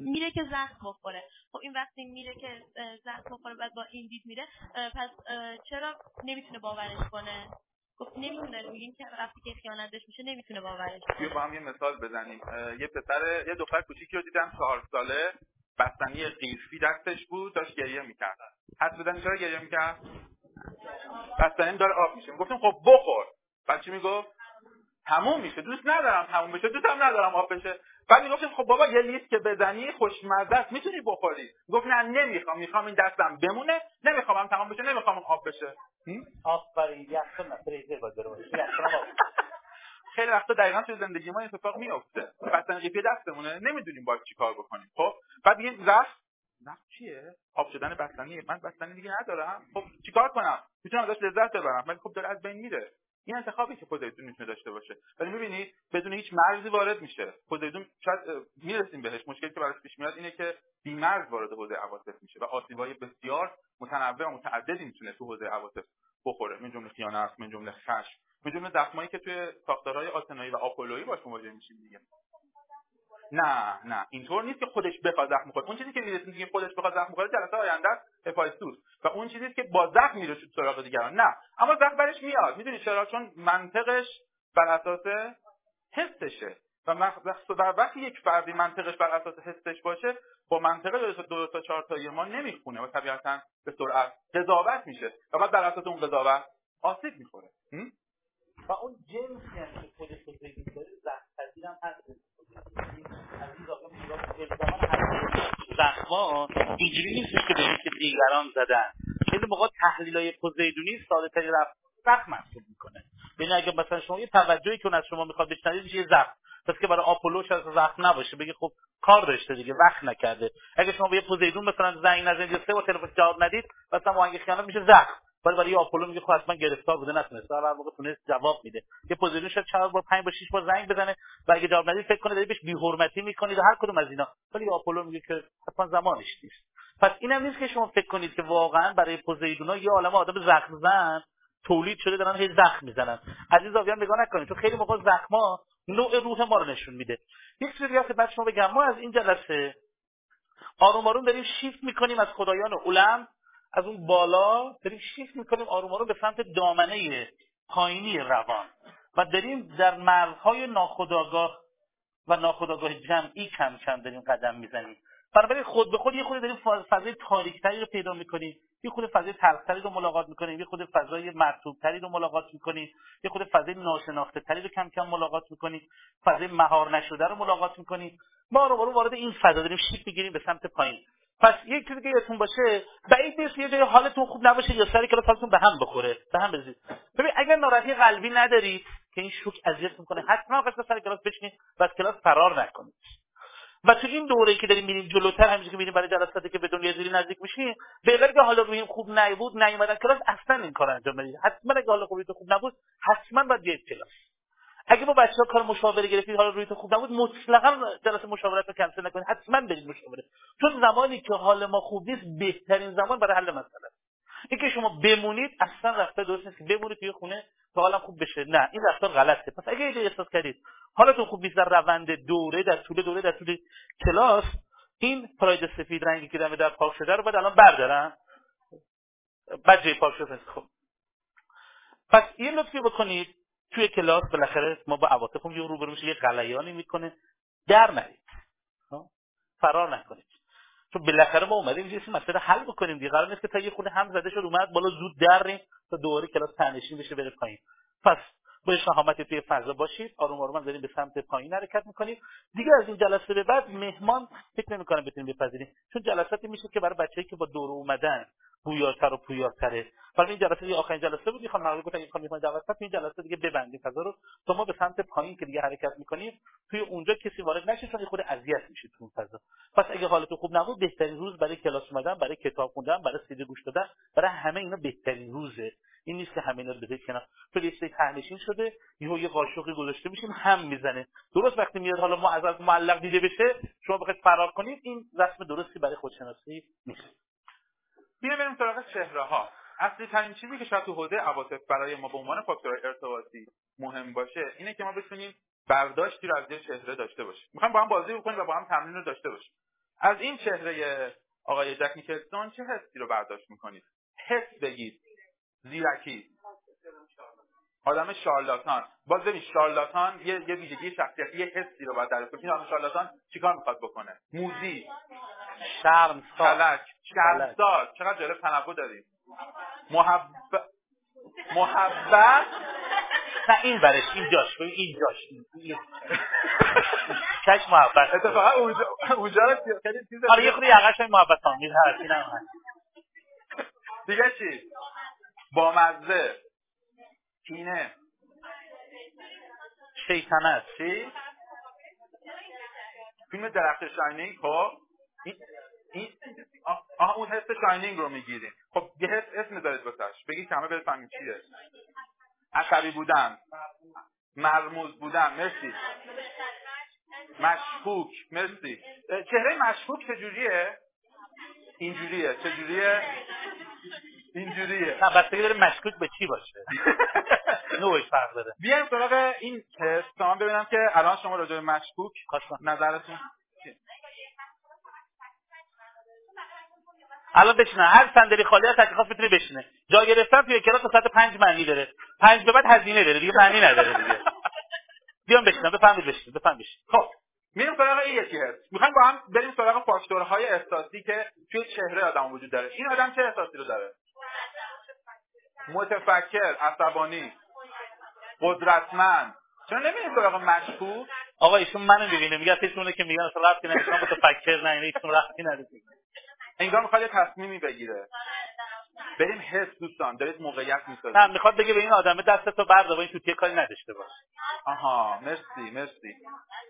میره که زخم بخوره. خب این وقتی میره که زخم بخوره بعد با این دید میره پس چرا نمی‌تونه باورش کنه؟ گفت نمی‌تونه میگین که وقتی که خیانتش میشه نمی‌تونه باورش کنه. با هم یه مثال بزنیم. یه پسر یه دختر کوچیکی رو دیدم چهار ساله بستنی قیفی دستش بود داشت گریه می‌کرد. حد بزنی چرا گریه می‌کرد؟ بستنیم داره آب میشه. گفتیم خب بخور. چی می‌گفت؟ تموم میشه. دوست ندارم تموم بشه. دوستم ندارم آب بشه. بعد می‌گفتیم خب بابا یه لیست که بزنی خوشمزه است می‌تونی بخوری. گفت نه نمی‌خوام. می‌خوام این دستم بمونه. نمی‌خوام هم تمام بشه نمی‌خوام آب بشه. آفرین. خیلی وقتا دقیقا توی زندگی ما اتفاق میفته بستن قیفی دستمونه. نمی‌دونیم باید چیکار بکنیم. خب؟ بعد میگیم زخم زخم چیه؟ آب شدن بستنی. من بستنی دیگه ندارم. خب چیکار کنم؟ می‌تونم ازش لذت ببرم. ولی خب داره از بین میره. این انتخابی که پوزیدون می‌تونه داشته باشه. ولی می‌بینید بدون هیچ مرزی وارد میشه. پوزیدون شاید می‌رسیم بهش. مشکلی که براش پیش میاد اینه که بیمرز وارد حوزه عواطف میشه و آسیبای بسیار متنوع و متعددی می‌تونه تو حوزه عواطف بخوره. من جمله خیانت من جمله خشم من جمله زخمایی که توی ساختارهای آتنایی و آپولویی باش مواجه میشیم دیگه. نه نه. اینطور نیست که خودش بخواد زخم بخوره. اون چیزی که می‌رسیم که خودش بخواد زخم بخوره جلسه آینده هپایستوس و اون چیزی که با زخم میره سراغ دیگران. نه. اما زخم برش میاد. می‌دونی چرا؟ چون منطقش بر اساس حسشه. و وقتی یک فردی منطقش بر اساس حسش باشه با منطقه دو تا چهار تایی ما نمی‌خونه. و طبیعتا به سرعت قضاوت میشه. و بعد بر اساس اون قضاوت آسیب می‌خوره. و اون جنسی که خودش رو زخم هست. زخما اینجوری نیست که به که دیگران زدن. خیلی موقع تحلیل های پوزیدونی ساده تری رفت زخم محسوب می‌کنه. یعنی اگه مثلا شما یه توجهی که از شما می‌خواد بشنوید یه زخم. پس که برای آپولوش از زخم نباشه. بگه خب کار داشته دیگه وقت نکرده. اگه شما به یه پوزیدون مثلا زنگ نزنید سه با تلفن جواب ندید مثلا آهنگ خیانت میشه زخم. ولی برای آپولو میگه خب حتما گرفتار بوده نتونسته. هر موقع تونست جواب میده. یه پوزیشن شاید چهار بار پنج بار شش بار زنگ بزنه و اگه جواب ندید فکر کنه داری بهش بی‌حرمتی می‌کنید. هر کدوم از اینا. ولی آپولو میگه که حتما زمانش نیست. پس اینم نیست که شما فکر کنید که واقعا برای پوزیدونا یه عالم آدم زخم زن تولید شده دارن هی زخم می‌زنن. عزیز آقایان نگاه نکنید. چون خیلی موقع زخما نوع روح ما رو نشون میده. یک چیزی دیگه بعد شما بگم. ما از این جلسه آروم آروم داریم شیفت می‌کنیم از خدایان علم. از اون بالا داریم شیفت می‌کنیم آروم آروم به سمت دامنه پایینی روان. و داریم در مرزهای ناخداگاه و ناخداگاه جمعی کم کم داریم قدم می‌زنیم. بنابراین خود به خود یه خود داریم فضای تاریکتری رو پیدا می‌کنیم. یه خود فضای تلختری رو ملاقات می‌کنیم. یه خود فضای مرتوبتری رو ملاقات می‌کنیم. یه خود فضای ناشناخته تری رو کم کم ملاقات می‌کنیم. فضای مهار نشده رو ملاقات می‌کنیم. ما رو وارد این فضا داریم شیفت می‌گیریم به سمت پایین. پس یک چیزی که یادتون باشه بعید نیست یه جای حالتون خوب نباشه یا سری کلاس حالتون به هم بخوره. به هم بزنید ببین اگر ناراحتی قلبی ندارید که این شوک اذیت می‌کنه حتما قصد سر کلاس بشینید و از کلاس فرار نکنید و تو این دوره که داریم میریم جلوتر همینجوری که میریم برای جلساتی که به دنیا زیری نزدیک میشیم به غیر که حالا رویم خوب نبود نیومدن کلاس اصلا این کار انجام بدید حتما اگه حالا خوب نبود حتما باید بیاید کلاس. اگه با بچه ها کار مشاوره گرفتید حالا روی تو خوب نبود مطلقا جلسه مشاورت رو کنسل نکنید. حتما برید مشاوره. چون زمانی که حال ما خوب نیست بهترین زمان برای حل مسئله. اینکه شما بمونید اصلا رفتار درست نیست بمونید توی خونه تا حالم خوب بشه. نه این رفتار غلطه. پس اگه یه احساس کردید حالتون خوب نیست در روند دوره در طول دوره در طول کلاس این پراید سفید رنگی که دمه در پاک شده رو باید الان بردارن بعد پاک شده خب. پس یه لطفی بکنید. توی کلاس بالاخره ما با عواطفمون یه روبرو میشه یه غلیانی می‌کنه در نرید. خب؟ فرار نکنید. چون بالاخره ما اومدیم یه مسئله حل بکنیم دیگه. قرار نیست که تا یه خونه هم زده شد اومد بالا زود دریم تا دوباره کلاس تنشین بشه بره پایین. پس با شهامت توی فضا باشید. آروم آروم داریم به سمت پایین حرکت می‌کنیم. دیگه از این جلسه به بعد مهمان فکر نمی‌کنم بتونیم بپذیریم. چون جلساتی میشه که برای بچه‌ای که با دور اومدن پویاتر و پویاتره ولی این جلسه آخرین جلسه بود. می‌خوام نقل گفتم می‌خوام می‌خوام دعوت این جلسه دیگه ببندید فضا رو. تا ما به سمت پایین که دیگه حرکت می‌کنیم توی اونجا کسی وارد نشه چون خود اذیت میشه تو اون فضا. پس اگه حالتون خوب نبود بهترین روز برای کلاس اومدن برای کتاب خوندن برای سیدی گوش دادن برای همه اینا بهترین روزه. این نیست که همه اینا رو بذارید کنار. لیست تهنشین شده یهو یه قاشقی گذاشته میشیم هم می‌زنه. درست وقتی میاد حالا معذب معلق دیده بشه شما بخواید فرار کنید این رسم درستی برای خودشناسی نیست. بیا بریم سراغ چهره ها اصلی ترین چیزی که شاید تو حوزه عواطف برای ما به عنوان فاکتور ارتباطی مهم باشه اینه که ما بتونیم برداشتی رو از یه چهره داشته باشیم. می‌خوایم با هم بازی بکنیم و با هم تمرین رو داشته باشیم. از این چهره آقای جک نیکلسون چه حسی رو برداشت می‌کنید؟ حس بگید. زیرکی. آدم شارلاتان. باز ببین شارلاتان یه یه ویژگی شخصیتی یه حسی رو باید درست این آدم شارلاتان چیکار می‌خواد بکنه؟ موزی شرم کلک. شرمسار چقدر جالب تنوع داریم. محبت محبت؟ نه این برش این جاش. این جاش. کش محبت. اتفاقا اونجا اونجا رو خیلی چیز آره یه خورده یقش محبت آمیز هست این دیگه چی؟ با مزه کینه شیطنت. چی؟ فیلم درخت شاینینگ خب؟ این آها اون حس شاینینگ رو می‌گیریم. خب یه حس اسم می‌ذارید واسش. بگید کمه بفهمیم چیه. عصبی بودن. مرموز بودن. مرسی. مشکوک. مرسی. چهره مشکوک چجوریه؟ اینجوریه. چجوریه؟ اینجوریه. نه بستگی داره مشکوک به چی باشه. نوعش فرق داره. بیایم سراغ این حس تا من ببینم که الان شما راجع به مشکوک نظرتون الان بشینه. هر صندلی خالی هست خواست می‌تونه بشینه. جا گرفتن توی کلاس ساعت 5 معنی داره. 5 به بعد هزینه داره دیگه معنی نداره دیگه. بیام بشینم. بفهمید بشینید بفهم بشین خب میریم سراغ این یکی هست. می‌خوایم با هم بریم سراغ فاکتورهای احساسی که توی چهره آدم وجود داره. این آدم چه احساسی رو داره؟ متفکر عصبانی قدرتمند. چرا نمیریم سراغ مشکوک؟ آقا ایشون منو می‌بینه میگه پیشونه که میگن اصلا رفتی نمیشون متفکر نه ایشون رفتی نداره. انگار می‌خواد یه تصمیمی بگیره. بریم حس دوستان دارید موقعیت می‌سازید. نه می‌خواد بگه به این آدمه دستتو برده با این توتیه کاری نداشته باش. آها مرسی مرسی.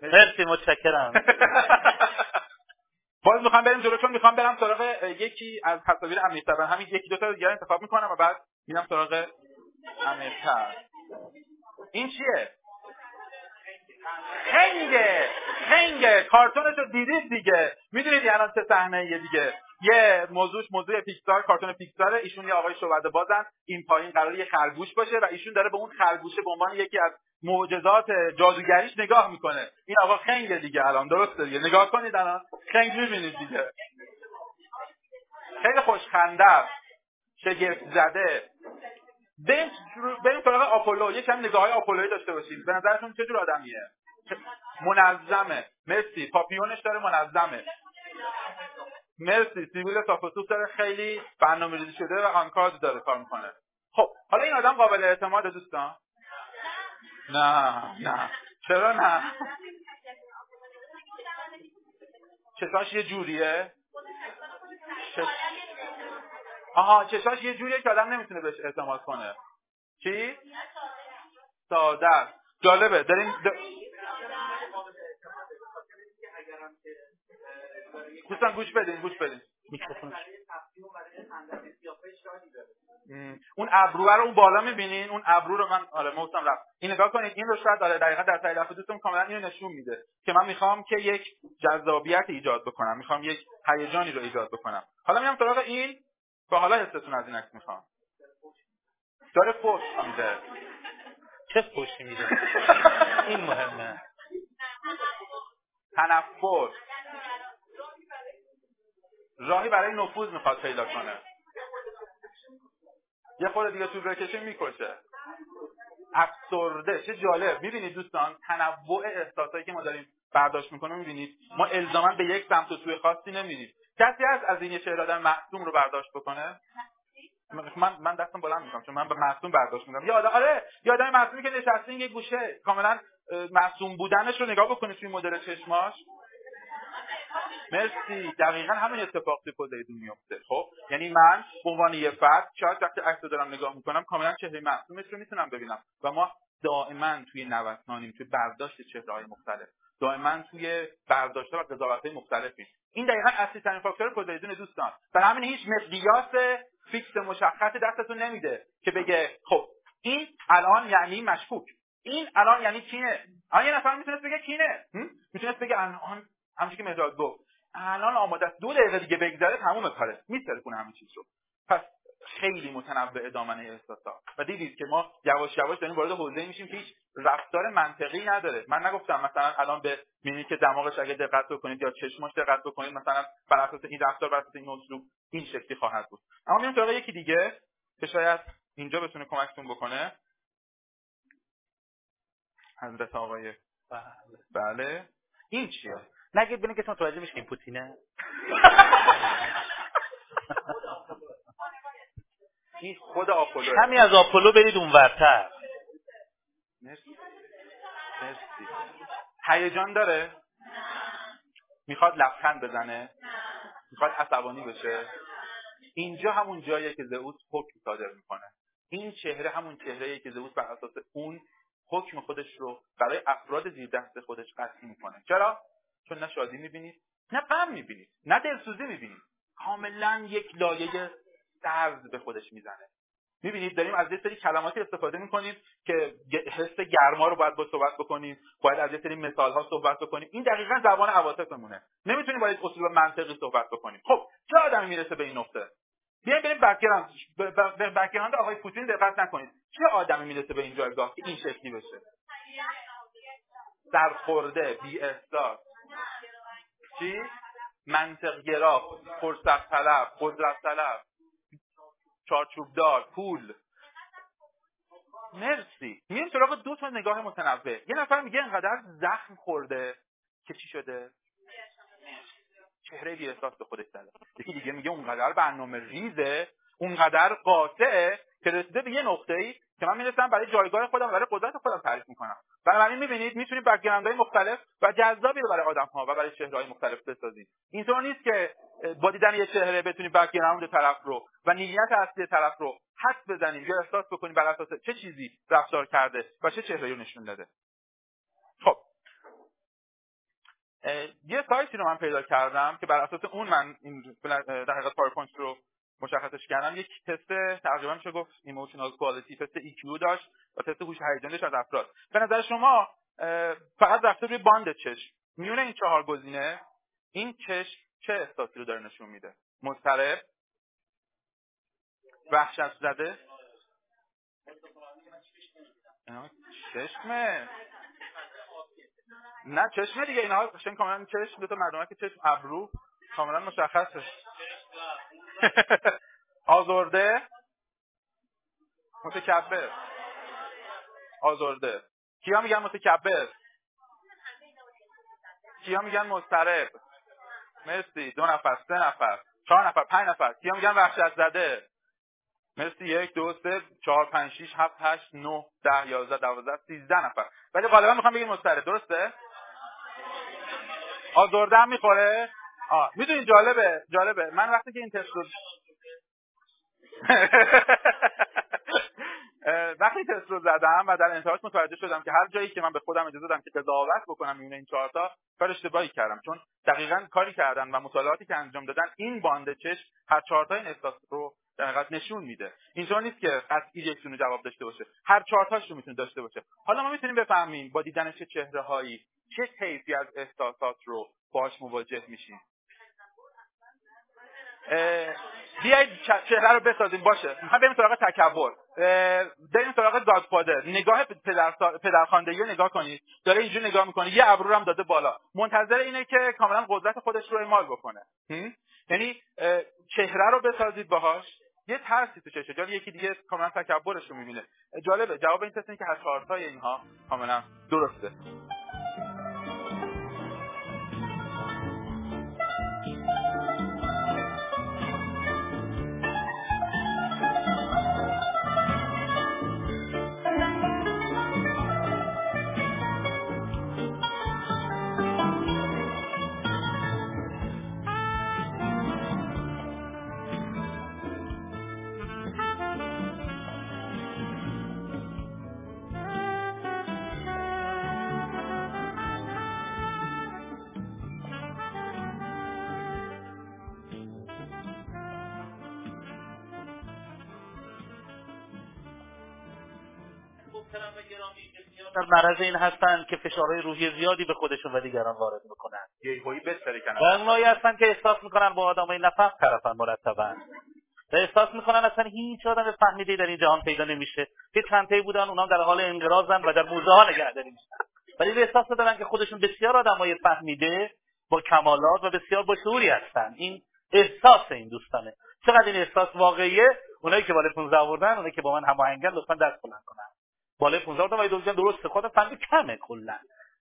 مرسی متشکرم. باز می‌خوام بریم جلو چون می‌خوام برم سراغ یکی از تصاویر عمیق‌تر همین یکی دو تا دیگه انتخاب می‌کنم و بعد میرم سراغ عمیق‌تر این چیه؟ خنگه! خنگه! کارتونش رو دیدید دیگه. می‌دونید الان چه صحنه دیگه. یه موضوعش موضوع پیکسار کارتون پیکسار ایشون یه آقای شعبده بازن. این پایین قرار یه خرگوش باشه و ایشون داره به اون خرگوشه به عنوان یکی از معجزات جادوگریش نگاه می‌کنه. این آقا خنگه دیگه الان درسته دیگه. نگاه کنید الان. خنگ می‌بینید دیگه. خیلی خوشخنده شگفت زده بریم بریم سراغ آپولو. یکم نگاه های آپولویی داشته باشیم به نظرتون چه جور آدمیه؟ منظمه. مرسی. پاپیونش داره منظمه. مرسی. سیبیل صاف داره خیلی برنامه ریزی شده و آنکارد داره کار می‌کنه. خب حالا این آدم قابل اعتماد دوستان؟ نه نه. چرا نه؟ چشاش یه جوریه. آها چشاش یه جوریه که آدم نمی‌تونه بهش اعتماد کنه. چی؟ ساده جالبه. داریم دوستان گوش بدین گوش بدین. اون ابرو رو اون بالا می‌بینین؟ اون ابرو رو من آره موسم رفت. این نگاه کنید این رو شاید آره دقیقا در تایید دوستم کاملا اینو نشون میده که من می‌خوام که یک جذابیت ایجاد بکنم. می‌خوام یک هیجانی رو ایجاد بکنم. حالا میام سراغ این. با حالا حستون از این عکس می‌خوام. داره فوش میده. چه فوشی میده؟ این مهمه. تنفر راهی برای نفوذ می‌خواد پیدا کنه. یه خورده دیگه طول بکشه می‌کشه. افسرده. چه جالب. می‌بینید دوستان تنوع احساسایی که ما داریم برداشت می‌کنیم می‌بینید ما الزاما به یک سمت و سوی خاصی نمیریم. کسی از از این شعر آدم معصوم رو برداشت بکنه؟ من من دستم بلند می‌کنم چون من به معصوم برداشت می‌کنم. یا آدم آره یا آدم معصومی که نشسته یه گوشه. کاملا معصوم بودنش رو نگاه بکنید توی مدل چشماش. مرسی. دقیقا همین اتفاق توی پوزیدون میفته. خب یعنی من به عنوان یه فرد شاید وقتی عکس دارم نگاه می‌کنم کاملا چهره معصومش رو می‌تونم ببینم و ما دائما توی نوسانیم توی برداشت چهره های مختلف. دائما توی برداشت و قضاوت های مختلفیم. این دقیقا اصلی ترین فاکتور پوزیدون دوستان. برای همین هیچ مقیاس فیکس مشخص دستتون نمیده که بگه خب این الان یعنی مشکوک. این الان یعنی کینه. الان یه نفر می‌تونست بگه کینه؟ می‌تونست بگه الان همچی که مهداد گفت. الان آماده است. دو دقیقه دیگه بگذره تموم کاره. کنه همین چیز رو. پس خیلی متنوع دامنه احساسات. و دیدید که ما یواش یواش داریم وارد حوزه میشیم که هیچ رفتار منطقی نداره. من نگفتم مثلا الان به می‌بینید که دماغش اگه دقت بکنید یا چشماش دقت بکنید مثلا بر اساس این رفتار بر اساس این اسلوب این شکلی خواهد بود. اما میام سراغ یکی دیگه که شاید اینجا بتونه کمکتون بکنه. حضرت آقای بله. بله. این چیه؟ نگید ببینید که متوجه میشین پوتینه. این خود آپولو. کمی از آپولو برید اونورتر. مرسی. مرسی. هیجان داره؟ می‌خواد لبخند بزنه؟ می‌خواد عصبانی بشه؟ اینجا همون جاییه که زئوس حکم صادر می‌کنه. این چهره همون چهره که زئوس بر اساس اون حکم خودش رو برای افراد زیر دست خودش قطعی می‌کنه. چرا؟ چون نه شادی می‌بینید نه غم می‌بینید نه دلسوزی می‌بینید کاملا یک لایه سرد به خودش می‌زنه. می‌بینید داریم از یه سری کلماتی استفاده می‌کنیم که حس گرما رو باید با صحبت بکنیم باید از یه سری مثال ها صحبت بکنیم. این دقیقا زبان عواطفمونه. نمی‌تونیم با یک اصول منطقی صحبت بکنیم. خب چه آدمی می‌رسه به این نقطه؟ بیایم بریم background. background آقای پوتین دقت نکنید. چه آدمی می‌رسه به این جایگاه که این شکلی بشه؟ سرخورده بی احساس چی؟ منطق گرا فرصت طلب قدرت طلب. چارچوبدار پول. مرسی. میریم سراغ دو تا نگاه متنوع. یه نفر میگه انقدر زخم خورده که چی شده؟ چهره بی احساس به خودش زده. یکی دیگه میگه اونقدر برنامه ریزه اونقدر قاطعه که رسیده به یه نقطه ای که من می‌رسم برای جایگاه خودم برای قدرت خودم تعریف می‌کنم. بنابراین می‌بینید می‌تونید های مختلف و جذابی رو برای آدم ها و برای چهره مختلف بسازید اینطور نیست که با دیدن یه چهره بتونید background طرف رو و نیت اصلی طرف رو حد بزنیم یا احساس بکنیم بر اساس چه چیزی رفتار کرده و چه چهره رو نشون داده. خب. یه سایتی رو من پیدا کردم که بر اساس اون من این در حقیقت پاورپوینت رو مشخصش کردم. یک تست تقریبا میشه گفت emotional quality تست EQ داشت و تست هوش هیجانی از افراد. به نظر شما فقط رفته روی باند چشم. میونه این چهار گزینه این چشم چه احساسی رو داره نشون میده؟ مضطرب وحشت زده؟ چشمه. نه چشمه دیگه. اینها قشنگ کاملا چشم. دو تا که چشم ابرو. کاملا مشخصه. آزرده. متکبر. آزرده. کیا میگن متکبر؟ کیا میگن مضطرب؟ مرسی. دو نفر سه نفر. چهار نفر پنج نفر. کیا میگن وحشت زده مرسی. یک دو سه چهار پنج شیش هفت هشت نه ده یازده دوازده سیزده نفر. ولی غالبا می‌خوام بگیم مضطرب. درسته؟ آزرده هم می‌خوره؟ آه می‌دونی جالبه جالبه. من وقتی که این تست رو وقتی تست رو زدم و در انتهاش متوجه شدم که هر جایی که من به خودم اجازه دادم که قضاوت بکنم میونه این چهارتا کار اشتباهی کردم. چون دقیقا کاری کردن و مطالعاتی که انجام دادن این باند چشم هر چهارتا این احساس رو در نشون میده. اینطور نیست که قطعی یکتون جواب داشته باشه. هر چهارتاش رو می‌تونه داشته باشه. حالا ما می‌تونیم بفهمیم با دیدن چه چهره هایی چه طیفی از احساسات رو باش مواجه میشیم. بیایید چهره رو بسازیم باشه. می‌خوام بریم سراغ تکبر. بریم سراغ گادفادر. نگاه پدر پدرخواندگی نگاه کنید. داره اینجوری نگاه می‌کنه. یه ابرو هم داده بالا. منتظر اینه که کاملا قدرت خودش رو اعمال بکنه. یعنی چهره رو بسازید باهاش. یه ترسی تو چشه جالب یکی دیگه کاملا تکبرش رو می‌بینه. جالبه. جواب این تست که هر چهارتای اینها کاملا درسته. در معرض این هستن که فشارهای روحی زیادی به خودشون و دیگران وارد می‌کنن. یه و اونایی هستن که احساس می‌کنن با آدمای نفق طرفن مرتبا. و احساس می‌کنن اصلا هیچ آدم فهمیده در این جهان پیدا نمیشه. که چند تایی بودن اونا در حال انقراضن و در موزه ها نگهداری میشن. ولی احساس دارن که خودشون بسیار آدمای فهمیده با کمالات و بسیار با شعوری هستن. این احساس این دوستانه. چقدر این احساس واقعیه؟ اونایی که بالای 15 آوردن اونایی که با من هماهنگن لطفا دست بلند کنن. بالای 15 آوردن ولی دوستان درست خود فهمید کمه کلا.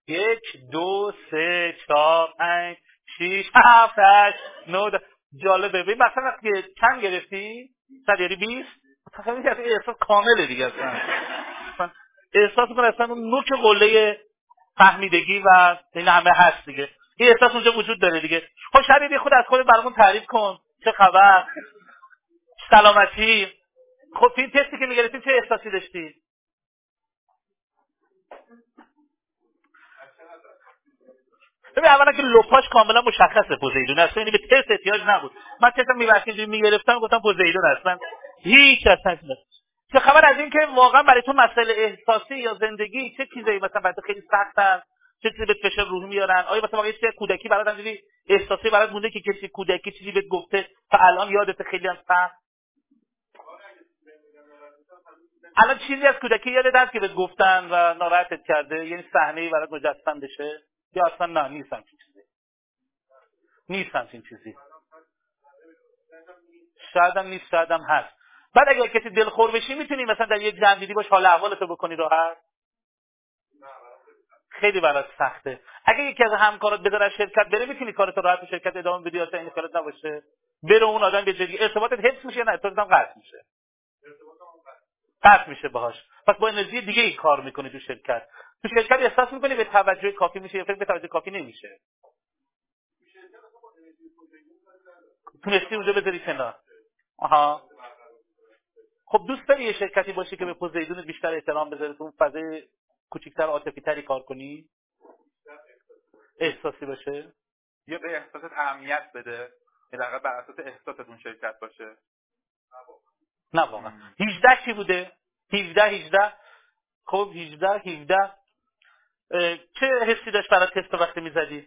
یک دو سه چهار پنج شیش هفت هشت نه جالبه. ببین مثلا وقتی چند گرفتی؟ صد یعنی 20 تقریبا احساس کامله دیگه اصلا. احساس کنه اصلا اون نوک قله فهمیدگی و این همه هست دیگه. این احساس اونجا وجود داره دیگه. خب شبیه خود از خود برامون تعریف کن. چه خبر؟ سلامتی. خب این تستی که می‌گرفتی چه احساسی داشتی ببین اولا که لپاش کاملا مشخصه پوزیدون است. یعنی به تست احتیاج نبود. من تستم میبرسیم می‌گرفتم گفتم پوزیدون اصلا هیچ اصلا چه خبر از این که واقعا برای تو مسئله احساسی یا زندگی چه چیزایی مثلا برای خیلی سخت هست چه چیزی به فشار روحی میارن؟ آیا مثلا واقعا چه کودکی برات همینجوری احساسی برات مونده که کسی کودکی چیزی بهت گفته تا الان یادت خیلی هم سخت؟ الان چیزی از کودکی یادت هست که بهت گفتن و ناراحتت کرده؟ یعنی صحنه برات مجسم بشه؟ یا اصلا نه نیست همچین چیزی. نیست همچین چیزی. شاید هم نیست شاید هم هست. بعد اگر کسی دلخور بشی می‌تونی مثلا در یک جمع باش حال احوالتو بکنی راحت خیلی برات سخته. اگه یکی از همکارات بذاره شرکت بره می‌تونی کارت راحت شرکت ادامه بدی اصلا این کارت نباشه؟ بره اون آدم به جدی ارتباطت حفظ میشه نه؟ ارتباطت هم قطع میشه. قطع. میشه باهاش. پس با انرژی دیگه ای کار می‌کنی تو شرکت. تو شرکت احساس می‌کنی به توجه کافی میشه یا فکر به توجه کافی نمیشه؟ تونستی اونجا بذاری کنار. آها. خب دوست داری یه شرکتی باشه که به پوزیدون بیشتر احترام بذاره تو اون فضای کوچیکتر عاطفی تری کار کنی؟ احساسی باشه؟ یا به احساست اهمیت بده. در بر اساس احساست اون شرکت باشه. نه واقعا. 18 چی بوده؟ 17 18 خب 18 17 چه حسی داشت برای تست وقتی می‌زدی؟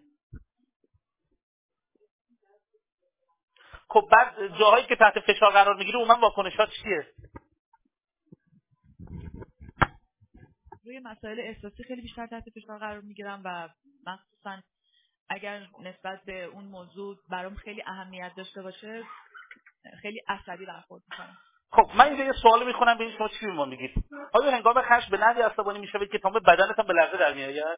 خب بعد جاهایی که تحت فشار قرار می‌گیره اون واکنشات چیه؟ روی مسائل احساسی خیلی بیشتر تحت فشار قرار می‌گیرم و مخصوصا اگر نسبت به اون موضوع برام خیلی اهمیت داشته باشه خیلی عصبی برخورد می‌کنم. خب من اینجا یه سوال می‌خونم ببینید شما چی ما میگید. آیا هنگام خشم به نحوی عصبانی می‌شوید که تمام بدنتان به لرزه در میآید؟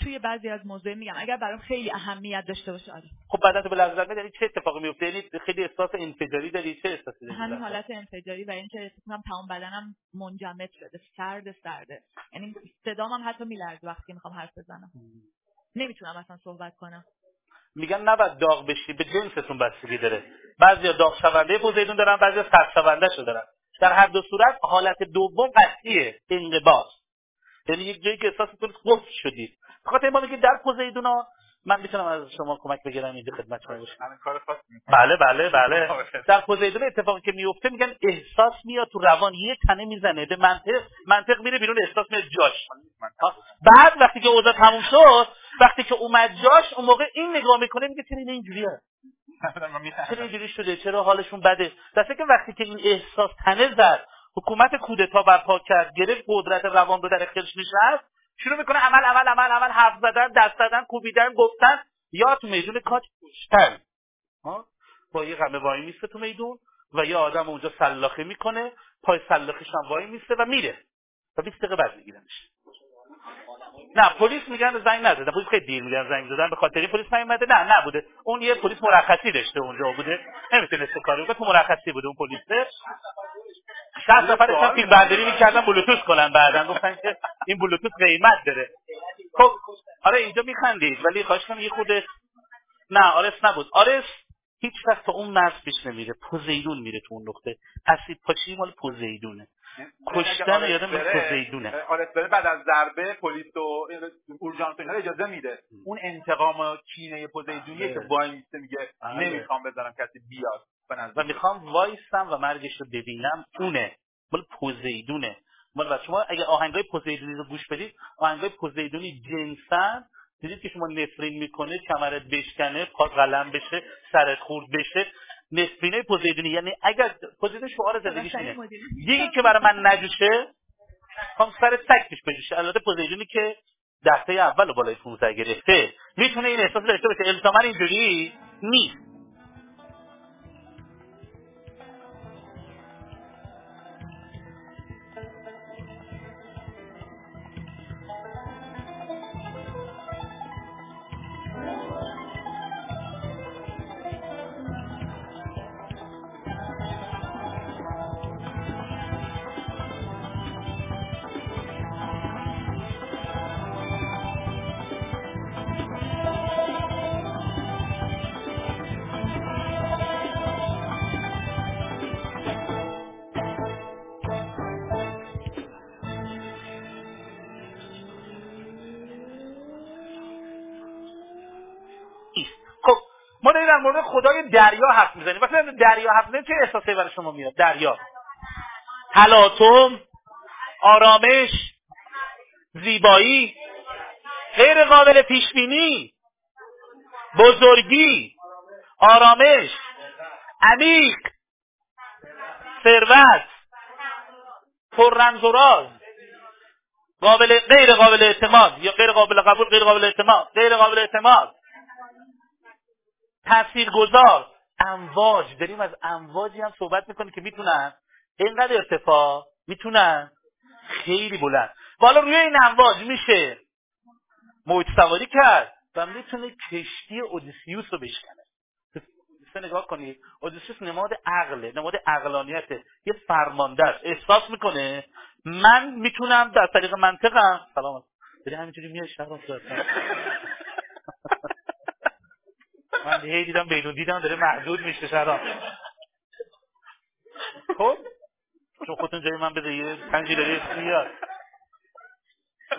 توی بعضی از موضوع میگم. اگر برام خیلی اهمیت داشته باشه آره. خب بعدا به لحظه در یعنی چه اتفاقی میفته یعنی خیلی احساس انفجاری داری؟ چه احساسی داری همین حالت انفجاری و اینکه احساس تمام بدنم منجمد شده. سرد سرده. یعنی صدام هم حتی میلرزه وقتی می‌خوام حرف بزنم. نمی‌تونم اصلا صحبت کنم. میگن نباید داغ بشی به جنستون بستگی داره. بعضیا داغ شونده پوزیدون دارن بعضیا سرد شونده شو دارن. در هر دو صورت حالت دوم قطعیه انقباض. یعنی یک جایی که احساستون قفل شدید. خاطر ما میگید در پوزیدونا من می‌تونم از شما کمک بگیرم اینجا خدمت شما باشم. بله بله بله. در پوزیدون اتفاقی که میفته میگن احساس میاد تو روان یه تنه می‌زنه به منطق منطق میره بیرون احساس میاد جاش. بعد وقتی که اوضاع تموم شد وقتی که اومد جاش اون موقع این نگاه می‌کنه میگه چرا این اینجوریه؟ چرا اینجوری شده؟ چرا حالشون بده؟ دسته که وقتی که این احساس تنه زد حکومت کودتا برپا کرد گرفت قدرت روان رو در اختیارش نشست شروع می‌کنه عمل عمل عمل عمل حرف زدن دست زدن کوبیدن گفتن. یا تو میدون کاج کشتن با یه غمه وای میسته تو میدون و یه آدم اونجا سلاخی می‌کنه پای سلاخیش هم وای میسته و میره. و 20 دقیقه بعد میگیرنش. نه پلیس میگن زنگ نزدن پلیس خیلی دیر میگن زنگ زدن. به خاطر پلیس نیومده. نه نبوده. اون یه پلیس مرخصی داشته اونجا بوده. نمی‌تونسته کاری بکنه. تو مرخصی بوده اون پلیس 60 نفر اصلا فیلم برداری می‌کردن بلوتوث کنن بعدا. گفتن که این بلوتوث قیمت داره. خب آره اینجا میخندید. ولی خواهش کنم یه خود نه آرس نبود. آرس هیچ وقت تا اون مرز پیش نمیره. پوزیدون میره تو اون نقطه. اسید پاچی مال پوزیدونه. کشتن یادم پوزیدونه آرس بره بعد از ضربه پلیس و اورژانس اینا اجازه میده. اون انتقام و کینه پوزیدونیه که وای میسته میگه نمی‌خوام بذارم کسی بیاد. و می‌خوام وایستم و مرگش رو ببینم. اونه. مال پوزیدونه مال شما اگه آهنگای پوزیدونی رو گوش بدید آهنگای پوزیدونی جنسن. دیدید که شما نفرین می‌کنه کمرت بشکنه پا قلم بشه سرت خورد بشه. نصفینه پوزیدونی یعنی اگر پوزیدون شعار زندگیش اینه. دیگه که برای من نجوشه هم سر پیش بجوشه. البته پوزیدونی که دسته اول و بالای 15 گرفته. می‌تونه این احساس داشته باشه. الزاما اینجوری نیست. در مورد خدای دریا حرف می‌زنیم. وقتی در دریا حرف می‌زنیم چه احساسی برای شما میاد؟ دریا. تلاطم آرامش زیبایی غیر قابل پیش بینی بزرگی آرامش عمیق ثروت پر رمز و راز قابل غیر قابل اعتماد یا غیر قابل قبول غیر قابل اعتماد غیر قابل اعتماد. تاثیرگذار. امواج. داریم از امواجی هم صحبت می‌کنیم که می‌تونن. اینقدر ارتفاع می‌تونن. خیلی بلند. و حالا روی این امواج میشه. موج سواری کرد و می‌تونه کشتی اودیسیوس رو بشکنه. مثلا نگاه کنید. اودیسیوس نماد عقله نماد عقلانیته. یه فرمانده است. احساس می‌کنه من می‌تونم در طریق منطقم. سلام. داری همینجوری میای شهر من هی دیدم بیرون دیدم داره محدود میشه شراب خب؟ چون خودتون جای من بده یه پنجی داره میاد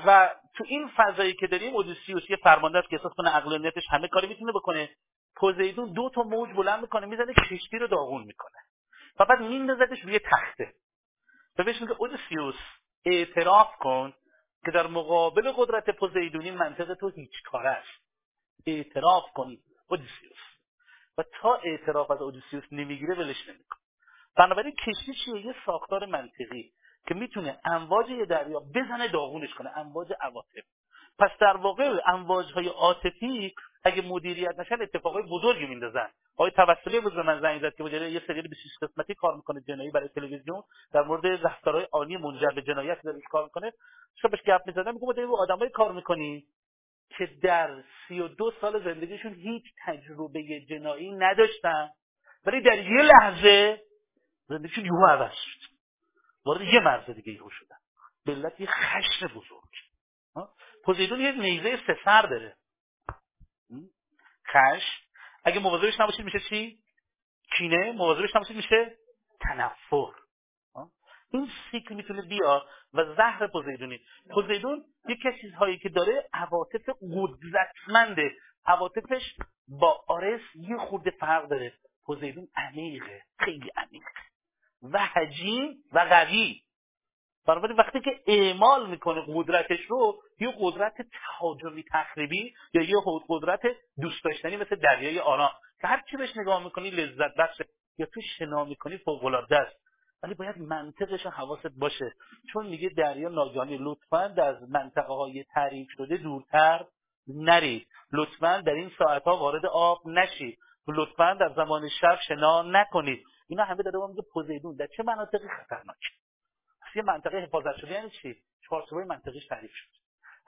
و تو این فضایی که داریم اودیسیوس یه فرمانده است که احساس کنه عقلانیتش همه کاری می‌تونه بکنه. پوزیدون دو تا موج بلند می‌کنه می‌زنه کشتی رو داغون می‌کنه. و بعد میندازدش روی تخته. و بهش میگه اودیسیوس اعتراف کن که در مقابل قدرت پوزیدونی منطق تو هیچ کاره است. اعتراف کن اودیسیوس. و تا اعتراف از اودیسیوس نمی‌گیره ولش نمی‌کنه. بنابراین کشتی چیه؟ یه ساختار منطقی که می‌تونه امواج یه دریا بزنه داغونش کنه امواج عواطف. پس در واقع امواج های عاطفی اگه مدیریت نشن اتفاقای بزرگی میندازن. آقای توسلی بود به من زنگ زد که مدیر یه سریال 26 قسمتی کار می‌کنه جنایی برای تلویزیون. در مورد رفتارهای آنی منجر به جنایت داره کار می‌کنه. شبش گپ می‌زدم میگم داریم آدمای کار می‌کنی که در 32 سال زندگیشون هیچ تجربه جنایی نداشتن ولی در یه لحظه زندگیشون یهو عوض شد. وارد یه مرز دیگه یهو شدن. ملت یه خشم بزرگ. پوزیدون یه نیزه سه سر داره. خشم. اگه مواظبش نباشید میشه چی؟ کینه. مواظبش نباشید میشه تنفر. این سیکل می‌تونه بیا و زهر پوزیدونی. پوزیدون یکی از چیزهایی که داره عواطف قدرتمنده. عواطفش با آرس یه خورده فرق داره. پوزیدون عمیقه خیلی عمیق و حجیم و قوی. بنابراین وقتی که اعمال می‌کنه قدرتش رو یه قدرت تهاجمی تخریبی یا یه قدرت دوست داشتنی مثل دریای آرام. که هر چی بهش نگاه می‌کنی لذت بخشه. یا تو شنا می‌کنی فوق العاده است. ولی باید منطقش حواست باشه. چون میگه دریا ناگهانی لطفا از منطقه های تعریف شده دورتر نرید. لطفا در این ساعت ها وارد آب نشید. لطفا در زمان شب شنا نکنید. اینا همه داده میگه پوزیدون. در چه مناطقی خطرناک یه منطقه حفاظت شده یعنی چی؟ چهارچوبای منطقیش تعریف شد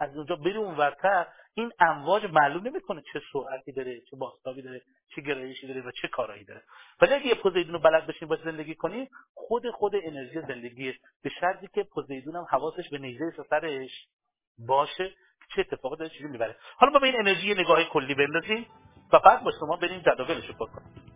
از اونجا بری اونورتر این امواج معلوم نمی‌کنه چه سرعتی داره چه بازتابی داره چه گرایشی داره و چه کارایی داره. ولی اگه پوزیدون رو بلد بشین باش زندگی کنی خود خود انرژی زندگیه به شرطی که پوزیدون هم حواسش به نیزه سرش باشه چه اتفاقی داره چجوری می‌بره. حالا ما به این انرژی نگاه کلی بندازیم و بعد با شما بریم جداولش رو کنیم.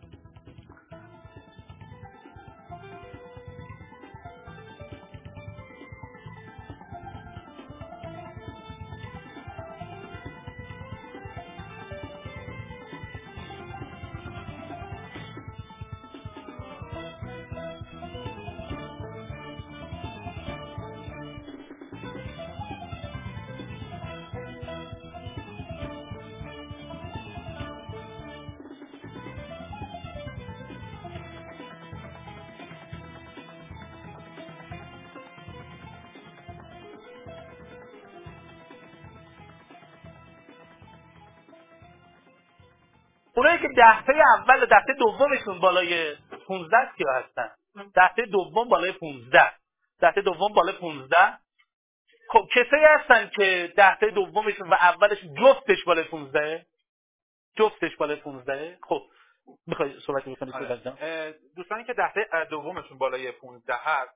دهته اول و دهته دومشون بالای 15 کیا هستن. دهته دوم بالای 15 دهته دوم بالای 15 خب کسایی هستن که دهته دومشون و اولش جفتش بالای 15 جفتش بالای 15 خب می‌خوای صحبتی بکنی آره. دوستانی که دهته دومشون بالای 15 هست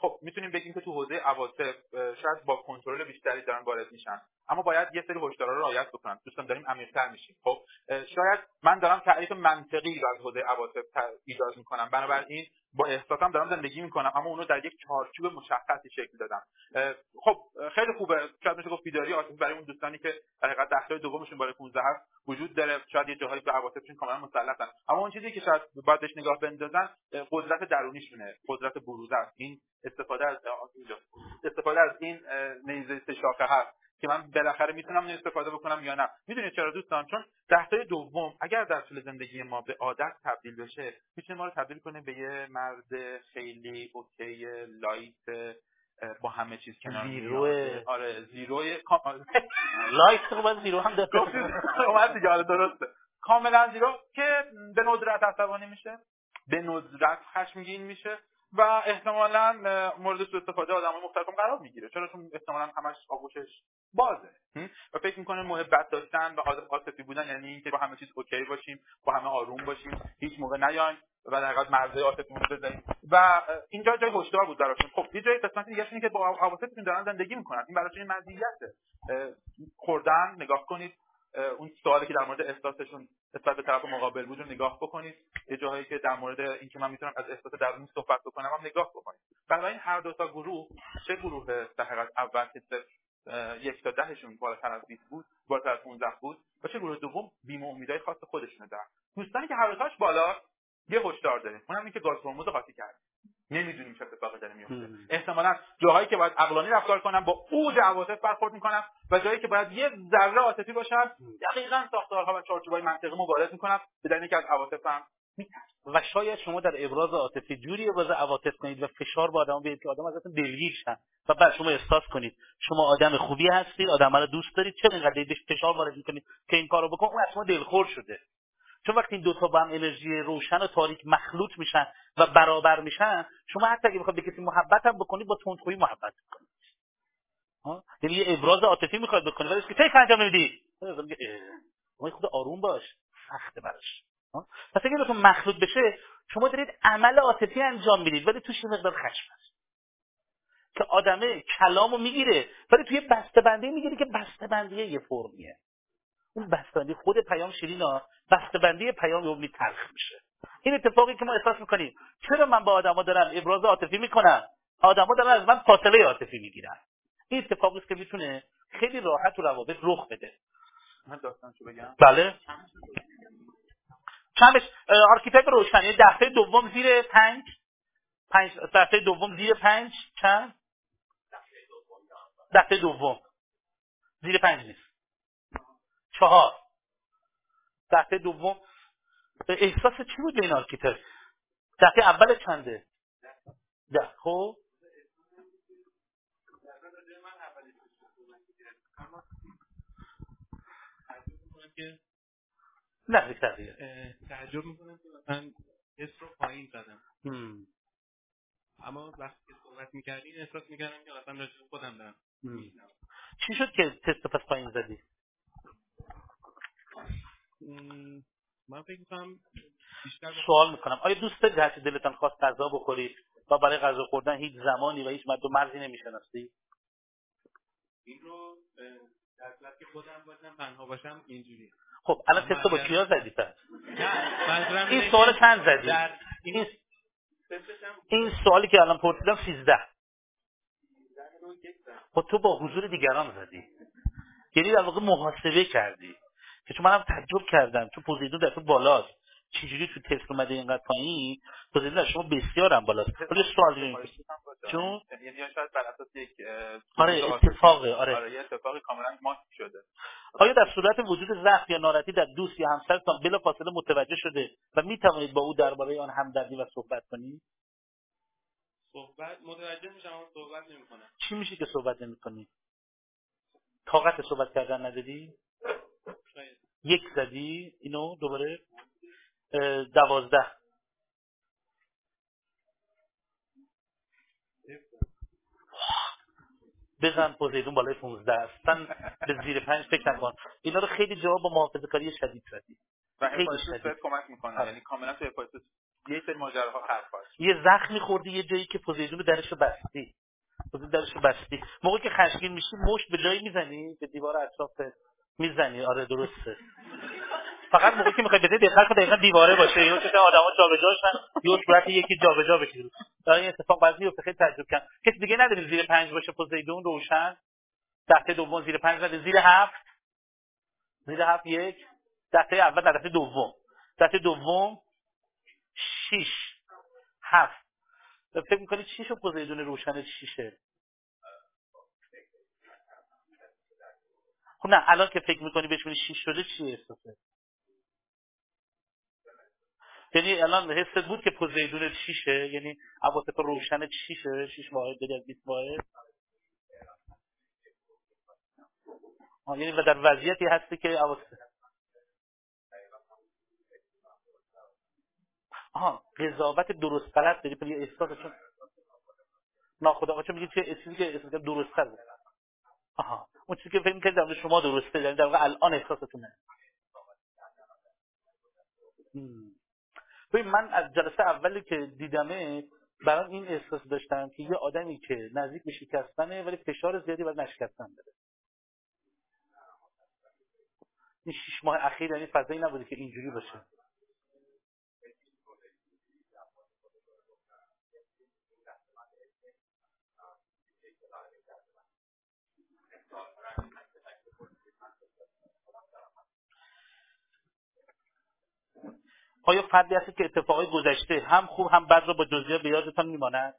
خب می‌تونیم بگیم که تو حوزه عواطف شاید با کنترل بیشتری دارن وارد میشن. اما باید یه سری هشدارا رو رعایت بکنن. دوستان داریم عمیق‌تر میشیم. خب شاید من دارم تعریف منطقی رو از حوزه عواطف ایجاد می‌کنم. بنابراین با احساسم دارم زندگی می‌کنم اما اونو در یک چارچوب مشخصی شکل دادم. خب خیلی خوبه. شاید میشه گفت بیداری عاطفی برای اون دوستانی که در حقیقت دهتای دومشون بالای 15 هست وجود داره. شاید یه جاهایی به عواطفشون کاملا مسلطن. اما اون چیزی که شاید باید بهش نگاه بندازن قدرت درونیشونه. قدرت بروز است. این استفاده از استفاده از این نیزه شاخه هست. که من بالاخره می‌تونم این استفاده بکنم یا نه. می‌دونید چرا دوستان؟ چون تحتای دوم اگر در طول زندگی ما به عادت تبدیل بشه می‌تونه ما رو تبدیل کنه به یه مرد خیلی اوکی لایت با همه چیز کنار زیرو آره زیرو لایت خب زیرو هم اومد دیگه آره درسته. کاملا زیرو. که به ندرت عصبانی میشه به ندرت خشمگین میشه. و احتمالا مورد سوء استفاده آدم مختلف قرار می‌گیره. چرا؟ چون احتمالا همش آغوشش بازه. و فکر می‌کنه محبت داشتن و عاطفی بودن یعنی اینکه با همه چیز اوکی باشیم با همه آروم باشیم هیچ موقع نیایم و در حقیقت مرزهای عاطفیمون رو بزنیم و اینجا جای هشدار بود براشون. خب یه جای قسمت دیگه اینه که با عواطفتون دارن زندگی می‌کنن. این براشون مزیته. خوردن نگاه کنید. اون سوالی که در مورد احساسشون نسبت به طرف مقابل بود رو نگاه بکنید. یه جاهایی که در مورد اینکه من می‌تونم از احساس درونی صحبت بکنم هم نگاه بکنید. بنابراین هر دو تا گروه چه گروه در اول که یک تا دهشون بالاتر از 20 بود بالاتر از 15 بود و چه گروه دوم بیم امیدای خاص خودشون دارن. دوستانی که هر بالا یه هشدار داره اونم اینکه گاز هورمون قاطی کرد نمی‌دونیم چه اتفاقی داره میفته احتمالا جاهایی که باید عقلانی رفتار کنم با اوج عواطف برخورد می‌کنم و جایی که باید یه ذره عاطفی باشم دقیقا ساختارها و چارچوبای منطقی مبارز می‌کنم به دلیل اینکه از عواطفم و شاید شما در ابراز عاطفی جوری ابراز عواطف کنید و فشار با آدم بیارید که آدم ازتون دلگیر شن. و بعد شما احساس کنید شما آدم خوبی هستید آدم رو دوست دارید چرا اینقدر بهش فشار وارد می‌کنید که این کارو بکن اون از شما دلخور شده. چون وقتی این دوتا با هم انرژی روشن و تاریک مخلوط میشن و برابر میشن شما حتی اگه بخواید به کسی محبت هم بکنید با تندخویی محبت کنید یعنی یه ابراز عاطفی می‌خواد بکنید ولی که انجام نمیدی. خود آروم باش. سخته براش. پس اگه بهتون مخلوط بشه شما دارید عمل عاطفی انجام می‌دید ولی توش یه مقدار خشم هست. که آدمه کلامو می‌گیره ولی توی بسته بندی می‌گیره که بسته بندی یه فرمیه. اون بسته‌بندی خود پیام شیرینا بسته‌بندی پیام یومی تلخ میشه. این اتفاقی که ما احساس می‌کنیم چرا من با آدما دارم ابراز عاطفی می‌کنم؟ آدما دارن از من فاصله عاطفی می‌گیرن. این اتفاقی است که می‌تونه خیلی راحت و روابط رخ بده. من داستانشو بگم. بله. چندش؟ آرکیتکت روشنی دفعه دوم زیر پنج. پنج دفعه دوم زیر پنج. چند؟ دفعه دوم. زیر پنج نیست. چهار. دفعه دوم. احساس چی بود به این آرکیتکت دفعه اول چنده؟ ده. خب. نه تعجب می‌کنم که مثلا اس رو پایین زدم. اما وقتی که صحبت می‌کردی احساس می‌کردم که مثلا راجع خودم دارم چی شد که تست پس پایین زدی؟ من فکر می‌کنم بیشتر سوال می‌کنم. آیا دوست دارید هرچی دلتان خواست غذا بخورید و برای غذا خوردن هیچ زمانی و هیچ مد و مرزی نمی‌شناسید این رو در که خودم باشم تنها باشم اینجوری خب الان تست با کیا زدی پس؟ این سوال چند زدی؟ این این سوالی که الان پرسیدم 13 خب تو با حضور دیگران زدی. یعنی در واقع محاسبه کردی. که چون منم تعجب کردم تو پوزیدون در تو بالاست. چجوری تو تست اومده اینقدر پایین؟ پوزیدون شما بسیار هم بالاست ولی سوال چون؟ یعنی شاید بر اساس یک آره اتفاقه آره. آره یه اتفاقی کاملا ماست شده. آیا در صورت وجود ضعف یا ناراحتی در دوست یا همسرتان بلا فاصله متوجه شده و می توانید با او درباره آن همدردی و صحبت کنید؟ صحبت متوجه میشم اما صحبت نمی‌کنم. چی میشه که صحبت نمی‌کنی؟ طاقت صحبت کردن نداری؟ یک زدی اینو دوباره دوازده. بزن پوزیدون بالای 15 اصلا به زیر پنج فکر نکن. اینا رو خیلی جواب با محافظه کاری شدید زدی. و خیلی شدید. کمک می‌کنه. یعنی کاملا تو هپاتیتوس یه سری ماجراها خرخاش یه زخمی خوردی یه جایی که پوزیدون درش بستی. پوزیدون درش بستی. موقعی که خشمگین میشی مشت به جایی می‌زنی به دیوار اطراف می‌زنی؟ آره درسته. فقط موقعی که می‌خوای بده دقت دقیقا دیواره باشه. یا چه آدما جابجاشن یه صورت یکی جابجا بشه داره این اتفاق بعضی میفته خیلی تعجب کن کسی دیگه نداره زیر پنج باشه پوزیدون روشن. دسته دوم زیر پنج زده زیر هفت. زیر هفت یک. دسته اول نه دسته دوم. دسته دوم شیش. هفت. فکر می‌کنی چی شو پوزیدون روشن شیشه. خب نه الان که فکر می‌کنی بهش شیش شده چی احساسه؟ یعنی الان حست بود که پوزیدون شیشه یعنی عواطف روشن شیشه شیش واحد از 20 واحد. یعنی و در وضعیتی هستی که عواطف. آها قضاوت درست غلط داری یه احساس چون ناخدا چون میگه چه چیزی که احساس درست بود آها. اون چیزی که فکر می‌کنید در شما درسته یعنی در واقع الان احساستونه ببین من از جلسه اولی که دیدمه برای این احساس داشتم که یه آدمی که نزدیک به شکستنه ولی فشار زیادی بر نشکستن داره. این شیش ماه اخیر یعنی فضایی نبوده که اینجوری باشه. آیا فردی هستید که اتفاقای گذشته هم خوب هم بد رو با جزئیات به یادتان میماند؟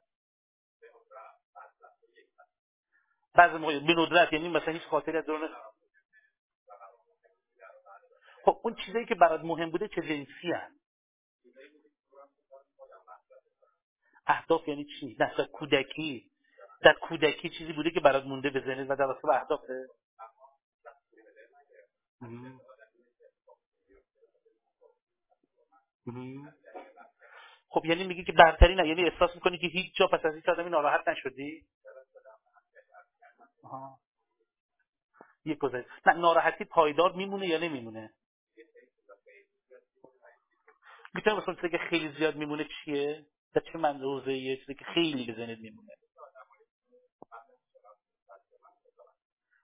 بعضی موقع به ندرت یعنی مثلا هیچ خاطری از دوران خب اون چیزایی که برات مهم بوده چه جنسی هست؟ اهداف یعنی چی؟ نه کودکی. در کودکی چیزی بوده که برات مونده به ذهنت و در به اهدافه؟ خب یعنی میگی که برتری نه یعنی احساس می‌کنی که هیچ جا پس از هیچ آدمی ناراحت نشدی. یک گذاری نه ناراحتی پایدار میمونه یا نمیمونه؟ می‌تونه مثلا چیزی که خیلی زیاد میمونه چیه؟ در چه منظوره یه چیزی که خیلی به ذهنت میمونه؟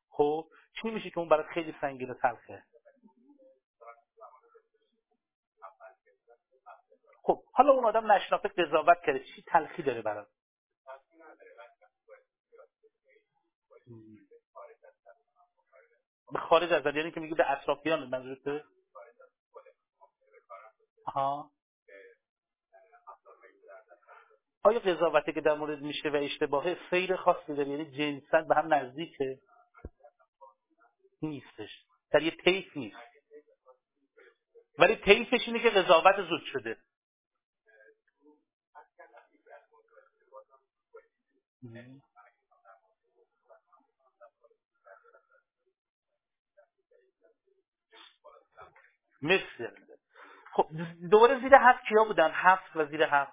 خب چی میشه که اون برات خیلی سنگین و تلخه؟ خب حالا اون آدم نشناخته قضاوت کرده. چی تلخی داره برات؟ به خارج از یعنی که میگه به اطرافیان منظورته آها. آیا قضاوتی که در مورد میشه و اشتباهه سیر خاصی داره یعنی جنسا به هم نزدیکه. نیستش. در یه تیف نیست. ولی تیفش اینه که قضاوت زود شده. مثل خب دوباره زیر هفت کیا بودن؟ هفت و زیر هفت.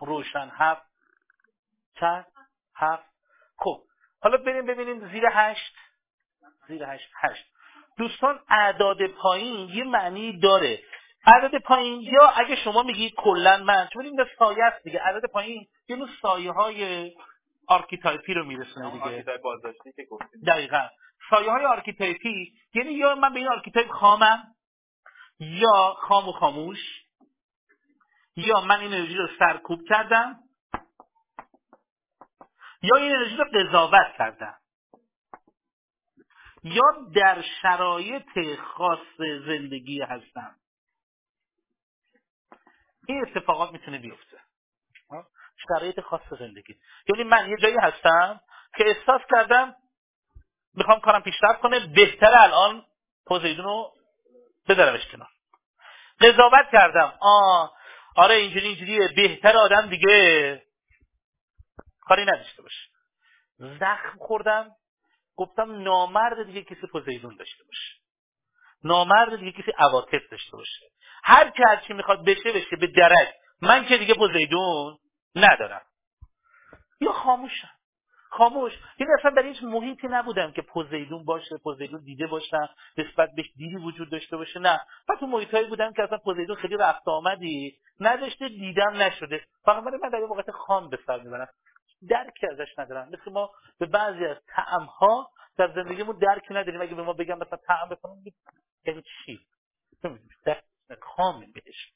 روشن. هفت. چند؟ هفت. خب حالا بریم ببینیم زیر هشت. زیر هشت. هشت. دوستان اعداد پایین یه معنی داره. عدد پایین یا اگه شما میگید کلا من چون این سایه است دیگه. عدد پایین یه نوع سایه های archetype ی رو میرسونه دیگه. دقیقا. سایه های archetype ی یعنی یا من به این archetype خامم یا خام و خاموش یا من این انرژی رو سرکوب کردم یا این انرژی رو قضاوت کردم. یا در شرایط خاص زندگی هستم. این اتفاقات می‌تونه بیفته. شرایط خاص زندگی. یعنی من یه جایی هستم که احساس کردم می‌خوام کارم پیشرفت کنه بهتر الان پوزیدون رو بذارمش کنار. قضاوت کردم. آه آره اینجوری اینجوریه بهتر آدم دیگه. کاری نداشته باشه. زخم خوردم. گفتم نامرد دیگه کسی پوزیدون داشته باشه. نامرد دیگه کسی عواطف داشته باشه. هر کی هر چی می‌خواد بشه بشه به درک. من که دیگه پوزیدون ندارم. یا خاموشم. خاموش. این اصلا در هیچ محیطی نبودم که پوزیدون باشه پوزیدون دیده باشم نسبت بهش دیدی وجود داشته باشه نه. من تو محیطهایی بودم که اصلا پوزیدون خیلی رفت آمدی نداشته دیدم نشده. فقط من در وقت خام به سر می‌برم درکی ازش ندارم. مثل ما به بعضی از ها در زندگیمون درکی نداریم. اگه به ما بگم مثلا طعم بکنم یعنی چی؟ خامه بهش.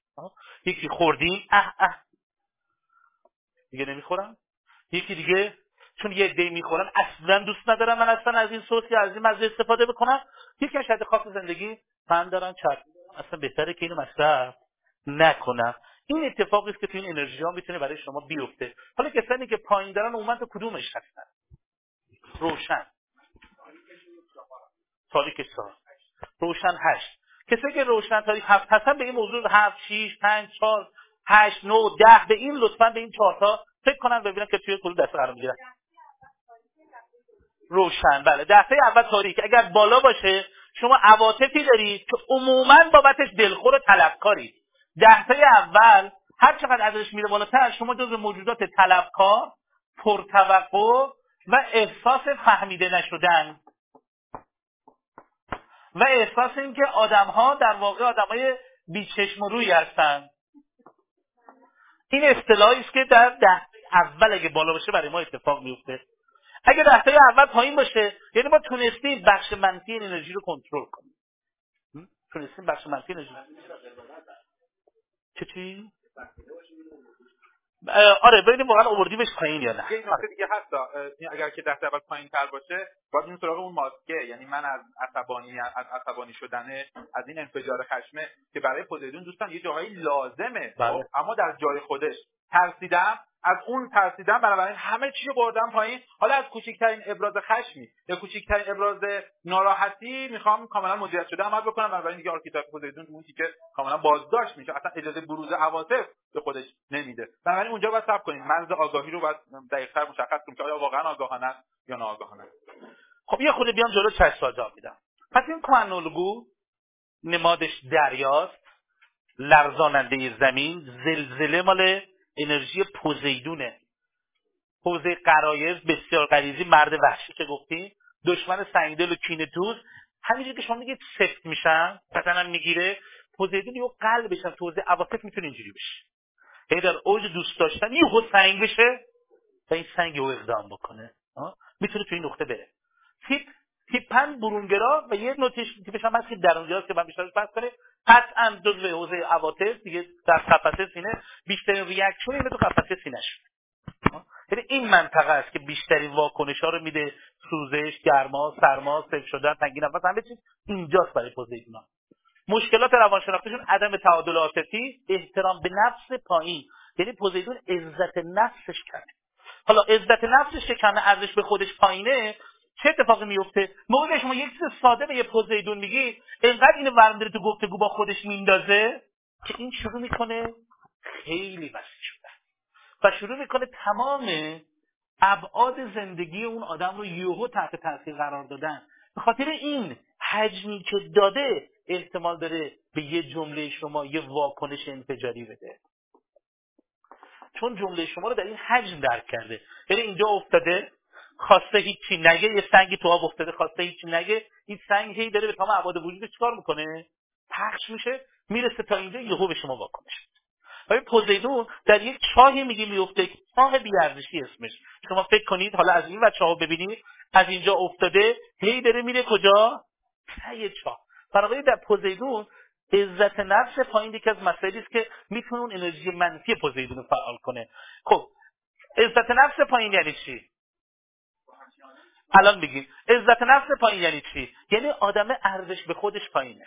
یکی خوردیم اه اه. دیگه نمی‌خورم. یکی دیگه چون یه دی می‌خورن اصلا دوست ندارم من اصلا از این یا از این مزه استفاده بکنم. یکی از خاص زندگی من دارن چرب اصلا بهتره که اینو مصرف نکنم. این اتفاقی است که تو این انرژی ها می‌تونه برای شما بیفته. حالا کسانی که پایین دارن عموما تو کدومش هستن؟ روشن. تاریک چهار روشن هشت. کسایی که روشن تاریک هفت هستن به این موضوع هفت شیش پنج چهار هشت نو ده به این لطفا به این چهارتا فکر کنن ببینن که توی کدوم دسته قرار می‌گیرن. روشن بله. دفعه اول تاریک. اگر بالا باشه شما عواطفی دارید که عموما بابتش دلخور و طلبکارید دفعه اول هر چقدر ازش میره بالاتر شما جز موجودات طلبکار پرتوقع و احساس فهمیده نشدن. و احساس اینکه آدم ها در واقع آدم های بیچشم روی هستند این اصطلاحی است که در ده اول اگه بالا باشه برای ما اتفاق میفته. اگه دسته اول پایین باشه یعنی ما تونستیم بخش منفی انرژی رو کنترل کنیم. تونستیم بخش منفی انرژی چی؟ آره ببینیم واقعا آوردیمش پایین یا نه. یه نکته دیگه هست اگر که دست اول پایین تر باشه باید این سراغ اون ماسکه. یعنی من از عصبانی از عصبانی شدنه از این انفجار خشمه که برای پوزیدون دوستان یه جاهایی لازمه. بله. اما در جای خودش. ترسیدم از اون ترسیدن بنابراین همه چی رو بردم پایین. حالا از کوچکترین ابراز خشمی یا کوچکترین ابراز ناراحتی می‌خوام کاملا مدیریت شده عمل بکنم. بنابراین دیگه archetype پوزیدون اون که کاملا بازداشت میشه. اصلا اجازه بروز عواطف به خودش نمیده. بنابراین اونجا باید صبر کنیم. مرز آگاهی رو باید دقیقتر مشخص کنیم که آیا واقعا آگاهانه یا ناآگاهانه خب یه خود بیام جلو چشم میدم. پس این کوانولگو نمادش دریاست. لرزاننده زمین زلزله مال انرژی پوزیدونه. حوزه قرایز بسیار غریزی مرد وحشی که گفتیم دشمن سنگدل و کینه دوز. همینجوری که شما میگید سفت میشن بدنم می‌گیره پوزیدون یه قلبش هم تو حوزه عواطف می‌تونه اینجوری بشه. هی در اوج دوست داشتن یهو سنگ بشه و این سنگ یهو اقدام بکنه. می‌تونه تو این نقطه بره. تیپن برونگرا و یه نوتیش تیپش هم هست که درونگراست که من بیشترش بحث کنه قطعا جزء حوزه عواطف دیگه در قفسه سینه بیشترین reaction اینه تو قفسه سینهش. یعنی این منطقه است که بیشترین واکنش ها رو میده سوزش گرما سرما سفت شدن تنگی نفس همه چیز اینجاست برای پوزیدونا مشکلات روانشناختیشون عدم تعادل عاطفی احترام به نفس پایین. یعنی پوزیدون عزت نفسش کمه. حالا عزت نفسش که کمه ارزش به خودش پایینه چه اتفاقی میفته؟ موقعی شما یک چیز ساده به یه پوزیدون میگی انقدر اینو ورم داره تو گفتگو با خودش میندازه که این شروع می‌کنه خیلی وسیع شدن. و شروع می‌کنه تمام ابعاد زندگی اون آدم رو یهو تحت تاثیر قرار دادن. به خاطر این حجمی که داده احتمال داره به یه جمله شما یه واکنش انفجاری بده. چون جمله شما رو در این حجم درک کرده. یعنی اینجا افتاده خواسته هیچی نگه یه سنگی تو آب افتاده خواسته هیچی نگه. این سنگ هی داره به تمام ابعاد وجودش چیکار می‌کنه؟ پخش میشه می‌رسه تا اینجا یهو به شما واکنش و پوزیدون در یک چاهی میگه میفته چاه بیارزشی اسمش. شما فکر کنید حالا از این و چاه ببینید از اینجا افتاده هی داره میره کجا؟ ته چاه. برای در پوزیدون عزت نفس پایین یکی از مسائلی است که می‌تونه انرژی منفی پوزیدون فعال کنه. خب عزت نفس پایین یعنی چی؟ الان بگید عزت نفس پایین یعنی چی؟ یعنی آدم ارزش به خودش پایینه.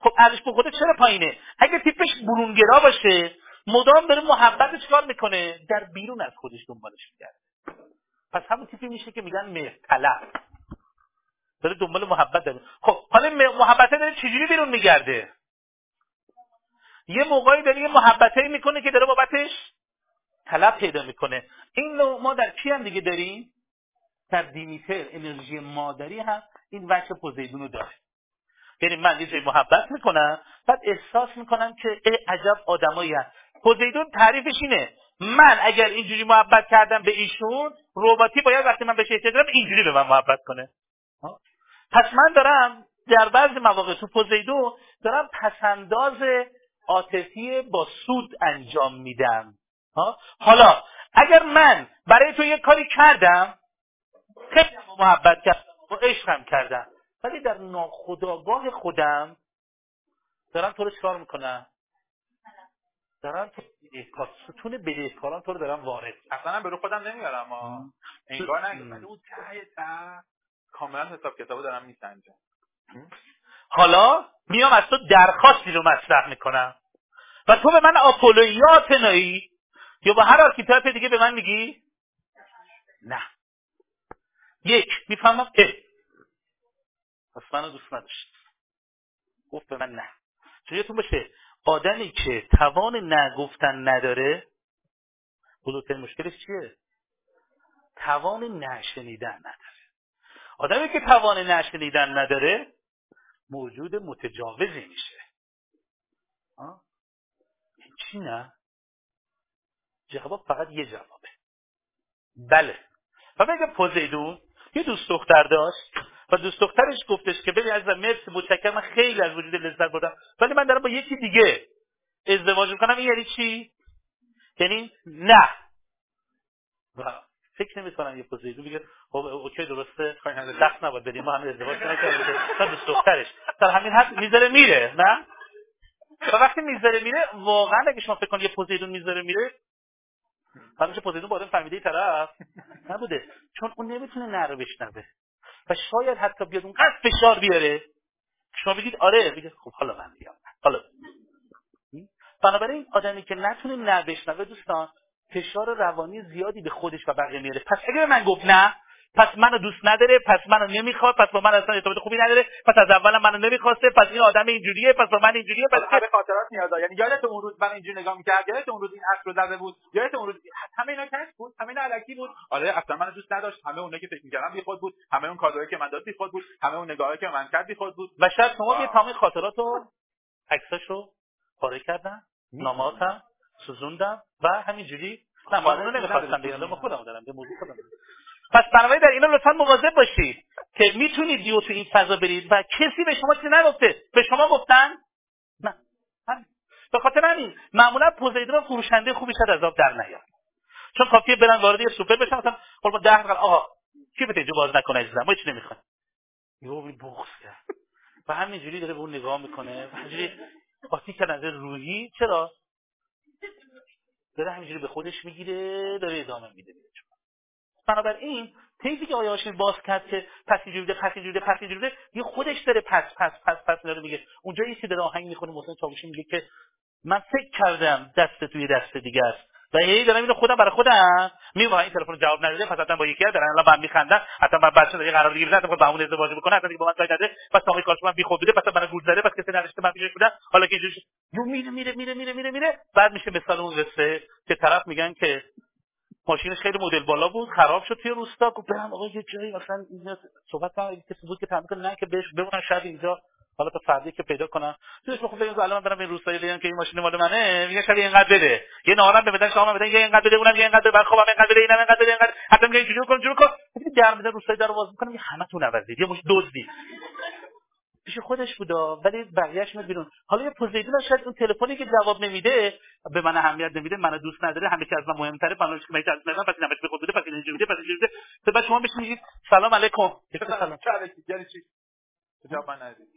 خب ارزش به خودش چرا پایینه؟ اگه تیپش برونگرا باشه مدام داره محبت چکار می‌کنه؟ در بیرون از خودش دنبالش میگرده. پس همون تیپی میشه که میگن مهر داره دنبال محبت داره. خب حالا محبت داره چجوری بیرون میگرده؟ یه موقعی داره یه محبته می‌کنه که داره بابتش طلب پیدا می‌کنه. این ما در کی هم دیگه داریم؟ در دیمیتر انرژی مادری هم این وجه پوزیدون رو داره. یعنی من یه محبت می‌کنم بعد احساس می‌کنم که عجب آدمایی هست پوزیدون تعریفش اینه. من اگر اینجوری محبت کردم به ایشون رباتی باید وقتی من بهش احتیاج دارم اینجوری به من محبت کنه. پس من دارم در بعضی مواقع تو پوزیدون دارم پسنداز عاطفی با سود انجام میدم. حالا اگر من برای تو یک کاری کردم خیلی محبت کردم و عشقم کردم. ولی در ناخداگاه خودم دارم تو رو چکار می‌کنم؟ دارم تو بدهکار ستون بدهکاران تو رو دارم وارد اصلا به رو خودم نمیارم انگار نه ولی اون ته ته کاملا حساب کتابو دارم میسنجم. حالا میام از تو درخواستی رو مطرح می‌کنم. و تو به من آپولویات نایی یا با هر archetype دیگه به من میگی؟ نه. یک. می‌فهمم؟ اه. پس دوست نداشت گفت به من نه. چون باشه آدمی که توان نه گفتن نداره بزرگترین مشکلش چیه؟ توان نه شنیدن نداره. آدمی که توان نه شنیدن نداره موجود متجاوزی میشه. چی نه؟ جواب فقط یه جوابه. بله. و بگه پوزیدون یه دوست دختر داشت و دوست دخترش گفتش که ببین از مرسی متشکرم. من خیلی از وجود لذت بردم. ولی من دارم با یکی دیگه ازدواج می‌کنم. این یعنی چی؟ یعنی نه. فکر نمی کنم یه پوزیدون بگه خب اوکی درسته. دست نباید بدیم. ما هم ازدواج کنیم دوست دخترش. در همین حد می‌ذاره میره نه؟ و وقتی می‌ذاره میره واقعا اگه شما فکر کنید یه پوزیدون می‌ذاره میره همیشه پوزیدون با فهمیده طرف؟ نبوده. چون اون نمی‌تونه نره بشنوه و شاید حتی بیاد اونقدر فشار بیاره. شما بگید آره بگید خب حالا من بیام حالا. بنابراین آدمی که نتونه نه بشنوه دوستان فشار روانی زیادی به خودش و بقیه میاره. پس اگر من گفت نه پس منو دوست نداره پس منو نمی‌خواد پس با من اصلا ارتباط خوبی نداره پس از اول منو نمی‌خواسته پس این آدم اینجوریه پس با من اینجوریه پس همه خاطرات میاد یعنی یادت اون روز من اینجوری نگاه می‌کرد؟ یادت اون روز این عکس رو زده بود؟ یادت اون روز همه اینا کش بود؟ همه اینا علکی بود؟ آره اصلا منو دوست نداشت. همه اونایی که فکر می‌کردم بی خود بود. همه اون کادوهایی که من داد بی خود بود. همه اون نگاهایی که من کرد بی خود بود. و شاید شما یه تمام خاطراتو عکساشو پاره کردن ناماتم سوزوندم و همینجوری نه ما نمی‌خواستم بگم. خودم دارم به موضوع خودم پس بنابراین در اینا لطفا مواظب باشید که می‌تونید دیو تو این فضا برید و کسی به شما چیزی نگفته. به شما گفتن؟ نه. به خاطر همین معمولا پوزیدون فروشنده خوبی شد از آب در نیاد. چون کافیه برن وارد یه سوپر بشن مثلا خب ما 10 قرار آقا کی به اینجا باز نکنه عزیزم؟ ما چی نمی‌خوایم. یهو بغض کرد. و همینجوری داره به اون نگاه می‌کنه. همینجوری قاطی از روحی. چرا؟ داره همینجوری به خودش می‌گیره داره ادامه میده. بنابراین تیزی که آیا باز کرد که پس اینجوری پس اینجوری پس اینجوری یه خودش داره پس پس پس پس داره میگه. اونجا یه داره آهنگ می‌خونه محسن چاوشی میگه که من فکر کردم دست توی دست دیگه است. و هی دارم اینو خودم برای خودم میگم این تلفن جواب نداده پس حتما با یکی دارن الان من میخندن. حتما من بچه دیگه قرار دیگه بزنم با اون ازدواج بکنه حتما دیگه با من کاری نده پس آقای کارش من بیخود بوده پس من گول زده پس کسی نرشته من پیشش بودم. حالا که اینجوری میره میره میره میره میره میره. بعد میشه مثال اون قصه که طرف میگن که ماشینش خیلی مدل بالا بود خراب شد توی روستا. گفت برم آقا یه جایی مثلا اینجا صحبت کنم. کسی بود که تعمیر کنه نه که بهش بمونن شب اینجا. حالا تا فردی که پیدا کنم توش بخوام بگم الان برم این روستایی بگم که این ماشین مال منه. میگه شب اینقدر بده. یه نهارم به بدن شما بدن یه اینقدر بده اونم یه اینقدر بعد خوابم اینقدر بده اینم اینقدر بده اینقدر حتی میگه اینجوری کن جوری کن. در میده روستایی در باز می‌کنم همه تو نوازید یه مش دزدی. پیش خودش بودا ولی بقیه‌اش میاد بیرون. حالا یه پوزیدون شاید اون تلفنی که جواب نمیده به من اهمیت نمیده منو دوست نداره همه چی از من مهمتره منو که میگه از من پس نمیشه به خود بوده پس اینجوری بوده پس اینجوری بوده بعد شما بهش میگید سلام علیکم. سلام؟ یعنی چی؟ جواب من ندید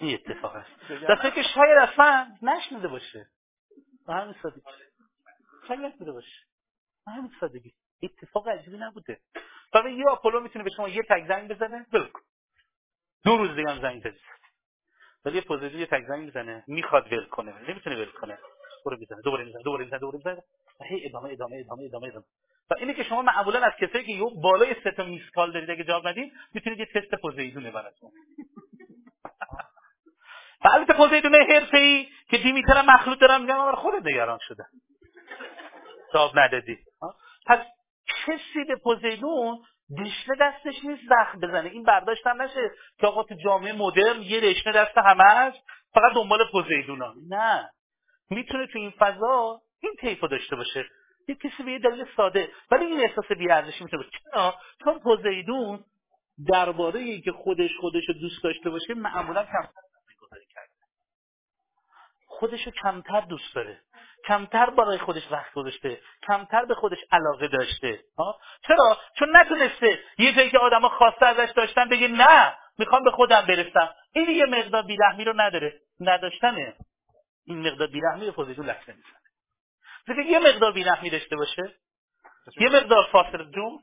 این اتفاق است. دسته که شاید اصلا نشنیده باشه. به همین سادگی. شاید نشنیده باشه. به همین سادگی. اتفاق عجیبی نبوده. فقط یه آپولو می‌تونه به شما یه تک زنگ بزنه؟ ول کنه. دو روز دیگه هم زنگ بزنه ولی یه پوزیدون یه تک زنگ می‌زنه. می‌خواد ول کنه. نمی‌تونه ول کنه. برو می‌زنه دوباره می‌زنه دوباره می‌زنه دوباره می‌زنه. و هی ادامه ادامه ادامه ادامه ادامه. و اینه که شما معمولا از کسایی که یهو بالای سه تا missed call دارید اگه جواب ندید می‌تونید یه تست پوزیدونه براتون. و البته پوزیدون حرفه‌ای که دیمیتر مخلوط دارم میگم برای خودت نگران شده. جواب ندادی. پس کسی به پوزیدون دشنه دستش نیست زخم بزنه. این برداشتم نشه که آقا تو جامعه مدرن یه دشنه دست همه هست فقط دنبال پوزیدونا نه. می‌تونه تو این فضا این تیپو داشته باشه. یه کسی به یه دلیل ساده ولی این احساس بیارزشی می‌تونه باشه. چرا؟ چون پوزیدون درباره که خودش خودش رو دوست داشته باشه معمولا کمتر خودش رو کمتر دوست داره. کمتر برای خودش وقت گذاشته. کمتر به خودش علاقه داشته. ها؟ چرا؟ چون نتونسته یه جایی که آدما خواسته ازش داشتن بگه نه می‌خوام به خودم برسم. این یه مقدار بیرحمی رو نداره. نداشتنه. این مقدار بیرحمی به پوزیشن لکه می‌زنه یه مقدار بیرحمی داشته باشه. یه مقدار فاصله جون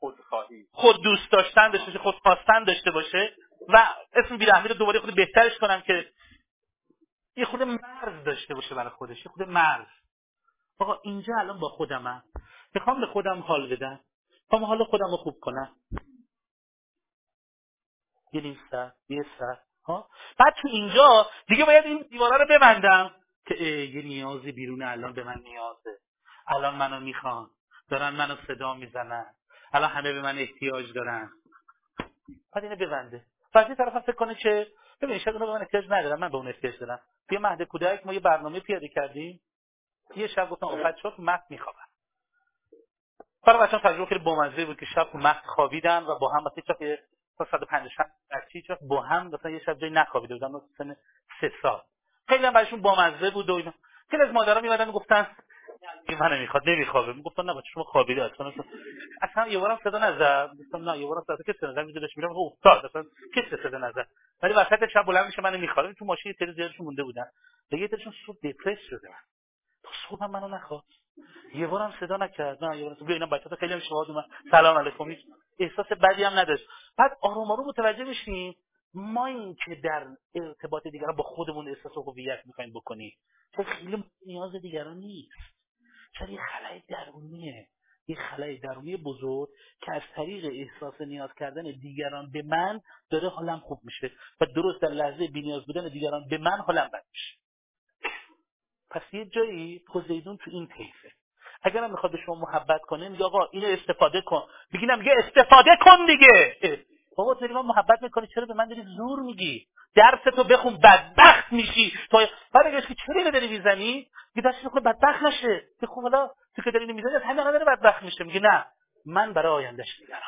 خودخواهی. خود دوست داشتن داشته باشه. خود خواستن داشته باشه. و اسم بیرحمی رو دوباره خود بهترش کنم که یه خود مرز داشته باشه برای خودش یه خود مرز. آقا اینجا الان با خودمم می‌خوام به خودم حال بدم. می‌خوام حال خودم رو خوب کنم. یه سر یه سر ها؟ بعد تو اینجا دیگه باید این دیوارا رو ببندم. که یه نیازی بیرون الان به من نیازه. الان منو می‌خوان. دارن منو صدا می‌زنن. الان همه به من احتیاج دارن. بعد اینو ببنده. بعد طرف فکر کنه که ببین شاید به من احتیاج ندارم. من به اون احتیاج دارم. توی مهد کودک ما یه برنامه پیاده کردیم. یه شب گفتم اوقات شد مهد میخوابن. برای بچه‌ها تجربه خیلی بامزه بود که شب مهد خوابیدن و با هم مثلا چه تا 150 بچی با هم مثلا یه شب جای نخوابیده بودن تو سن 3 سال. خیلی هم براشون بامزه بود و اینا. خیلی از مادرها میمدن می‌گفتن این من نمی‌خواد نمیخوابه. می‌گفتن نه شما خوابیده اصلا. اصلا یه بارم صدا نزد. گفتم نه یه بارم صدا کسی نزد. میذارش میرم افتاد. اصلا کسی صدا نزد. ولی وسط شب بلند میشه منو می‌خواد تو ماشین تری زیادشون مونده بودن. دیگه ترشون صبح دپرس شده من تو صبح منو نخواد یه بارم صدا نکرد. نه یه بارم اینا بچه‌ها خیلی هم شهاد من سلام علیکم. احساس بدی هم نداشت. بعد آروم آروم متوجه میشیم ما این که در ارتباط دیگران با خودمون احساس هویت می‌خوایم بکنیم. خیلی نیاز دیگران نیست. چرا یه خلای درونیه. یه خلای درونی بزرگ که از طریق احساس نیاز کردن دیگران به من داره حالم خوب میشه و درست در لحظه نیاز بودن دیگران به من حالم بد میشه. پس یه جایی پوزیدون تو این طیفه. اگرم می‌خواد به شما محبت کنه میگه آقا اینو استفاده کن. میگینم یه استفاده کن دیگه. بابا تو من محبت می‌کنی چرا به من داری زور میگی؟ درس تو بخون بدبخت میشی. تو بعد اگه که چرا داری می‌زنی؟ میگه دست خود بدبخت نشه. که خب حالا تو که داری می‌زنی از همین داره بدبخت میشه. میگه نه من برای آیندهش نگرانم.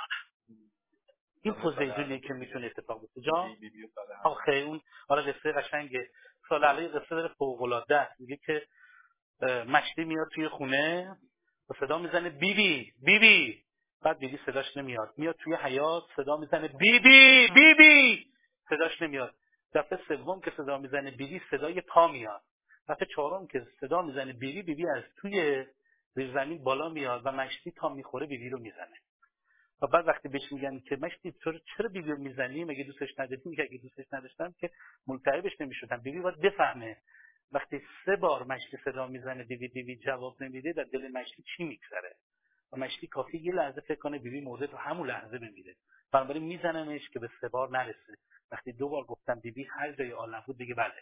این پوزیدونیه که می‌تونه اتفاق بیفته. جا آخه اون حالا قصه قشنگه. سال علی قصه داره فوق العاده میگه که مشتی میاد توی خونه و صدا می‌زنه بیبی بیبی. بعد بیبی صداش نمیاد. میاد توی حیات صدا می‌زنه بیبی بیبی صداش نمیاد. دفعه سوم که صدا می‌زنه بیبی صدای پا میاد. دفعه چهارم که صدا می‌زنه بیبی بیبی از توی زیر زمین بالا میاد و مشتی تا می‌خوره بیبی رو می‌زنه. و بعد وقتی بهش میگن که مشتی چرا چرا بیبی رو می‌زنی؟ مگه دوستش نداری؟ میگه اگه دوستش نداشتم که ملتهبش نمی‌شدم. بیبی باید بفهمه وقتی سه بار مشتی صدا می‌زنه بیبی بیبی جواب نمیده در دل مشتی چی میگذره؟ و مشتی کافی یه لحظه فکر کنه بیبی مرده تو همون لحظه بمیره. بنابراین میزننش که به سه بار نرسه. وقتی دو بار گفتم بیبی هر جای عالم بود دیگه بله.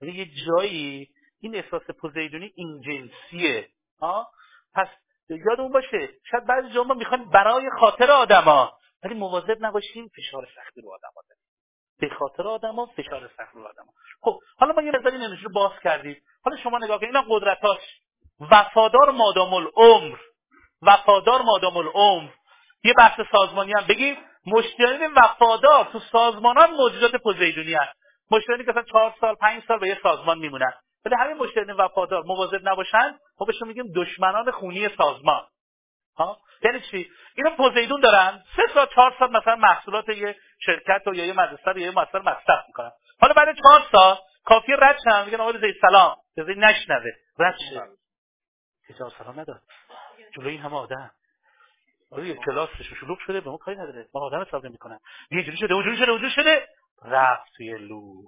یعنی یه جایی این احساس پوزیدونی این جنسیه. ها پس یادمون باشه شاید بعضی جاها می‌خوایم برای خاطر آدما ولی مواظب نباشیم فشار سختی رو آدما به خاطر آدما فشار سخت رو آدما. خب حالا ما یه مقداری انرژی رو باز کردیم. حالا شما نگاه کنید اینا قدرتاش. وفادار مادام العمر. وفادار مادام العمر. یه بحث سازمانی هم بگیم. مشتریان وفادار تو سازمانان موجودات پوزیدونی هست. مشتریانی که مثلا چهار سال پنج سال به یه سازمان میمونن. ولی همین مشتریان وفادار مواظب نباشن. ما بهشون میگیم دشمنان خونی سازمان. ها؟ یعنی چی؟ اینا پوزیدون دارن. سه سال چهار سال مثلا محصولات یه شرکت و یا یه مدرسه یا یه مؤسسه مصرف می‌کنن. حالا بعد چهار سال کافی رد شن. میگن آقا زید سلام. زید نشنوه. رد شه. چهار سلام نداد. جلوی همه آدم. آره یه کلاسش شلوغ شده به ما کاری نداره. ما آدم حساب نمی‌کنن. یه جوری شده اونجوری شده اونجوری شده. رفت توی لو.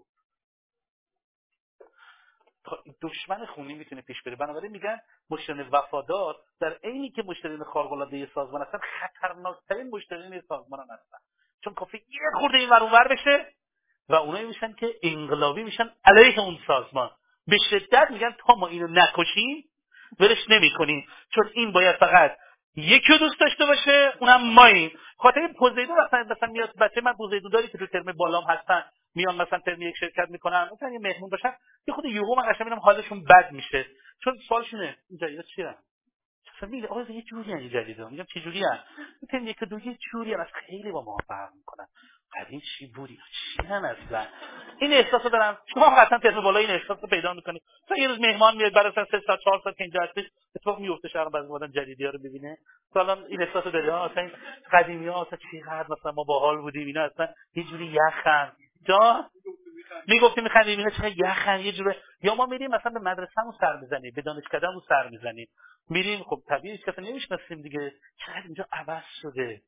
دشمن خونی می‌تونه پیش بره. بنابراین میگن مشتری وفادار در عینی که مشتریان خارق العاده سازمان هستن خطرناکترین مشتریان سازمان هستن. چون کافی یه خورده این ور بشه و اونایی میشن که انقلابی میشن علیه اون سازمان. به شدت میگن تا ما اینو نکشیم ولش نمی‌کنیم. چون این باید فقط یکی دوست داشته باشه اونم ماییم خاطر پوزیدون مثلا مثلا میاد بچه من پوزیدون داری که تو ترم بالام هستن میان مثلا ترم یک شرکت می‌کنن مثلا یه مهمون باشن یه خود یهو من قشنگ می‌بینم حالشون بد میشه. چون سوالشونه این جدیدا چی اصلا میگه آقا یه جوری این جدیدا میگم چه جوری ان میگم یک دو یه جوری از خیلی با ما فرق می‌کنن قدیم چی بودی؟ چی هم اصلا؟ این احساسو دارم. شما قطعا ترم بالا این احساس رو پیدا می‌کنید مثلا یه روز مهمان میاد از سه ساعت چهار ساعت که اینجا هستش اتفاق میفته شهر بعضی آدم جدیدی ها رو ببینه مثلا این احساس رو داره اصلا قدیمی ها اصلا چقدر مثلا ما باحال بودیم اینا اصلا یه جوری یخن. جا؟ می‌گفتیم میخندیم اینا چقدر یخن یه جوره یا ما میریم مثلا به مدرسه‌مون سر می‌زنیم به دانشکدهمون سر می‌زنیم. میریم خب طبیعی که اصلا نمی‌شناسیم دیگه. چقدر اینجا عوض شده.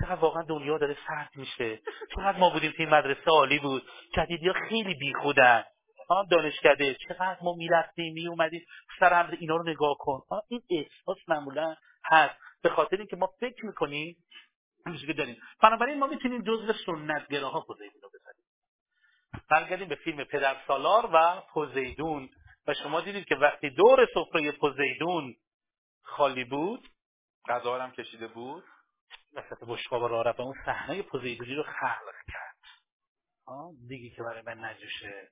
چقدر واقعا دنیا داره سرد میشه. چقدر ما بودیم که این مدرسه عالی بود. جدیدی ها خیلی بیخودن. ها دانشکده. چقدر ما می‌رفتیم میومدیم سر هم اینا رو نگاه کن. این احساس معمولا هست. به خاطر اینکه ما فکر می‌کنیم که داریم. بنابراین ما می‌تونیم جزء سنتگراها پوزیدون رو بزنیم. برگردیم به فیلم پدر سالار و پوزیدون. و شما دیدید که وقتی دور سفره پوزیدون خالی بود غذا هم کشیده بود. وسط بشقاب راه رفت اون صحنه پوزیدونی رو خلق کرد. دیگه که برای من نجوشه.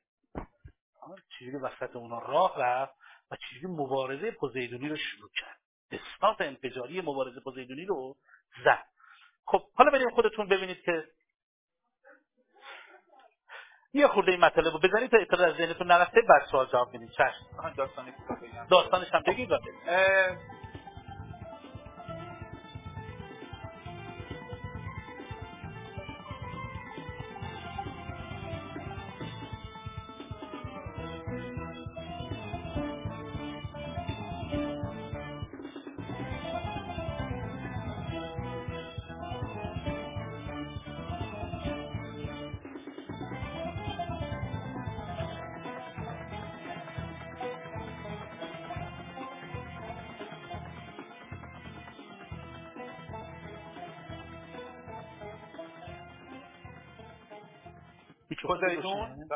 چجوری وسط اونا راه رفت و چجوری مبارزه پوزیدونی رو شروع کرد. اثبات انفجاری مبارزه پوزیدونی رو زد. خب حالا بریم خودتون ببینید که یه خورده این مطلب رو بزنید تا اطلاع از ذهنتون نرفته بعد سوال جواب بدید. چشم. داستانش هم بگید پوزیدون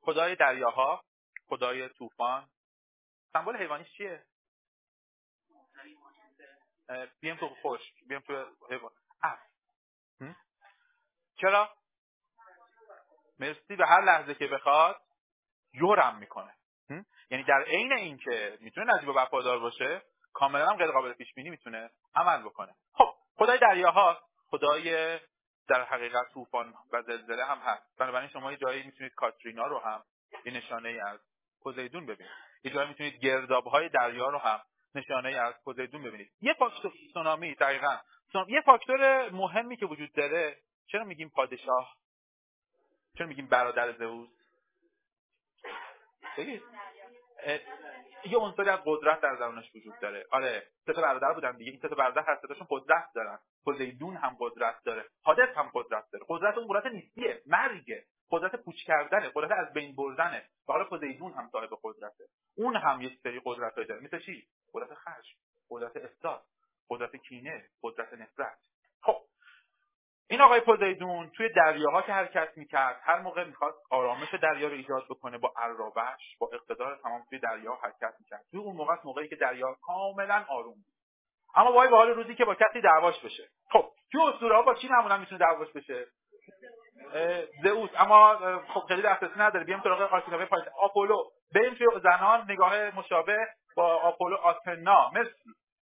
خدای دریاها خدای طوفان. سمبل حیوانیش چیه؟ بیم تو خوش بیم تو حیوان. چرا؟ مرسی به هر لحظه که بخواد یورم می‌کنه. یعنی در عین اینکه می‌تونه نجیب و وفادار باشه کاملا هم غیر قابل پیش بینی می‌تونه عمل بکنه. خب خدای دریاها خدای در حقیقت طوفان و زلزله هم هست. بنابراین شما یه جایی می‌تونید کاترینا رو هم یه نشانه ای از پوزیدون ببینید. یه جایی می‌تونید گرداب های دریا رو هم نشانه ای از پوزیدون ببینید. یه فاکتور سونامی دقیقا. یه فاکتور مهمی که وجود داره چرا میگیم پادشاه؟ چرا میگیم برادر زئوس؟ یه عنصری از قدرت در درونش وجود داره. آره سه تا برادر بودن دیگه. این سه تا برادر هر ستاشون قدرت دارن. پوزیدون هم قدرت داره. حادث هم قدرت داره. قدرت اون قدرت نیستیه مرگه. قدرت پوچ کردنه قدرت از بین بردنه. و حالا پوزیدون هم صاحب قدرته. اون هم یک سری قدرت داره. مثل چی؟ قدرت خشم قدرت افساد قدرت کینه قدرت نفرت. این آقای پوزیدون توی دریاها که حرکت می‌کرد هر موقع می‌خواست آرامش دریا رو ایجاد بکنه با عرابش با اقتدار تمام توی دریا حرکت می‌کرد. توی اون موقع موقعی که دریا کاملا آروم بود. اما وای به حال روزی که با کسی دعواش بشه. خب توی اسطوره با چی معمولا می‌تونه دعواش بشه؟ زئوس. اما خب خیلی دسترسی نداره. بیام سراغ آرکینوی پایین. آپولو. بریم توی زنان نگاه مشابه با آپولو آتنا مثل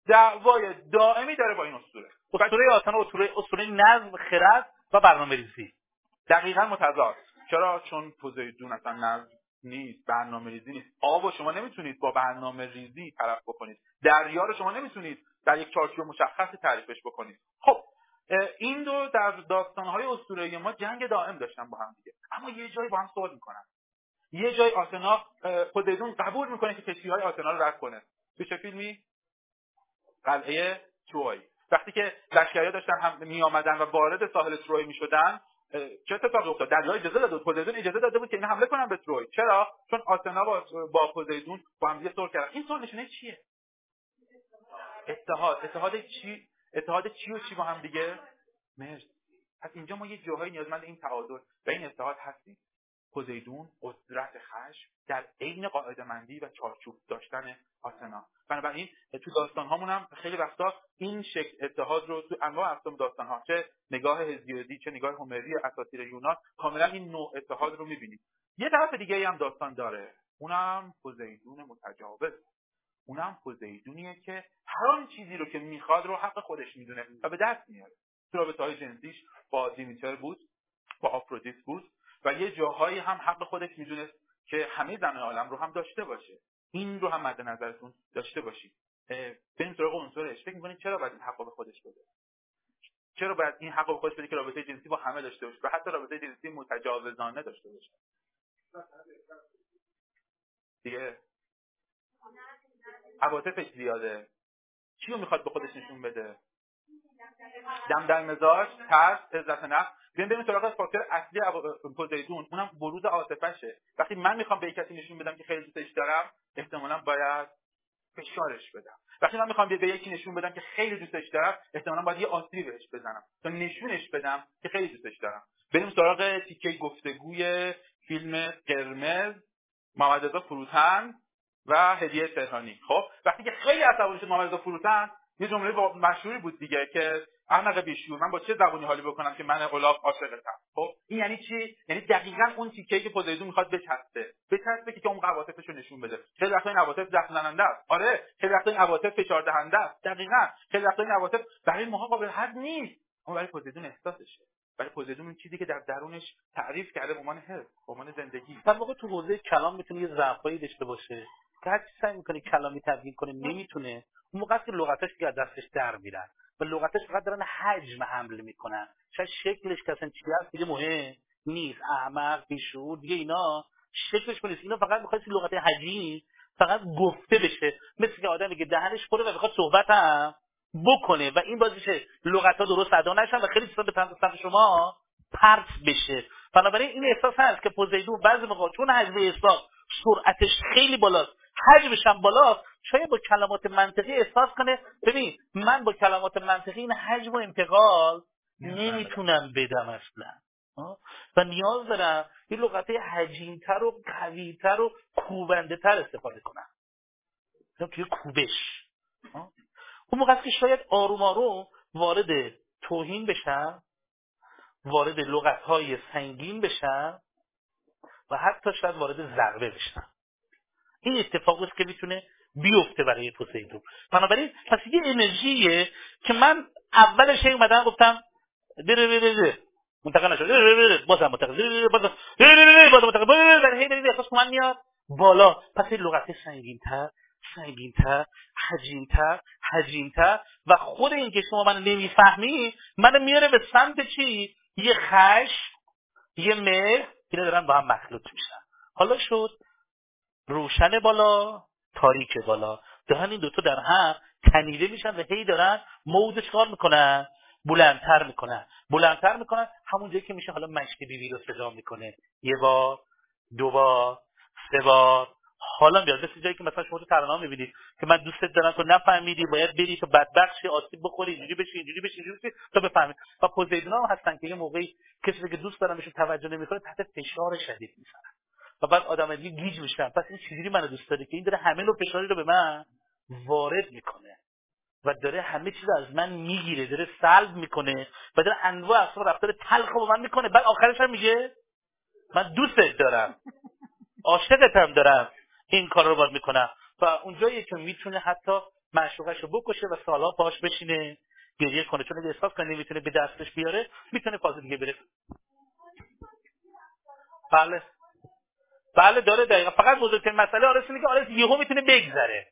دعوای دائمی داره با این اسطوره. اسطوره آتنا اسطوره اسطوره نظم خرد و برنامه ریزی. دقیقا متضاد. چرا؟ چون پوزیدون اصلا نظم نیست برنامه ریزی نیست. آب رو شما نمی‌تونید با برنامه ریزی طرف بکنید. دریا رو شما نمی‌تونید در یک چارچوب مشخصی تعریفش بکنید. خب این دو در داستانهای اسطوره‌ای ما جنگ دائم داشتن با هم دیگه. اما یه جایی با هم صلح می‌کنن. یه جای آتنا پوزیدون قبول می‌کنه که کشتیهای آتنا رو رد کنه. تو چه فیلمی؟ قلعه تروی. وقتی که لشکری‌ها داشتن هم می آمدن و وارد ساحل تروی می شدن چه اتفاقی افتاد؟ دریا اجازه بود پوزیدون اجازه داده بود که اینا حمله کنن به تروی. چرا؟ چون آتنا با با پوزیدون با هم دیگه کردن. این صلح نشونه چیه؟ اتحاد. اتحاد چی؟ اتحاد چی و چی با هم دیگه؟ مرد پس اینجا ما یه جاهایی نیازمند این تعادل و این اتحاد هستیم. پوزیدون قدرت خشم در عین قاعده مندی و چارچوب داشتن آتنا بنابراین تو داستان هامون هم خیلی وقتا این شکل اتحاد رو تو انواع اقسام داستان ها چه نگاه هزیودی چه نگاه هومری اساطیر یونان کاملا این نوع اتحاد رو می‌بینیم. یه طرف دیگه هم داستان داره. اونم پوزیدون متجاوز. اونم پوزیدونیه که هر آن چیزی رو که می‌خواد رو حق خودش می‌دونه و به دست میاره. تو رابطه های جنسیش با دیمیتر بود با آفرودیت بود و یه جاهایی هم حق خودش می‌دونست که همه زن عالم رو هم داشته باشه. این رو هم مد نظرتون داشته باشید. بریم سراغ عنصرش. فکر می‌کنید چرا باید این حق به خودش بده؟ چرا باید این حق به خودش بده که رابطه جنسی با همه داشته باشه و حتی رابطه جنسی متجاوزانه داشته باشه؟ دیگه؟ عواطفش زیاده چی رو می‌خواد به خودش نشون بده؟ دم در مزاج ترس عزت نفس. بیایم بریم سراغ فاکتور اصلی پوزیدون اونم بروز عاطفشه. وقتی من می‌خوام به کسی نشون بدم که خیلی دوستش دارم احتمالا باید فشارش بدم. وقتی من می‌خوام به یکی نشون بدم که خیلی دوستش دارم احتمالا باید یه آسیبی بهش بزنم. تا نشونش بدم که خیلی دوستش دارم. بریم سراغ تیکه گفتگوی فیلم قرمز محمد رضا فروتن و هدیه تهرانی. خب وقتی که خیلی عصبانی شد محمد رضا فروتن یه جمله مشهوری بود دیگه که احمق بیشور من با چه زبونی حالی بکنم که من الاف عاشقتم؟ خب این یعنی چی؟ یعنی دقیقا اون تیکه که پوزیدون می‌خواد بچسبه. بچسبه که اون عواطفش رو نشون بده. خیلی وقتا این عواطف زخم است. آره خیلی وقتا این عواطف فشار دهنده است. دقیقا. خیلی وقتا این عواطف برای ماها قابل حد نیست. اما برای پوزیدون احساسشه. برای پوزیدون اون چیزی که در درونش تعریف کرده به عنوان حس به عنوان زندگی. در واقع تو حوزه کلام می‌تونه یه ضعفایی داشته باشه. که هر سعی می‌کنه کلامی تبیین کنه نمی‌تونه. اون موقع که لغتش دیگه دستش در میرن و لغتش فقط دارن حجم حمل می‌کنن. شاید شکلش که اصلا چی هست دیگه مهم نیست. احمق بیشور دیگه اینا شکلش نیست. اینا فقط می‌خواد لغت حجی فقط گفته بشه. مثل که آدمی که دهنش پره و می‌خواد صحبت هم بکنه و این بازیشه لغت ها درست ادا نشن و خیلی چیزا به سمت شما پرت بشه. بنابراین این احساس هست که پوزیدون بعضی موقع چون حجم احساس سرعتش خیلی بالاست حجمش هم بالاست شاید با کلمات منطقی احساس کنه ببین من با کلمات منطقی این حجم و انتقال نمی‌تونم بدم اصلا. و نیاز دارم این لغت حجیمتر و قویتر و کوبنده تر استفاده کنم. توی کوبش. اون موقع که شاید آروم آروم وارد توهین بشم وارد لغت های سنگین بشم و حتی شاید وارد ضربه بشم. این اتفاقی است که می‌تونه بیفته برای پوسیدون بنابراین پس یه انرژیه که من اولش اومدم گفتم دره دره دره منتقل نشد بازم منتقل بازم بازم منتقل در هی دارید احساس من میاد بالا پس این لغت سنگینتر سنگینتر حجیمتر حجیمتر و خود این که شما من نمی‌فهمی من میاره به سمت چی یه خش یه مهر اینا دارن با هم مخلوط میشن حالا شد روشن بالا تاریک بالا. دهن این دوتا در هم تنیده میشن و هی دارن موضش کار می‌کنن بلندتر می‌کنن. بلندتر می‌کنن همون جایی که میشه حالا مشک بیبی رو صدا می‌کنه. یه بار دو بار سه بار. حالا میاد. مثل جایی که مثلا شما تو ترانه می‌بینید که من دوستت دارم تو نفهمیدی باید بری تو بدبخشی آسیب بخوری اینجوری بشی اینجوری بشی اینجوری بشی تا بفهمی. و پوزیدونا هستن که یه موقعی کسی که دوست دارم بهشون توجه نمی‌کنه تحت فشار شدید می‌ذارن. و بعد آدم دیگه گیج میشن پس این چجوری منو دوست داره که این داره همه نوع فشاری رو به من وارد می‌کنه. و داره همه چیز از من می‌گیره داره سلب می‌کنه و داره انواع اقسام رفتار تلخ با من می‌کنه. بعد آخرش هم میگه من دوستت دارم. عاشقتم دارم. این کار رو باید می‌کنم. و اونجایی که می‌تونه حتی معشوقش رو بکشه و سالها پاش بشینه گریه کنه. چون اگه احساس کنه نمی‌تونه به دستش بیاره می‌تونه فاز دیگه بره. بله. بله داره دقیقا. فقط بزرگترین مسئله آرس اینه که آرس یهو می‌تونه بگذره.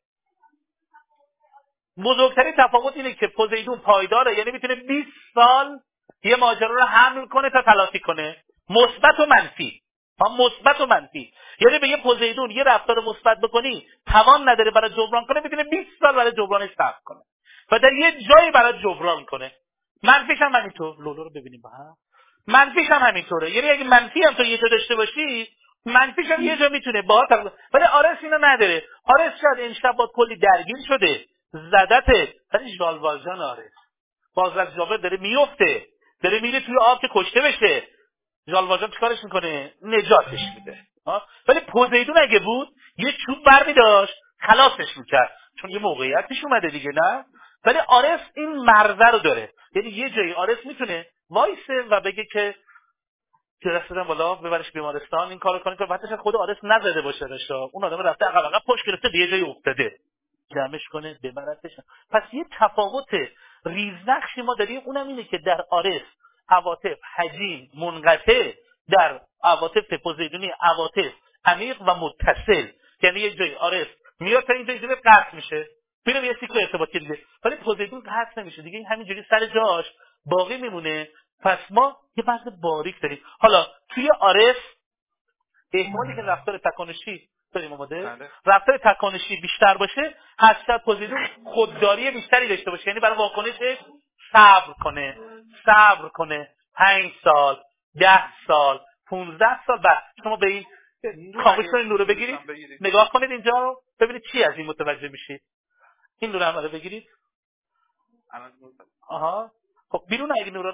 بزرگترین تفاوت اینه که پوزیدون پایداره. یعنی می‌تونه 20 سال یه ماجرا رو حمل کنه تا تلافی کنه. مثبت و منفی. مثبت و منفی. یعنی به یه پوزیدون یه رفتار مثبت بکنی توان نداره برای جبران کنه می‌تونه 20 سال برای جبرانش صبر کنه. و در یه جایی برای جبران کنه. منفیش هم همینطور. لولو رو ببینیم با هم. منفیش هم همینطوره. یعنی اگه منفی هم تو یه جا داشته باشی منفیش هم یه جا می‌تونه با ولی آرس اینو نداره. آرس شاید امشب با کلی درگیر شده. زدته. ولی ژالوالژان آرس بازرگ جابر داره میفته داره میره توی آب که کشته بشه. ژالواژان چیکارش می‌کنه؟ نجاتش میده. ولی پوزیدون اگه بود یه چوب برمی داشت خلاصش می‌کرد. چون یه موقعیت پیش اومده دیگه نه؟ ولی آرس این مرزه رو داره. یعنی یه جایی آرس می‌تونه وایسه و بگه که که رسیدن بالا ببرش بیمارستان این کارو کنه که بعدش خود آرس نزده باشه رشا اون آدم رفته عقب عقب پشت گرفته یه جایی افتاده. جمعش کنه ببرتش پس یه تفاوت ریزنقشی ما داریم اونم اینه که در آرس عواطف حجیم منقطع در عواطف پوزیدونی عواطف عمیق و متصل. یعنی یه جایی آرس میاد تا اینجا اینجا قطع میشه. میره یه سیکل ارتباطی دیگه. ولی پوزیدون قطع نمیشه. دیگه همینجوری سر جاش باقی میمونه. پس ما یه بحث باریک داریم. حالا توی آرس احتمالی که رفتار تکانشی داریم آماده؟ بله. رفتار تکانشی بیشتر باشه حسد پوزیدون خودداری بیشتری داشته باشه. یعنی برای واکنشش صبر کنه. صبر کنه. پنج سال ده سال 15 سال. بعد شما به این خاموش کنید نور رو بگیرید. نگاه کنید اینجا رو ببینید چی از این متوجه میشید. این نور رو بگیرید. آها. خب بیرون اگه نور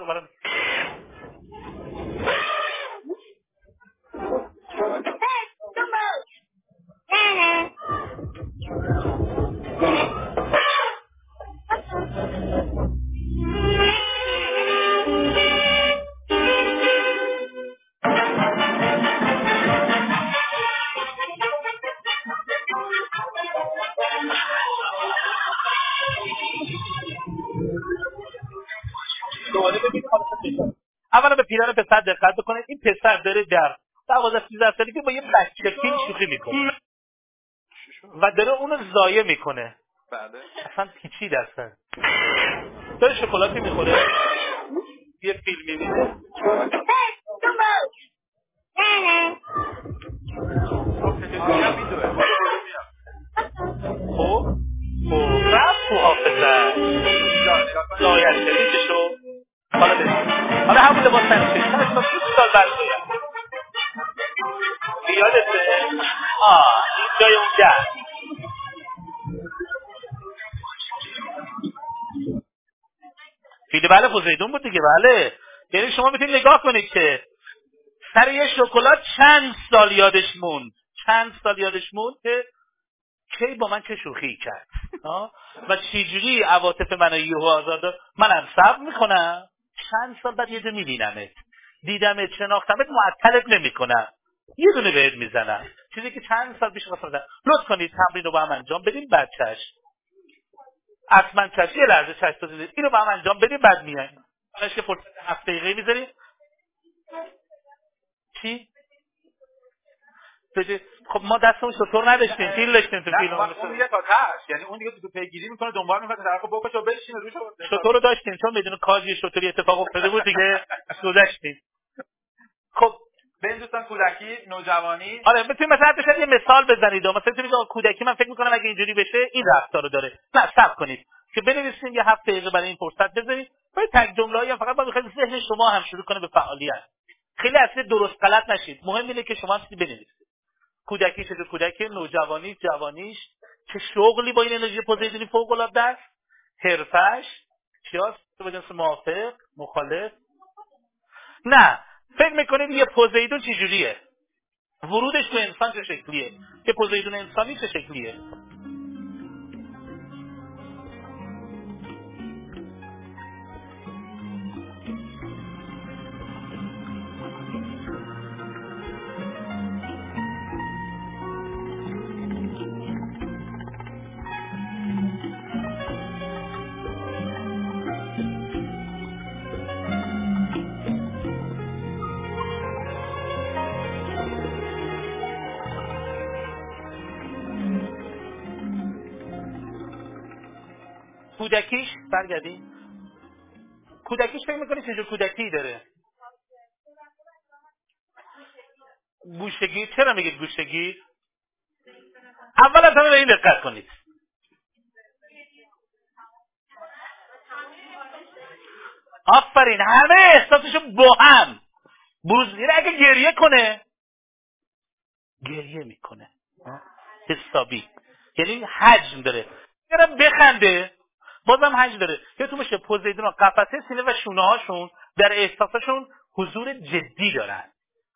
رو برام اولا به پیران پسر دقت بکنید این پسر داره در 12 13 که با یه بچه فیل شوخی می‌کنه. و داره اونو زایه می‌کنه. بله. اصلا پیچی دستن داره شکلاتی می‌خوره. یه فیلم می‌بینه. خب خب. رفت تو حافظه. زایش شو حالا بریم. حالا همون لباس تنشه تا 20 سال بعد باید یادته؟ آه این جای بله پوزیدون بود دیگه بله. یعنی شما می‌تونید نگاه کنید که سر یه شکلات چند سال یادش موند؟ چند سال یادش موند که کی با من چه شوخی کرد؟ و چجوری عواطف منو یهو آزاد منم صبر می‌کنم. چند سال بعد یه جا میبینمت. دیدمت شناختمت معطلت نمی‌کنم. یه دونه بهت می‌زنم. چیزی که چند سال پیش خواستم لطف کنید تمرین رو با هم انجام بدیم بعد چش اصلا چش یه لحظه چش تو دیدید اینو با هم انجام بدیم بعد میایم. که فرصت هفت دقیقه می‌ذاریم. چی؟ خب ما دستمون شطور نداشتیم فیل داشتیم تو فیلم. اون دیگه تا تاش یعنی اون دیگه تو پیگیری می‌کنه دنبال می‌کنه طرفو بکشه و بشینه روش شطور رو داشتیم چون بدون کاجی شطوری اتفاق افتاده بود دیگه گذشتیم خب به این دوستان کودکی نوجوانی. آره می‌تونید مثلا بشه یه مثال بزنید. مثلا می‌تونید کودکی من فکر می‌کنم اگه اینجوری بشه این رفتار رو داره. نه صبر کنید. که بنویسیم یه هفته دقیقه برای این فرصت بذارید. باید تک جمله‌ای هم فقط با می‌خواید ذهن شما هم شروع کنه به فعالیت. خیلی اصلی درست غلط نشید. مهم اینه که شما هم بنویسید. کودکی چه کودکی؟ نوجوانی جوانیش. چه شغلی با این انرژی پوزیدونی فوق العاده حرفش چیاست به جنس موافق مخالف. نه فکر می‌کنید یه پوزیدون چجوریه؟ ورودش تو انسان چه شکلیه؟ یه پوزیدون انسانی چه شکلیه؟ کودکیش برگردیم کودکیش فکر می‌کنی چه کودکی داره؟ گوشگی چرا میگید گوشگی اول از همه به این دقت کنید. آفرین همه احساسشو با هم. بروز اگه گریه کنه گریه می‌کنه. حسابی. یعنی حجم داره. اگرم بخنده بازم حج داره. تو میشه پوزیدون قفسه سینه و شونه هاشون در احساسشون حضور جدی دارن.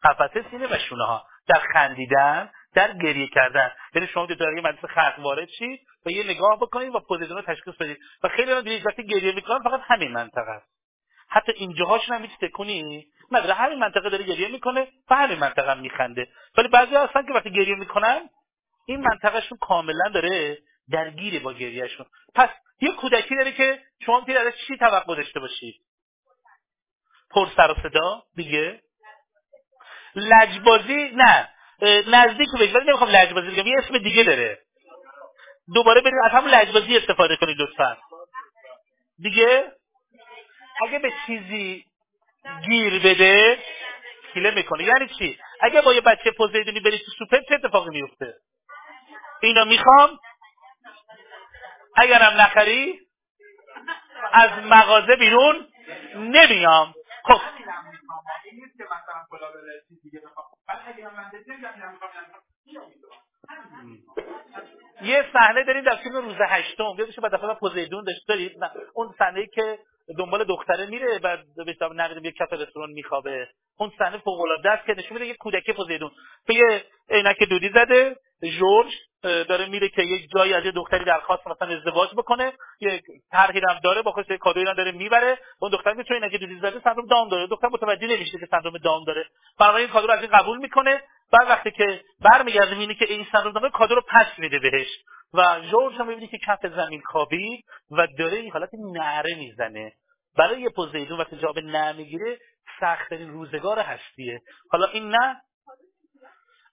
قفسه سینه و شونه ها در خندیدن در گریه کردن. یعنی شما دو در مدرسه خلق وارد چی و یه نگاه بکنید و پوزیدون رو تشخیص بدید. و خیلی هم وقتی گریه می‌کنن فقط همین منطقه است. حتی اینجاهاش هم هیچ تکونی نداره. همین منطقه داره گریه می‌کنه و همین منطقه هم میخنده. ولی بعضی هستن که وقتی گریه می‌کنن این منطقهشون کاملا داره درگیره با گریهشون. پس یه کودکی داره که شما می‌تونید ازش چی توقع داشته باشید؟ پر سر و صدا دیگه؟ لجبازی؟ نه. نزدیک بهش ولی نمی‌خوام لجبازی بگم یه اسم دیگه داره. دوباره برید از همون لجبازی استفاده کنید لطفا. دیگه؟ اگه به چیزی گیر بده کیله می‌کنه. یعنی چی؟ اگه با یه بچه پوزیدونی بری تو سوپر چه اتفاقی میفته اینو می‌خوام اگرم نخری از مغازه بیرون نمیام. خب. یه صحنه داریم در فیلم روز هشتم. یادشه بعد دفعه پوزیدون داشت. دارید اون صحنه که دنبال دختره میره بعد به حساب نقد یه کف رستوران میخوابه. اون صحنه فوق العاده است که نشون میده یه کودک پوزیدون. که یه عینک دودی زده. جورج داره میره که یک جایی از یه دختری درخواست مثلا ازدواج بکنه یه طرحی هم داره با خودش کادویی هم داره می‌بره. اون دختر می‌تونه اینکه دودی زده سندروم دام داره. دختر متوجه نمیشه که سندروم دام داره. بنابراین این کادو از این قبول می‌کنه. بعد وقتی که برمیگرده می‌بینه که این سندروم داره کادو رو پس میده بهش. و جورج هم می‌بینه که کف زمین کابی و داره این حالت نعره می‌زنه. برای پوزیدون وقتی جواب نه می‌گیره سختترین روزگار هستیه. حالا این نه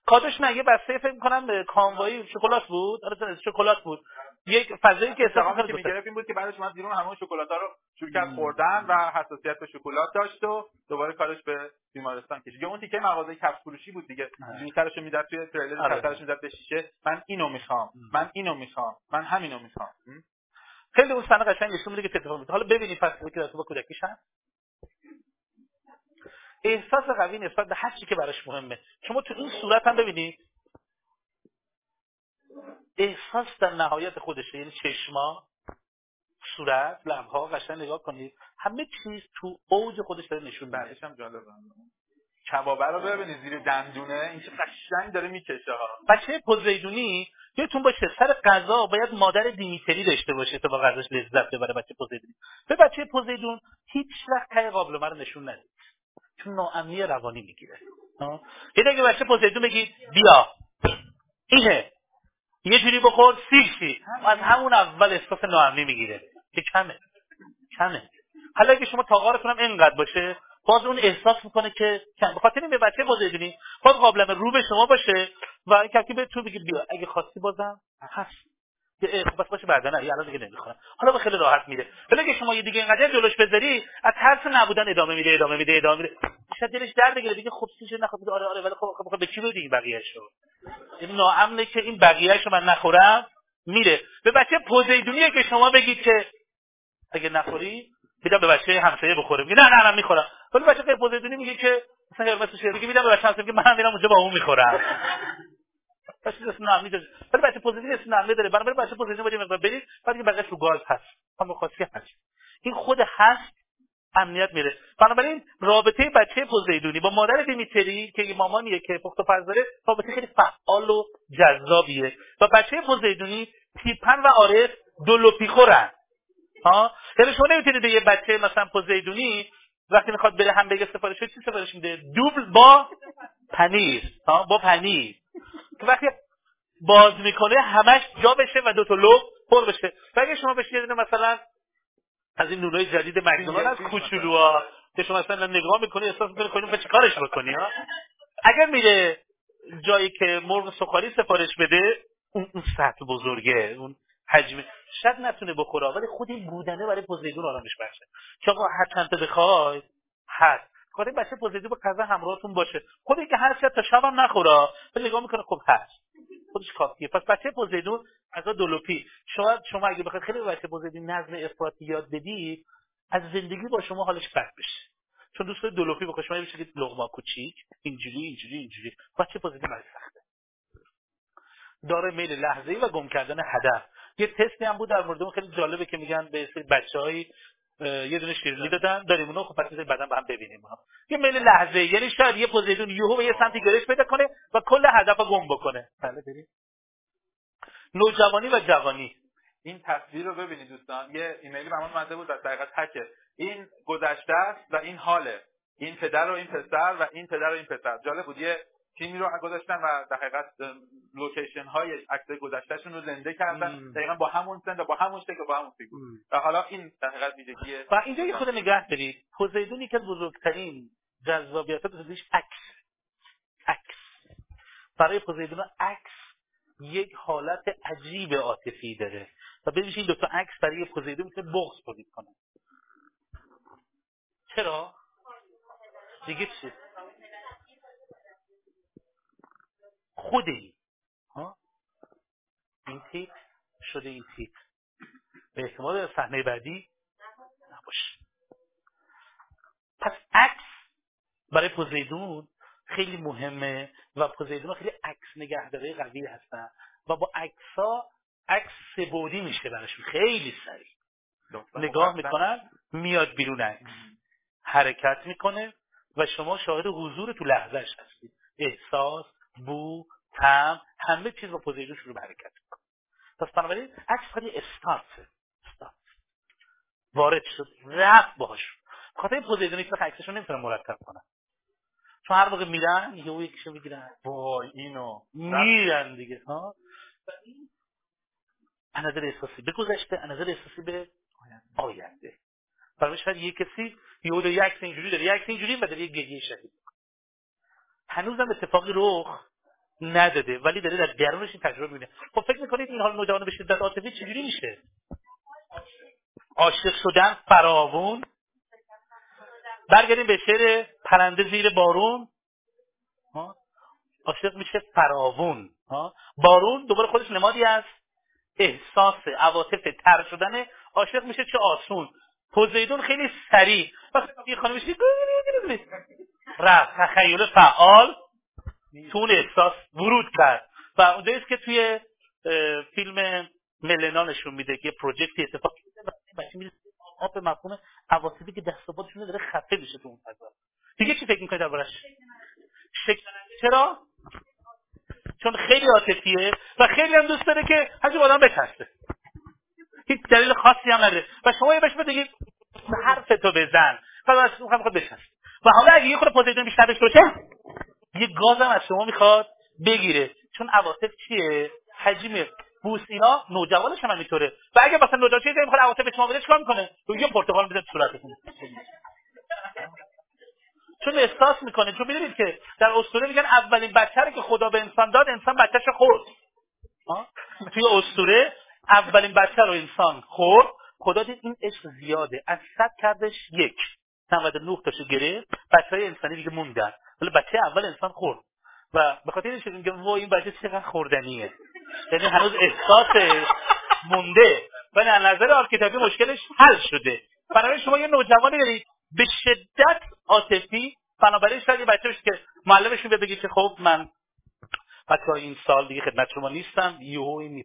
کادوش نه یه بسته فکر کنم کاموایی شکلات بود. آره شکلات بود. یک فضایی که استفاده که می‌گرفت این بود که بعدش من بیرون همون شکلات ها رو شروع کرد خوردن و حساسیت به شکلات داشت و دوباره کارش به بیمارستان کشید. اون تیکه مغازه کفش فروشی بود دیگه. سرشو می‌داد توی تریلر آره. سرشو می‌داد به شیشه. من اینو می‌خوام. من اینو می‌خوام. من همینو می‌خوام. خیلی اون صحنه قشنگ نشون میده که اتفاق حالا ببینید پس که با کودکیش هست احساس قوی نسبت به هر چی که براش مهمه. شما تو این صورت هم ببینید احساس در نهایت خودشه. یعنی چشما صورت لبها قشنگ نگاه کنید. همه چیز تو اوج خودش داره نشون میده. هم جالبه. کبابه رو ببینید. زیر دندونه. این چه قشنگ داره می‌کشه ها. بچه پوزیدونی یادتون باشه سر غذا باید مادر دیمیتری داشته باشه تا با غذاش لذت ببره بچه پوزیدونی به بچه پوزیدون هیچ وقت ته قابلمه رو نشون ندید چون ناامنی روانی می‌گیره. یه اگه بچه پوزیدون بگید بیا. اینه. یه جوری بخور سیر شی از همون اول احساس ناامنی می‌گیره. که کمه. کمه. حالا اگه شما تاقارتون هم اینقدر باشه باز اون احساس می‌کنه که کم. بخاطر به بچه پوزیدونی باز قابلمه رو به شما باشه و کسی به تو بگی بیا. اگه خواستی بازم هست. که خب بس باشه بعدا نه الان دیگه نمی‌خورم. حالا به خیلی راحت میره. ولی اگه شما یه دیگه اینقدر جلوش بذاری از ترس نبودن ادامه میده ادامه میده ادامه میده. شاید دلش درد بگیره دیگه خب چیزی نخواد آره آره ولی خب خب به چی بدی این بقیه‌شو؟ این ناامنه که این بقیه‌شو من نخورم میره. به بچه پوزیدونیه که شما بگید که اگه نخوری میدم به بچه همسایه بخوره میگه نه نه نه می‌خورم. ولی بچه غیر پوزیدونی میگه که مثلا مثلا شعری میدم به بچه همسایه من میرم اونجا با اون می‌خورم. بچه اسم داره ولی بچه پوزیتیو اسم نامی داره بنابراین بچه پوزیتیو باید مقدار برید بعد که رو گاز هست. هم خاصی هست این خود هست امنیت میره. بنابراین رابطه بچه پوزیدونی با مادر دیمیتری که مامانیه که پخت و پز داره رابطه خیلی فعال و جذابیه. و بچه پوزیدونی پیپن و آرس دولوپی خورن ها؟ یعنی شما نمی‌تونید یه بچه مثلا پوزیدونی وقتی می‌خواد بره هم بگه سفارش چی سفارش میده؟ دوبل با پنیر. ها؟ با پنیر. که وقتی باز می‌کنه همش جا بشه و دو تا لب پر بشه. و اگه شما بشه یه مثلا از این نونای جدید مکدونالد از کوچولوها که شما مثلا نگاه می‌کنی احساس می‌کنی کنیم چه کارش بکنی ها؟ اگر میره جایی که مرغ سخاری سفارش بده اون اون سطح بزرگه اون حجم. شاید نتونه بخوره ولی خود این بودنه برای پوزیدون آرامش بخشه. که آقا هر چند تا بخوای هست. خود بچه پوزیدون با غذا همراهتون باشه. خود که تا شب هم نخوره ولی نگاه می‌کنه خب هست. خودش کافیه پس بچه پوزیدون از دولوپی شاید شما اگه بخواید خیلی بچه پوزیدون نظم افراطی یاد بدید از زندگی با شما حالش بد بشه. چون دوست دولوپی بخواد شما بشه لغما کوچیک. اینجوری اینجوری اینجوری. بچه پوزیدون برای سخته. داره میل لحظه‌ای و گم کردن هدف. یه تستی هم بود در مورد خیلی جالبه که میگن به سری بچه‌هایی یه دونه شیرینی دادن داریم اونو خب پس بعدا با هم ببینیم اونو. یه میل لحظه یعنی شاید یه پوزیدون یهو به یه سمتی گرش پیدا کنه و کل هدف گم بکنه. بله بریم نوجوانی و جوانی. این تصویر رو ببینید دوستان. یه ایمیلی به من اومده بود در حقیقت هکه این گذشته است و این حاله. این پدر و این پسر و این پدر و این پسر. جالب بود. یه تیمی رو گذاشتن و در حقیقت لوکیشن های عکس گذشتهشون رو زنده کردن. دقیقا با همون سن و با همون شکل با همون فیگور. و حالا این در حقیقت ویژگی و اینجا یه خود نگه دارید. پوزیدون که بزرگترین جذابیت پوزیدونش عکس. عکس. برای پوزیدون عکس یک حالت عجیب عاطفی داره. و ببینید این دو تا عکس برای پوزیدون می‌تونه بغض تولید کنه. چرا؟ دیگه چی خود این. ها؟ این تیپ شده این تیپ. به احتمال صحنه بعدی نباشه. پس عکس برای پوزیدون خیلی مهمه و پوزیدون خیلی عکس نگهداری قوی هستن و با عکس ها عکس سبودی میشه براشون. خیلی سریع. نگاه می‌کنن میاد بیرون عکس. حرکت می‌کنه و شما شاهد حضور تو لحظهش هستید. احساس بو تم همه چیز با پوزیشن شروع به حرکت می‌کنه. پس بنابراین عکس خیلی استارت استارت. وارد شد رفت باهاش. خاطر پوزیشن هیچ عکسشون نمی‌تونن مرتب کنن چون هر موقع میرن یهو یکیشو می‌گیرن. وای اینو. میرن دیگه ها. و این نظر احساسی به گذشته نظر احساسی به آینده. برای شاید یه کسی یهو یک عکس اینجوری داره یک اینجوری و داره یه گریه شدید. هنوزم اتفاقی رخ نداده ولی داره در درونش تجربه می‌بینه. خب فکر می‌کنید این حال نوجوان به شدت عاطفی چجوری میشه؟ عاشق شدن فراوون. برگردیم به شعر پرنده زیر بارون. عاشق میشه فراوون. بارون دوباره خودش نمادی از احساس عواطف تر شدن عاشق میشه چه آسون. پوزیدون خیلی سریع. وقتی خانمش رفت. تخیل فعال تو اون احساس ورود کرد. و اونجاییست که توی فیلم ملنا نشون میده که پروژکتی اتفاق بچه آب مفهوم عواطفی که دست و داره خفه میشه تو اون فضا. دیگه چی فکر می‌کنید دربارش شکل چرا؟ چون خیلی عاطفیه و خیلی هم دوست داره که هرچی آدم بچسته هیچ دلیل خاصی هم نداره. و شما یه بهش بگید حرف تو بزن و می‌خواد خود بچسته و حالا اگه یه خود پوزیشن بیشتر داشته باشه یه گازم از شما می‌خواد بگیره. چون عواطف چیه؟ حجم بوس اینا نوجوانش هم همینطوره. و اگه مثلا نوجوان چیزی می‌خواد عواطف شما بده چیکار می‌کنه؟ یه پرتقال میده تو صورتتون. چون احساس می‌کنه. چون می‌دونید که در اسطوره میگن اولین بچه که خدا به انسان داد انسان بچهش خورد. توی اسطوره اولین بچه رو انسان خورد. خدا دید این عشق زیاده. از صد کردش یک. 99 تاشو گرفت. بچه های انسانی دیگه موندن. ولی بچه اول انسان خورد. و به خاطر اینکه میگه وای این بچه چقدر خوردنیه. یعنی هنوز احساس مونده. ولی از نظر archetype ی مشکلش حل شده. بنابراین شما یه نوجوانی دارید. به شدت عاطفی. بنابراین شاید یه بچه که معلمشون بگه که خب من بچه این سال دیگه خدمت شما نیستم. یهو این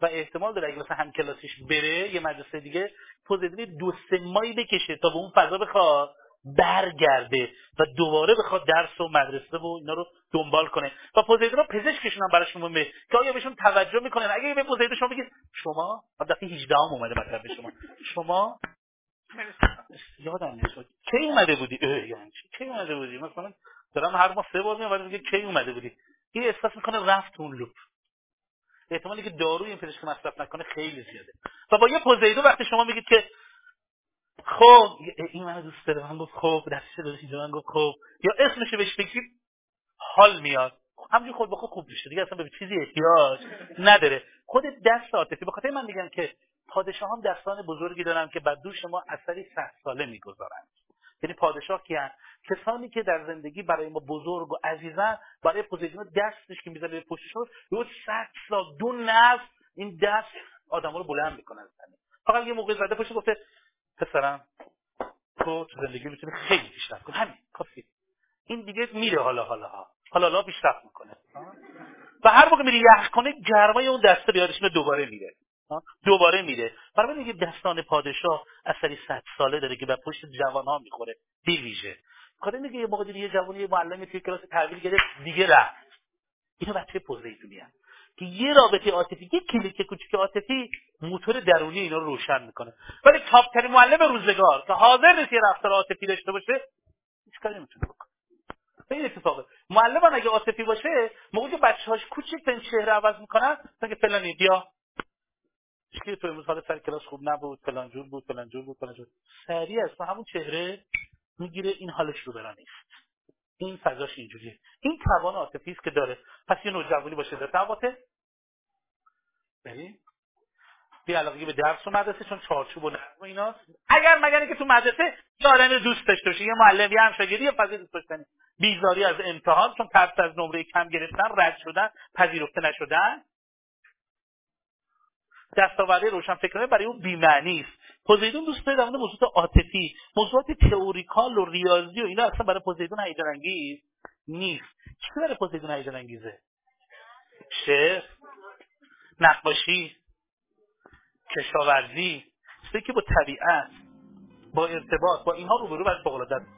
و احتمال داره اگه مثلا هم کلاسیش بره یه مدرسه دیگه پوزیدونی دو سه ماهی بکشه تا به اون فضا بخواد. برگرده و دوباره بخواد درس و مدرسه و اینا رو دنبال کنه. و پوزیدون پزشکشون هم براشون مهمه که آیا بهشون توجه می‌کنن؟ اگه به پوزیدون شما بگید شما؟ دفعه 18 هم اومده مطلب به شما. شما؟ یادم نیست کی اومده بودی؟ یعنی کی اومده بودی؟ مثلا دارم هر ما سه بار میام میگه کی اومده بودی؟ این احساس می‌کنه رفت اون لوپ. احتمالی که دارو این پزشک مصرف نکنه خیلی زیاده. و با یه پوزیدو وقتی شما میگید که خب این منو دوست داره. من گفت خب دستش دادش اینجا. من گفت خب. یا اسمش بهش بگید حال میاد. همجور خود به خود خوب میشه. دیگه اصلا به چیزی احتیاج نداره. خود دست عاطفی. به خاطر من میگم که پادشاهان دستان بزرگی دارن که بر دوش ما اثری صد ساله می‌گذارند یعنی پادشاه کیان کسانی که در زندگی برای ما بزرگ و عزیزن برای پوزیشن دستش که می‌زنه به پشتشون رو صد سال دو نسل این دست آدم رو بلند می‌کنن فقط یه موقع زده پشت گفته پسرم تو تو زندگی می‌تونی خیلی پیشرفت کنی. همین کافی این دیگه میره حالا حالا ها. حالا حالا پیشرفت می‌کنه. و هر موقع میری یخ کنه گرمای اون دسته بیادش دوباره میره. دوباره میره. برای میگه دستان پادشاه اثری صد ساله داره که به پشت جوان ها می‌خوره. بی ویژه. خاطر میگه یه موقع یه جوانی یه معلمی توی کلاس تحویل گرفت دیگه رفت. اینو بچه پوزیدونی هم. که یه رابطه عاطفی یه کلیک کوچیک عاطفی موتور درونی اینا رو روشن می‌کنه. ولی تاپترین معلم روزگار که حاضر نیست یه رفتار عاطفی داشته باشه هیچ کاری نمی‌تونه بکنه. این اتفاقه. معلم اگه عاطفی باشه موقعی که بچه‌هاش کوچیک چهره عوض می‌کنن میگه فلانی بیا. چی تو امروز حال سر کلاس خوب نبود فلان جور بود فلان جور بود فلان جور سریع است همون چهره می‌گیره این حالش رو برا نیست این فضاش اینجوریه. این توان عاطفی است که داره. پس یه نوجوانی باشه. در عواطف بریم. بی علاقه به درس و مدرسه چون چارچوب و نظم ایناست. اگر مگر که تو مدرسه یه دوست داشته باشه یه معلم یه همشاگردی یا فضای دوست داشتنی. بیزاری از امتحان چون ترس از نمره کم گرفتن رد شدن پذیرفته نشدن. دستاورده روشن فکرانه برای اون بی‌معنی است. پوزیدون دوست داره در موضوعات عاطفی موضوعات تئوریکال و ریاضی و اینا اصلا برای پوزیدون هیجان انگیز نیست. چی برای پوزیدون هیجان انگیزه شعر نقاشی کشاورزی چیزی که با طبیعت با ارتباط با اینها روبرو باید فوق توی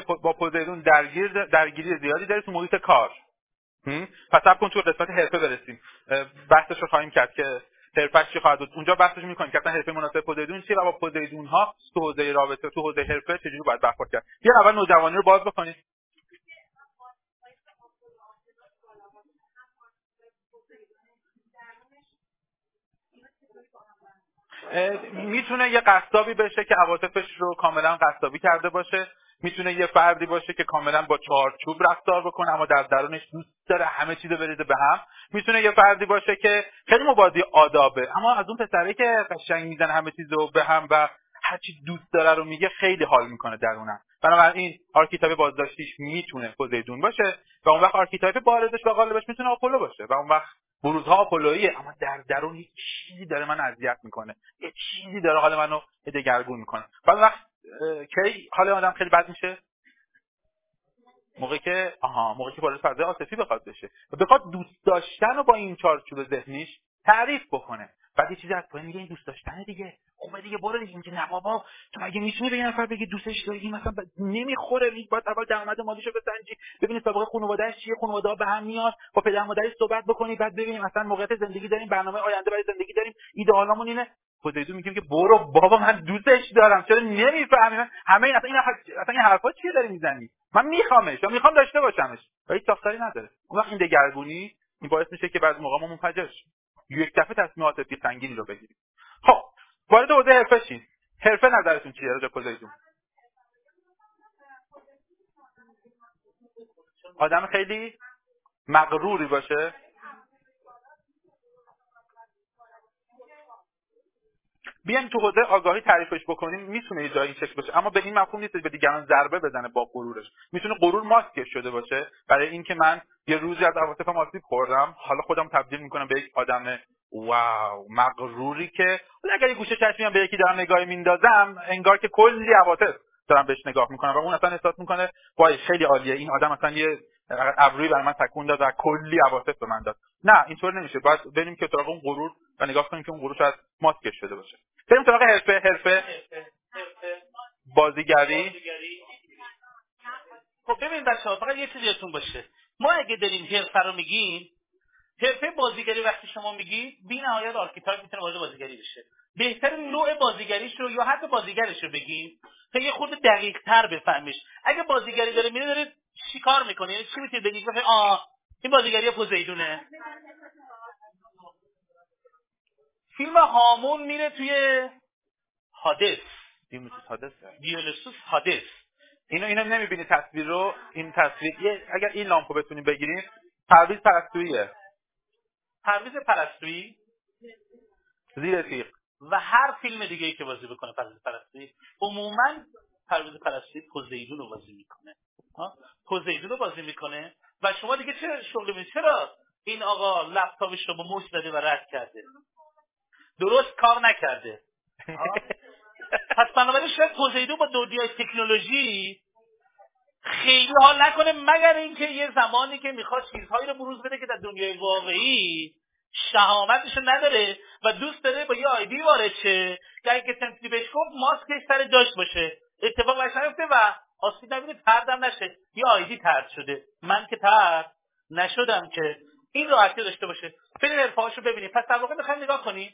با پوزیدون درگیر درگیری زیادی داره تو محیط کار. پس سب کن تو قسمت حرفه برسیم. بحثش رو خواهیم کرد که حرفش چی خواهد بود. اونجا بحثش می‌کنیم که اصلا حرفه مناسب پوزیدون چیه و با پوزیدون ها تو حوزه رابطه تو حوزه حرفه چجوری باید برخورد کرد. بیا اول نوجوانی رو باز بکنید می‌تونه یه قصابی بشه که عواطفش رو کاملا قصابی کرده باشه. می‌تونه یه فردی باشه که کاملا با چارچوب رفتار بکنه اما در درونش دوست داره همه چیز بریزه به هم. می‌تونه یه فردی باشه که خیلی مبادی آدابه اما از اون پسره که قشنگ می‌زنه همه چیز رو به هم و هرچی دوست داره رو میگه خیلی حال می‌کنه درونم. بنابراین archetype بازداشتیش می‌تونه پوزیدون باشه و اون وقت archetype بارزش و غالبش می‌تونه آپولو باشه و اون وقت بروزها آپولویه اما در درون یه چیزی داره من اذیت می‌کنه. یه چیزی داره حال منو دگرگون می‌کنه. بعد وقت کی؟ حال آدم خیلی بد میشه؟ موقعی که آها موقعی که وارد فضای عاطفی بخواد بشه. و بخواد دوست داشتن رو با این چارچوب ذهنیش تعریف بکنه. بعد یه چیزی از پایین میگه این دوست داشتن دیگه. خب دیگه برو دیگه. اینجا نه بابا. تو مگه می‌تونی به یه نفر بگی دوستش داری؟ این مثلا نمی‌خوره. این باید اول درآمد مالیشو بسنجی. ببینید سابقه خانواده‌اش چیه خانواده به هم میاد. با پدر مادرش صحبت بکنی بعد ببینیم مثلا موقعیت زندگی داریم برنامه آینده برای زندگی داریم. ایدئالمون اینه. پوزیدون میگیم که برو بابا من دوستش دارم. چرا نمی‌فهمی همه این اصلا این اصلا این حرفا چیه داری می‌زنی؟ من میخوامش یا می‌خوام داشته باشمش. و هیچ ساختاری نداره. اون وقت این دگرگونی این باعث میشه که بعضی موقع ما منفجر یک دفعه تصمیمات عاطفی سنگینی رو بگیریم خب وارد حوزه حرفه شین. حرفه نظرتون چیه راجع پوزیدون آدم خیلی مغروری باشه؟ بیایم تو حوزه آگاهی تعریفش بکنیم می‌تونه یه جایی شکل باشه. اما به این مفهوم نیست به دیگران ضربه بزنه با غرورش. می‌تونه غرور ماسکش شده باشه. برای اینکه من یه روزی از عواطفم آسیب خوردم حالا خودم تبدیل می‌کنم به یک آدم واو مغروری که اگر یه گوشه چشمی به یکی دارم نگاهی میندازم انگار که کلی عواطف دارم بهش نگاه می‌کنم. و اون اصلا احساس می‌کنه وای خیلی عالیه. این آدم اصلا یه ابروی برای من تکون داد و کلی عواطف به من داد. نه اینطور نمیشه. باید بریم که اون غرور و نگاه کنیم که اون غرور شاید ماسکش شده باشه. بریم سراغ حرفه حرفه. بازیگری. خب ببین بچه‌ها فقط یه چیزی یادتون باشه. ما اگه داریم حرفه رو میگیم حرفه بازیگری وقتی شما میگی بی نهایت archetype می‌تونه وارد بازیگری بشه. بهترین نوع بازیگریش رو یا حتی بازیگرش رو بگیم تا یه خود دقیق تر بفهمیش. اگه بازیگری داره میره داره چیکار می‌کنه؟ یعنی چی می‌تونی بگی آه این بازیگری پوزیدونه. فیلم هامون میره توی هادس دیونیسوس هادس دیونیسوس هادس اینو اینو نمی‌بینی تصویر رو؟ این تصویر اگر این لامپو بتونیم بگیریم پرویز پرستوییه پرویز پرستویی؟ زیر تیغ. و هر فیلم دیگه ای که بازی بکنه پرویز پرستویی. عموما پرویز پرستویی پوزیدون رو بازی می‌کنه؟ پوزیدون رو بازی می‌کنه. و شما دیگه چه شغلی چرا این آقا لپتاپش رو با مش زده و رد کرده؟ درست کار نکرده؟ پس بنابراین شاید پوزیدون با دنیای تکنولوژی خیلی حال نکنه مگر اینکه یه زمانی که می‌خواد چیزهایی رو بروز بده که در دنیای واقعی شهامتش رو نداره و دوست داره با یه آیدی وارد شه. که اگه کسی بهش گفت ماسکش سر جاش باشه. اتفاق براش نیفته و آسیب نبینه تردم نشه. یه آیدی ترد شده. من که ترد نشدم که این راحتی داشته باشه. برید حرفه‌هاشو ببینید پس در واقع می‌خوایم نگاه کنیم.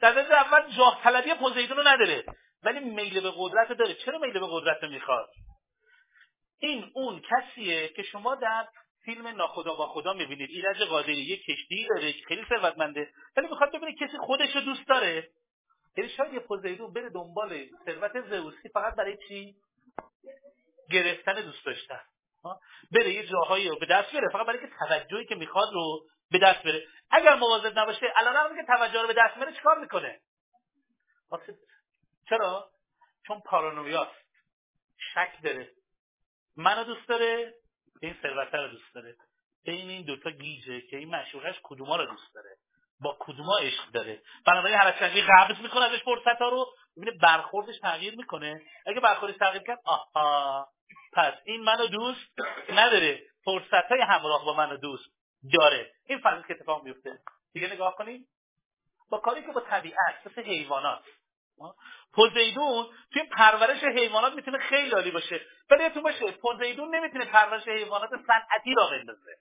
در درجه اول جاه طلبی پوزیدون رو نداره ولی میل به قدرت داره. چرا میل به قدرت می‌خواد؟ این اون کسیه که شما در فیلم ناخدا با خدا می‌بینید. ایرج قادری یه کشتی داره خیلی ثروتمنده ولی می‌خواد ببینه کسی خودش رو دوست داره. یعنی شاید یه پوزیدون بره دنبال ثروت زئوسی فقط برای چی؟ گرفتن دوست داشتن؟ بره یه جاهایی رو به دست بره فقط برای که توجهی که می‌خواد رو به دست بره. اگر مواظب نباشه الان که توجه رو به دست بره چیکار می‌کنه؟ چرا؟ چون پارانویاست. شک داره. منو دوست داره این ثروت رو دوست داره. بین این دوتا گیجه که این مشروعش کدوما رو دوست داره؟ با کدوما عشق داره؟ بنابراین هر چیزی قبض می‌کنه ازش فرصت ها رو. ببینه برخوردش تغییر می‌کنه. اگه برخوردش تغییر کرد آها. پس این منو دوست نداره. فرصت های همراه با منو دوست داره. این فرض که اتفاق میفته. دیگه نگاه کنیم با کاری که با طبیعت مثل حیوانات. پوزیدون توی پرورش حیوانات می‌تونه خیلی عالی باشه. ولی یادتون باشه پوزیدون نمی‌تونه پرورش حیوانات صنعتی را بندازه.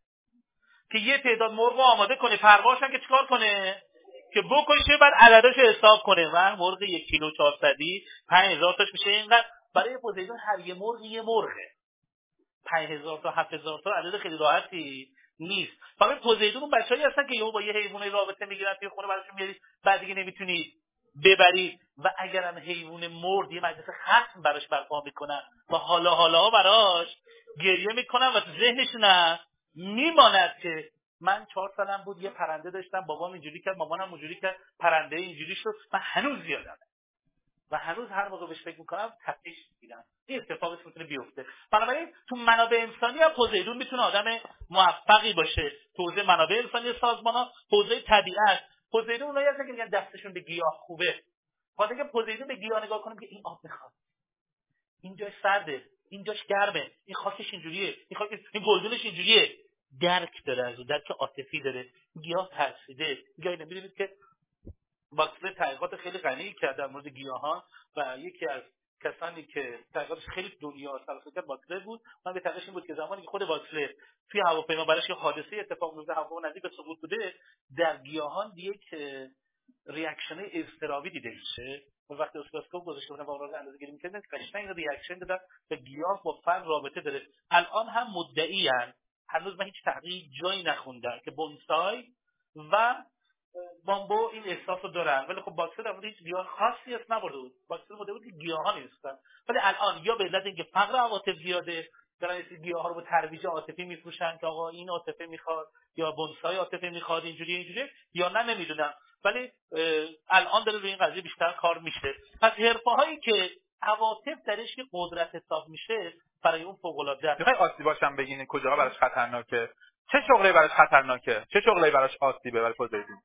که یه تعداد مرغ آماده کنه پرواشن که چیکار کنه؟ که بکشه بعد عدداش حساب کنه. و مرغ یک کیلو چهارصدی پنج هزار تاش میشه. اینقدر برای پوزیدون هر یه مرغ یه مرغه. پنج هزار تا هفت هزار تا عدد خیلی راحتی. نیست. فقط پوزیدون اون بچه‌ای هستن که یهو با یه حیوان رابطه می‌گیرن توی خونه براشون میاری بعد دیگه نمی‌تونی ببری. و اگرم حیوان مرد یه مجلس ختم براش برپا می‌کنن و حالا حالا براش گریه می‌کنن و تو ذهنشون میماند که من چهار سالم بود یه پرنده داشتم بابام اینجوری کرد مامانم اونجوری کرد پرنده اینجوری شد. من هنوز یادمه. و هنوز هر موقع بهش فکر می‌کنم تپش می‌گیرم. این اتفاقش می‌تونه بیفته. بنابراین تو منابع انسانی هم پوزیدون می‌تونه آدم موفقی باشه. تو حوزه منابع انسانی سازمان ها حوزه طبیعت. پوزیدون اونایی هستن که میگن دستشون به گیاه خوبه. خاطر که پوزیدون به گیاه نگاه کنم که این آب می‌خواد. اینجاش سرده. اینجاش گرمه. این خاکش اینجوریه. این خاکش این گلدونش اینجوریه. درک داره از درک عاطفی داره. گیاه ترسیده. گیاه نمی‌دونید که باکستر تحقیقات خیلی غنی کرد در مورد گیاهان و یکی از کسانی که تحقیقاتش خیلی دنیا سراسر کرد باکستر بود. من به این بود که زمانی که خود باکستر توی هواپیما براش یه حادثه اتفاق میفته هواپیما نزدیک به سقوط بوده در گیاهان یک reaction اضطرابی دیده میشه. و وقتی اسیلوسکوپ گذاشته بودن و اون اندازه گیری می‌کردن قشنگ reaction دادن و گیاه با فرد رابطه داره. الان هم مدعی هنوز من هیچ تحقیق جایی نخوندم که بونسای و بامبو این احساس رو دارن. ولی خب باکستر در مورد هیچ گیاه خاصی از نبرده بود. باکستر مورد بود که گیاها نیستن. ولی الان یا به علت اینکه فقر عواطف زیاده دارن این گیاه ها رو با ترویج عاطفی میفروشن که آقا این عاطفه می‌خواد یا بونسای عاطفه می‌خواد اینجوری اینجوری یا نه نمی‌دونم. ولی الان داره روی این قضیه بیشتر کار میشه. پس حرفه هایی که عواطف درش که قدرت حساب میشه برای اون فوق العاده می‌خوای آسیباش هم بگین کجاها براش خطرناکه؟ چه شغلی براش خطرناکه؟ چه شغلی براش آسیبه برای پوزیدون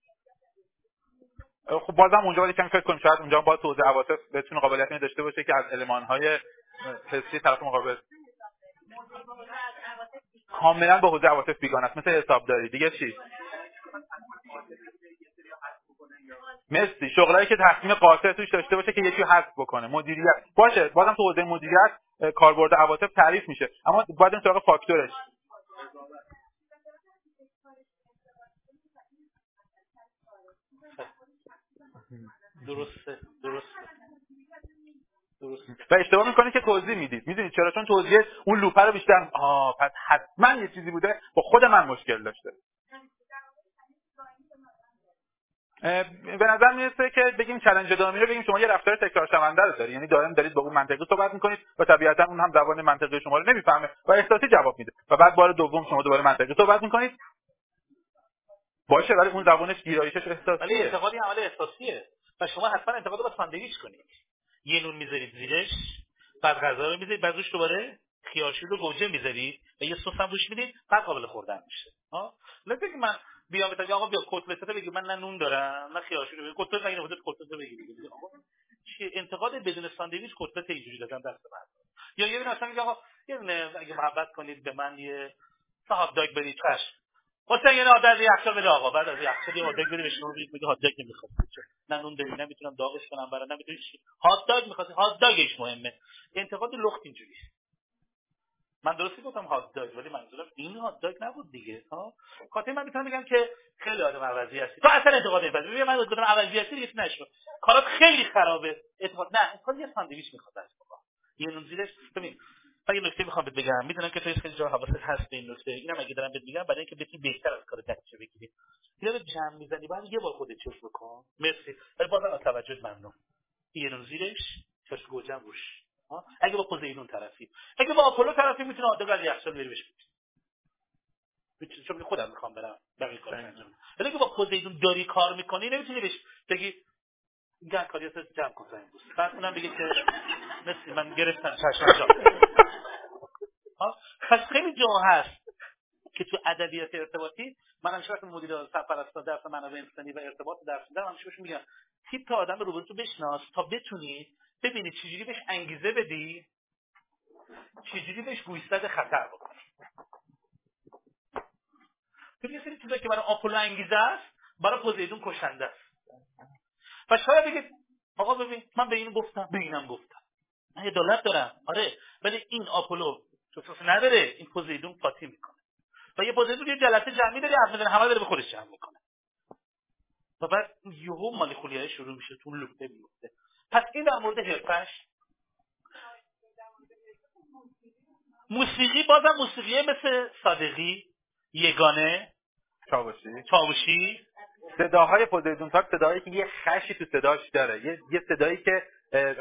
خب بازم اونجا باید کمی فکر کنیم شاید اونجا با توضیح عواطف بتونه قابلیت اینو داشته باشه که از المانهای حسی طرف مقابل. کاملا با حوزه عواطف بیگانه است مثل حسابداری. دیگه چی؟ مرسی. شغلایی که تصمیم قاطع توش داشته باشه که یکی حذف بکنه. مدیریت. باشه. بازم تو حوزه مدیریت کاربرد عواطف تعریف میشه. اما باید این سراغ فاکتورش. درسته درسته. درسته. و اشتباه می‌کنه که توضیح می‌دید می‌دونید چرا؟ چون توضیح اون لوپه رو بیشتر آه پس حتما یه چیزی بوده با خود من مشکل داشته. به نظر می‌رسه که بگیم چالش دائمی رو بگیم شما یه رفتار تکرار شونده رو دارید یعنی دائم دارید با اون منطقی صحبت می‌کنید و طبیعتا اون هم زبان منطقی شما رو نمی‌فهمه و احساسی جواب میده. و بعد بار دوم شما دوباره منطقی صحبت می‌کنید. باشه ولی اون زبانش گیرایشش احساسیه ولی انتقادی عمل احساسیه. و شما حتما انتقاد رو ساندویچ کنید یه نون می‌ذارید زیرش بعد غذا رو می‌ذارید بعد روش دوباره خیارشور رو گوجه می‌ذارید و یه سس هم روش می‌دید بعد قابل خوردن میشه. ها؟ نه که من بیام بهت آقا بیا کتلت بگی. من نه نون دارم نه خیارشور بگی. کتلت نگیره خودت کتلت بگی آقا چیه انتقاد بدون ساندویچ کتلت اینجوری دادن دست من. یا یه دونه اصلا میگه آقا یه دونه اگه محبت کنید به من یه صاحب داگ بدید چشم. حسین یه آدر یخچال بده آقا. بعد از یخچال یه آدر بده بهش بگی بگی هات داگ نه نون داری نمی‌تونم داغش کنم برای نمی‌تونی هات داگ می‌خواد هات داگش مهمه. انتقاد لخت اینجوری من درستی گفتم هات داگ ولی منظورم این هات داگ نبود دیگه. ها؟ خاطر من می‌تونم بگم که خیلی آدم عوضی هستی. تو اصلا انتقاد نمیپذیری. ببین من گفتم عوضی هستی دیگه نشو کارات خیلی خرابه. اعتقاد نه انتقاد یه ساندویچ می‌خواد از یه نون زیرش. ببین من یه نکته می‌خوام بهت بگم می‌دونم که تو خیلی جا حواست هست به این نکته اینم اگه دارم بهت میگم برای اینکه بتونی بهتر از کار نتیجه بگیری. یاد جمع می‌زنی بعد یه بار خودت چش بکن. مرسی. ولی بازم توجه ممنون. یه نون زیرش چشم گوجم روش. اگه با پوزیدون طرفی. اگه با آپولو طرفی می‌تونه عادل از یخچال بری بشه چون خودم می‌خوام برم. بقیه کار انجام ولی اگه با پوزیدون داری کار می‌کنی نمی‌تونی بهش بگی گن کاری جمع کن زنگ بعد اونم بگه که مثل من گرفتم چشم پس خیلی جا هست که تو ادبیات ارتباطی من همیشه وقتی مدیر سرپرست درس منابع انسانی و ارتباط درس میدم همیشه بهش میگم تیپ آدم رو تو بشناس تا بتونی ببینی چجوری بهش انگیزه بدی چجوری بهش گویستد خطر بکنی. یه سری چیزایی که برای آپولو انگیزه است برای پوزیدون کشنده است. و شاید بگید آقا ببین من به اینو گفتم به اینم گفتم. من عدالت دارم. آره ولی این آپولو چوسوس نداره. این پوزیدون قاطی می‌کنه. و یه پوزیدون یه جلسه جمعی داره حرف همه داره به خودش جمع می‌کنه. و بعد یهو مالی شروع میشه تو لوپه میفته. پس این در مورد حرفش موسیقی بازم موسیقی مثل صادقی یگانه چاوشی. چاوشی. صداهای پوزیدون تاک صدایی که یه خشی تو صداش داره. یه, یه صدایی که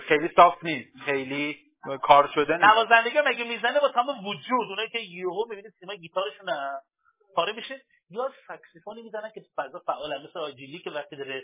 خیلی صاف نیست. خیلی کار شده نیست. نوازندگی مگه می‌زنه با تمام وجود؟ اونایی که یهو می‌بینید سیمای گیتارشون پاره میشه. یا ساکسیفونی می‌زنن که فضا فعال مثل آجیلی که وقتی داره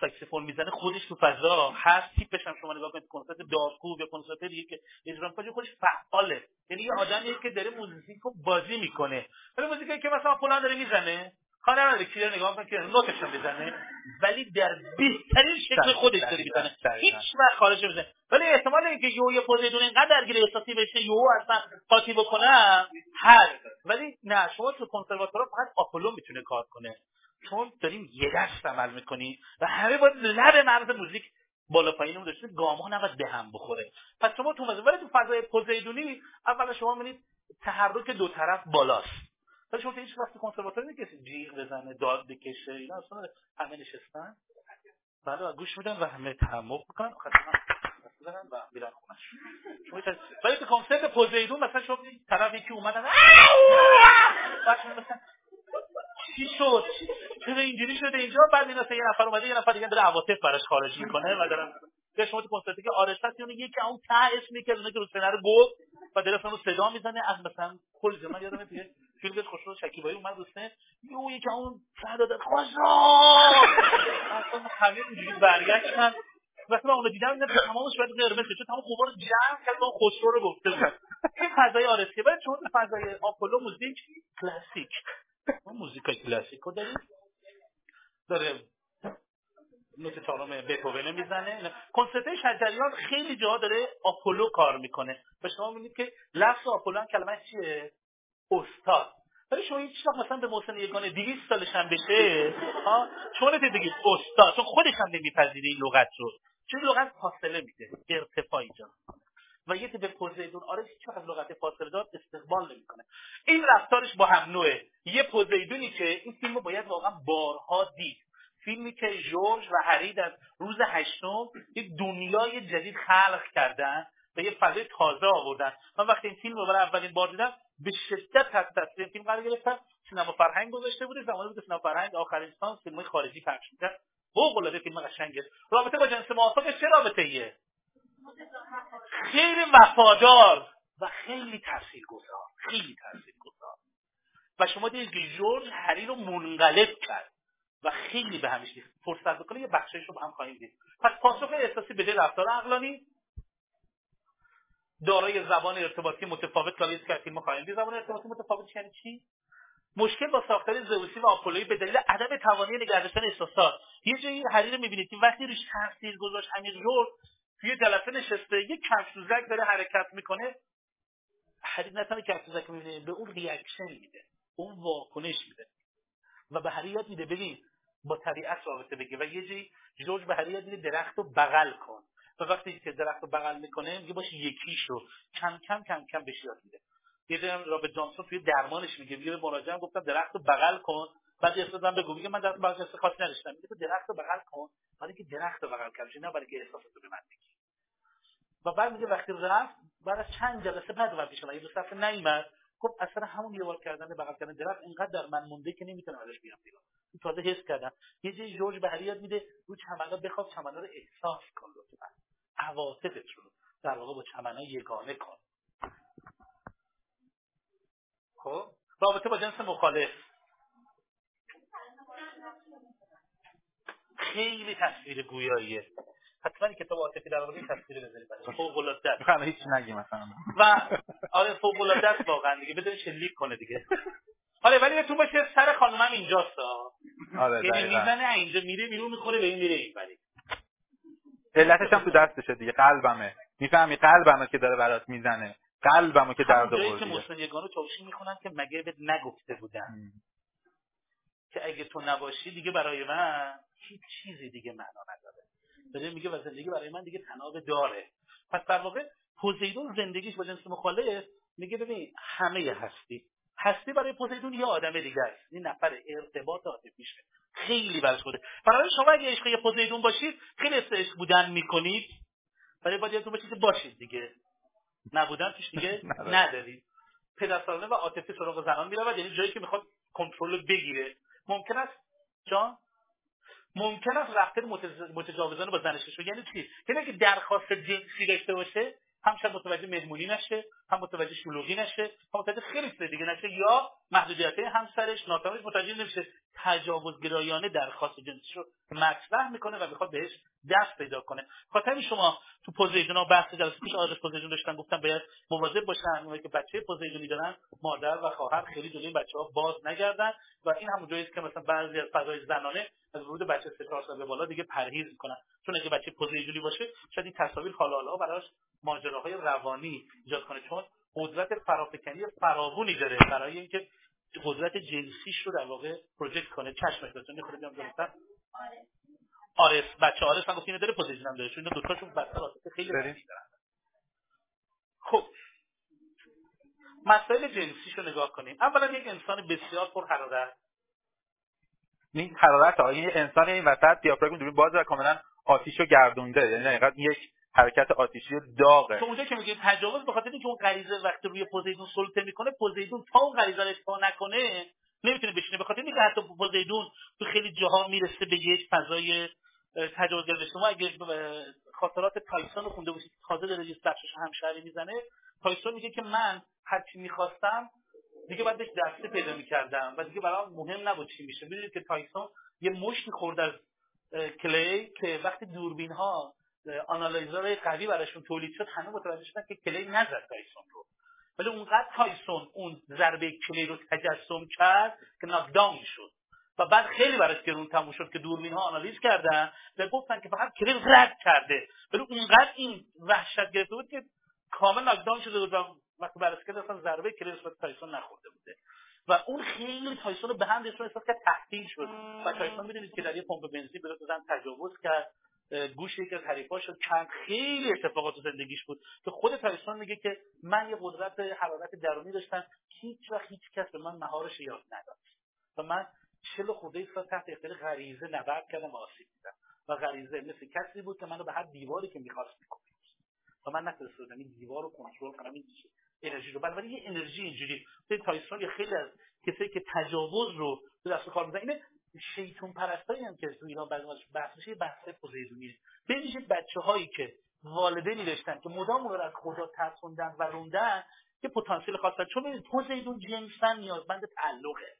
ساکسیفون می‌زنه خودش تو فضا هست تیپش هم شما نگاه کنید کنسرت دارکوب یا کنسرت دیگه که اجرا می‌کنه خودش فعاله. یعنی یه آدمیه که داره موزیک رو بازی می‌کنه. ولی موزیکی که مثلا فلان داره می‌زنه کار نداره کی نگاه کنه که نوتش بزنه ولی در بهترین شکل خودش داره می‌زنه. هیچ وقت خارج نمی‌زنه ولی احتمال اینکه یو یه پوزیدون اینقدر درگیر احساسی بشه یو اصلا قاطی بکنه هست ولی نه شما تو کنسرواتورا فقط آپولو می‌تونه کار کنه. چون داریم یه دست عمل می‌کنی و همه باید لب مرز موزیک بالا پایین اون داشته گام ها نباید به هم بخوره. پس شما تو ولی تو فضای پوزیدونی اول شما می‌بینید تحرک دو طرف بالاست. ولی شما هیچ وقت کنسرواتور کسی جیغ بزنه داد بکشه اینا اصلا همه نشستن؟ بله گوش میدن و همه تحمل می‌کنن. و میرن خونش ولی تو کنسرت پوزیدون مثلا شما طرف یکی اومدن چی شد؟ چرا اینجوری شده؟ اینجا بعد این یه نفر اومده یه نفر دیگه داره عواطف براش خارج می‌کنه و دارم یا شما تو کنسرتی که آرش هست اون یکی اون ته اسمی که اون که رو سنر گفت و داره اصلا صدا می‌زنه از مثلا کل زمان یادم فیلم خوشو شکیبایی اومد دوسته یه یکی اون ته داده خوشا اصلا همه اینجوری برگشتن. وقتی من اونو دیدم اینا تمامش باید قرمز چون تمام خوبا رو جمع کرد اون خسرو رو گفته بود. این فضای آرسیه ولی چون فضای آپولو موزیک کلاسیک. ما موزیک کلاسیک رو داریم. داره نوت چهارم بتوون می‌زنه. کنسرت شجریان خیلی جاها داره آپولو کار می‌کنه. و شما می‌بینید که لفظ آپولو هم کلمه چیه؟ استاد. ولی شما هیچ وقت مثلا به محسن یگانه 200 سالش هم بشه ها شما بگید استاد چون خودش هم نمیپذیره این لغت رو. چون لغت فاصله میده ارتفاع ایجاد. و یکی به پوزیدون آره هیچ از لغت فاصله دار استقبال نمی‌کنه. این رفتارش با هم نوعه. یه پوزیدونی که این فیلم باید واقعا بارها دید. فیلمی که جورج و هری در روز هشتم یک دنیای جدید خلق کردن و یه فضای تازه آوردن. من وقتی این فیلم رو برای اولین بار دیدم به شدت تحت تاثیر فیلم قرار گرفتم سینما فرهنگ گذاشته بوده. زمانی بود سینما فرهنگ آخرین سانس فیلم خارجی پخش می‌کرد. فوق العاده فیلم قشنگه. رابطه با جنس موافق چه رابطه ایه خیلی وفادار و خیلی تاثیرگذار. خیلی تاثیرگذار. و شما دیدید که جورج هری رو منقلب کرد. و خیلی به همیش فرصت بکنه یه بخشش رو با هم خواهیم دید. پس پاسخ احساسی به رفتار عقلانی دارای زبان ارتباطی متفاوت که که فیلم خواهیم. دید زبان ارتباطی متفاوت یعنی چی؟ مشکل با ساختار زئوسی و آپولوی به دلیل عدم توانی نگه داشتن احساسات. یه جایی هری رو می‌بینید که وقتی روش تاثیر گذاشت همین جور توی جلسه نشسته یه کفشدوزک داره حرکت می‌کنه. هری نه تنها کفشدوزک می‌بینه به اون reaction میده اون واکنش میده. و به هری یاد میده ببین با طبیعت رابطه بگیر و یه جایی جورج به هری یاد میده درخت بغل کن. و وقتی که درخت رو بغل می‌کنه میگه باش یکی شو. کم کم کم کم بهش یاد میده. یه جایی رابرت جانسون توی درمانش میگه. میگه به مراجعم گفتم درخت رو بغل کن. بعد احساسم بگو. میگه من در بغل احساس خاصی نداشتم. میگه تو درخت رو بغل کن. برای که درخت رو بغل کنی نه برای که احساسات رو به من بگی. و بعد میگه وقتی رفت بعد از چند جلسه بعد وقتی شما یه دو صفحه نیومد. خب اصلا همون یه بار کردن بغل کردن درخت اینقدر در من مونده که نمی‌تونم ازش بیام بیرون. تازه حس کردم. یه جای جورج میده. رو چمنا بخواد چمنا رو احساس کن لطفا. عواطفت رو در واقع با چمنا یگانه کن. خب؟ رابطه با جنس مخالف. خیلی تصویر گویاییه. حتما کتاب عاطفی در مورد تصویر بذارید فوق العاده هیچ نگی مثلا و آره فوق العاده واقعا دیگه. بدون شلیک کنه دیگه. آره ولی تو باشه سر خانومم اینجاست. آره یعنی می‌زنه اینجا میره بیرون می‌خوره به این میره این ولی علتش هم تو دستشه دیگه قلبمه. می‌فهمی؟ قلبمه که داره برات می‌زنه. قلبمو که درد آورده. که محسن یگانو توشی می‌خونن که مگه بهت نگفته بودن. که اگه تو نباشی دیگه برای من هیچ چیزی دیگه معنا نداره. داره میگه و زندگی برای من دیگه تناب داره. پس در واقع پوزیدون زندگیش با جنس مخالف میگه ببین همه هستی. هستی برای پوزیدون یه آدم دیگه است. این نفر ارتباط عاطفیشه. خیلی براش خوده برای شما اگه عشق پوزیدون باشید خیلی عشق بودن می‌کنید ولی باید یادتون باشید که باشید دیگه. نبودن توش دیگه ندارید. پدرسالانه و عاطفی سراغ زنان میره و یعنی جایی که می‌خواد کنترل بگیره. ممکن است جان؟ ممکن است رفتار متجاوزانه با زنش یعنی چی؟ یعنی که درخواست جنسی داشته باشه هم شاید متوجه مهمونی نشه هم متوجه شلوغی نشه هم متوجه خیلی چیز دیگه نشه یا محدودیت همسرش ناتوانش متوجه نمیشه. تجاوزگرایانه درخواست جنسیش رو مطرح می‌کنه و می‌خواد بهش دست پیدا کنه. خاطر شما تو پوزیدون بحث جلسه پیش آدرس پوزیدون داشتن گفتم باید مواظب باشن اونایی که بچه پوزیدونی دارن مادر و خواهر خیلی جلوی بچه ها باز نگردن و این همون جایی که مثلا بعضی از فضای زنانه از ورود بچه سه به بالا دیگه پرهیز می‌کنن. چون اگه بچه پوزیدونی باشه شاید این تصاویر حالا براش ماجراهای روانی ایجاد کنه. چون قدرت فرافکنی فراوونی داره برای اینکه قدرت جنسیش رو در واقع پروژکت کنه. چشم احساسون خود بیام درستن آرس. بچه آرس هم گفت اینو داره پوزیشن هم داره. چون اینا دوتاشون بچه عاطفه خیلی دارن. خب. مسائل جنسیش رو نگاه کنیم. اولا یک انسان بسیار پر حرارت. این حرارت ها. این انسان این وسط دیافراگم دوربین باز و کاملا آتیش رو گردونده. یعنی حقیقت یک حرکت آتیشی داغه. تو اونجا که میگه تجاوز به خاطر اینکه اون غریزه وقتی روی پوزیدون سلطه می‌کنه پوزیدون تا اون غریزه رو اتفاق نکنه نمی‌تونه بشینه. به خاطر اینکه حتی پوزیدون تو خیلی جاها می‌رسه به یک فضای تجاوزگر شما. اگه خاطرات تایسون رو خونده باشید تازه داره یه سرشش همشهری می‌زنه. تایسون میگه که من هر چی می‌خواستم دیگه بعد بهش دست پیدا می‌کردم و دیگه برام مهم نبود چی میشه می‌دونید که تایسون یه مشتی خورد از کلی که وقتی دوربین ها analyzer قوی براشون تولید شد همه متوجه شدن که کلی نزد تایسون رو. ولی اونقدر تایسون اون ضربه کلی رو تجسم کرد که ناکداون شد. و بعد خیلی براش گرون تموم شد که دوربین ها آنالیز کردن و گفتن که فقط کلی رد کرده. ولی اونقدر این وحشت گرفته بود که کامل ناکداون شده بود و وقتی بررسی کرد اصلا ضربه کلی نسبت تایسون نخورده بوده. و اون خیلی تایسون رو به هم ریخت احساس کرد تحقیر شد. و تایسون می‌دونید که در یه پمپ بنزین به زن تجاوز کرد. گوش یکی از حریفاش کند خیلی اتفاقات زندگیش بود که خود تایسون میگه که من یه قدرت حرارت درونی داشتم هیچ وقت هیچ کس به من مهارش یاد نداد. و من چل خورده سال تحت اختیار غریزه نبرد کردم و آسیب دیدم. و غریزه مثل کسی بود که منو به هر دیواری که می‌خواست می‌کنه و من نتونستم این دیوار رو کنترل کنم این انرژی رو. بنابراین یه انرژی اینجوری. تایسون خیلی از کسایی که تجاوز رو به دست کار می‌زنن اینه شیطون پرستایی هم که تو ایران بعضی بحث میشه بحث پوزیدونیه. ببینید بچه هایی که والدینی داشتن که مدام رو از خدا ترسوندن و روندن که پتانسیل خاصن چون ببینید پوزیدون جنسا نیازمند تعلقه.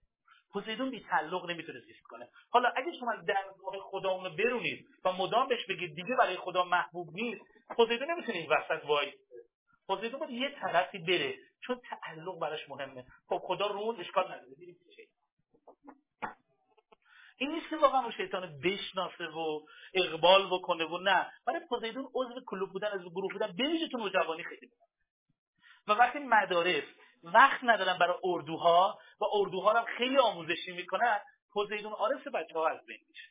پوزیدون بی تعلق نمی‌تونه زیست کنه. حالا اگه شما درگاه خدا اونو برونید و مدام بهش بگید دیگه برای خدا محبوب نیست پوزیدون نمی‌تونه این وسط وای پوزیدون باید یه طرفی بره چون تعلق براش مهمه. خب خدا رون اشکال نداره. این نیست که واقعا شیطان بشناسه و اقبال بکنه و نه. برای پوزیدون عضو کلوب بودن از گروه بودن بویژه تو نوجوانی خیلی بودن و وقتی مدارس وقت ندارن برای اردوها و اردوها رو خیلی آموزشی می‌کنن پوزیدون آرس بچه ها از بین میشه.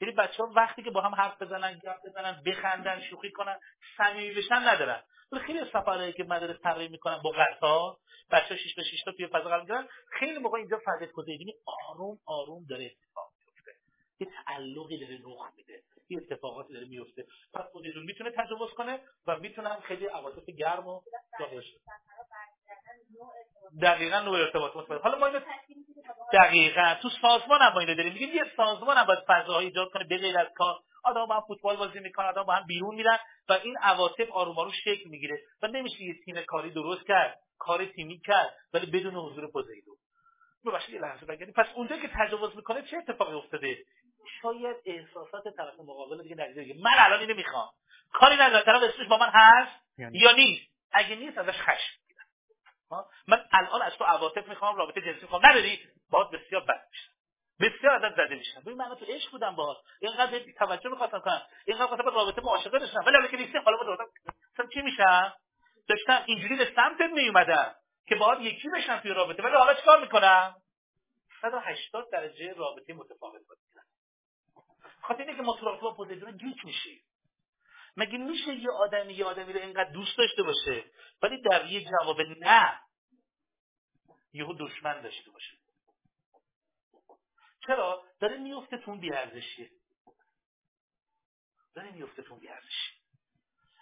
یعنی بچه ها وقتی که با هم حرف بزنن گپ بزنن بخندن شوخی کنن صمیمی بشن ندارن. ولی خیلی سفرهایی که مدارس طراحی می‌کنن با قطار بچه 6 به 6 تا توی فضا قرار خیلی موقع اینجا فضای پوزیدونی آروم آروم داره اتفاق یه تعلقی داره رخ میده. یه اتفاقاتی داره میفته. پس پوزیدون می‌تونه تجاوز کنه و می‌تونه خیلی عواطف گرم و داشته دقیقا نوع ارتباط مثبت حالا ما اینو دقیقا تو سازمان هم اینو داریم. میگیم یه سازمان هم باید فضاهای ایجاد کنه به از کار. آدم با هم فوتبال بازی می‌کنن آدم با هم بیرون میرن و این عواطف آروم آروم شکل می‌گیره و نمیشه یه تیم کاری درست کرد کار تیمی کرد ولی بدون حضور پوزیدون ببخشید یه لحظه پس اونجا که تجاوز می‌کنه چه اتفاقی افتاده؟ شاید احساسات طرف مقابل دیگه نتیجه من الان اینو می‌خوام. کاری نداره طرف اسمش با من هست یعنی. یا نیست؟ اگه نیست ازش خشم من الان از تو عواطف می‌خوام رابطه جنسی می‌خوام. نداری؟ باز بسیار بد میشه. بسیار ازت زده میشن ببین من تو عشق بودم باز. اینقدر توجه می‌خواستم کنم. اینقدر خواستم رابطه معاشقه داشتم. ولی الان که نیستی حالا با مثلا چی میشم؟ داشتم اینجوری به سمتت میومدم که باید یکی بشن توی رابطه. ولی حالا چیکار می‌کنم؟ 180 درجه رابطه متفاوت بود. خاطر اینکه ما تو با پوزیدون گیج میشیم. مگه میشه یه آدمی یه آدمی رو اینقدر دوست داشته باشه ولی در یه جواب نه یهو دشمن داشته باشه؟ چرا؟ داره میفته تو اون بیارزشیه. داره میفته تو اون بیارزشی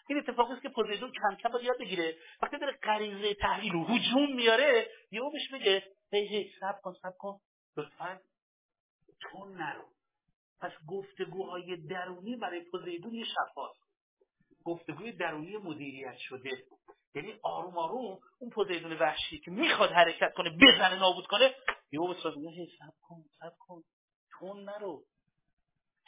این اتفاقی است که پوزیدون کم کم باید یاد بگیره. وقتی داره غریزه تحلیل و هجوم میاره یهو بهش میگه هی هی سب کن سب کن لطفا تو نرو. پس گفتگوهای درونی برای پوزیدون یه شفاست گفتگوی درونی مدیریت شده یعنی آروم آروم اون پوزیدون وحشی که می‌خواد حرکت کنه بزنه نابود کنه یهو به میگه سب کن سب کن تون نرو.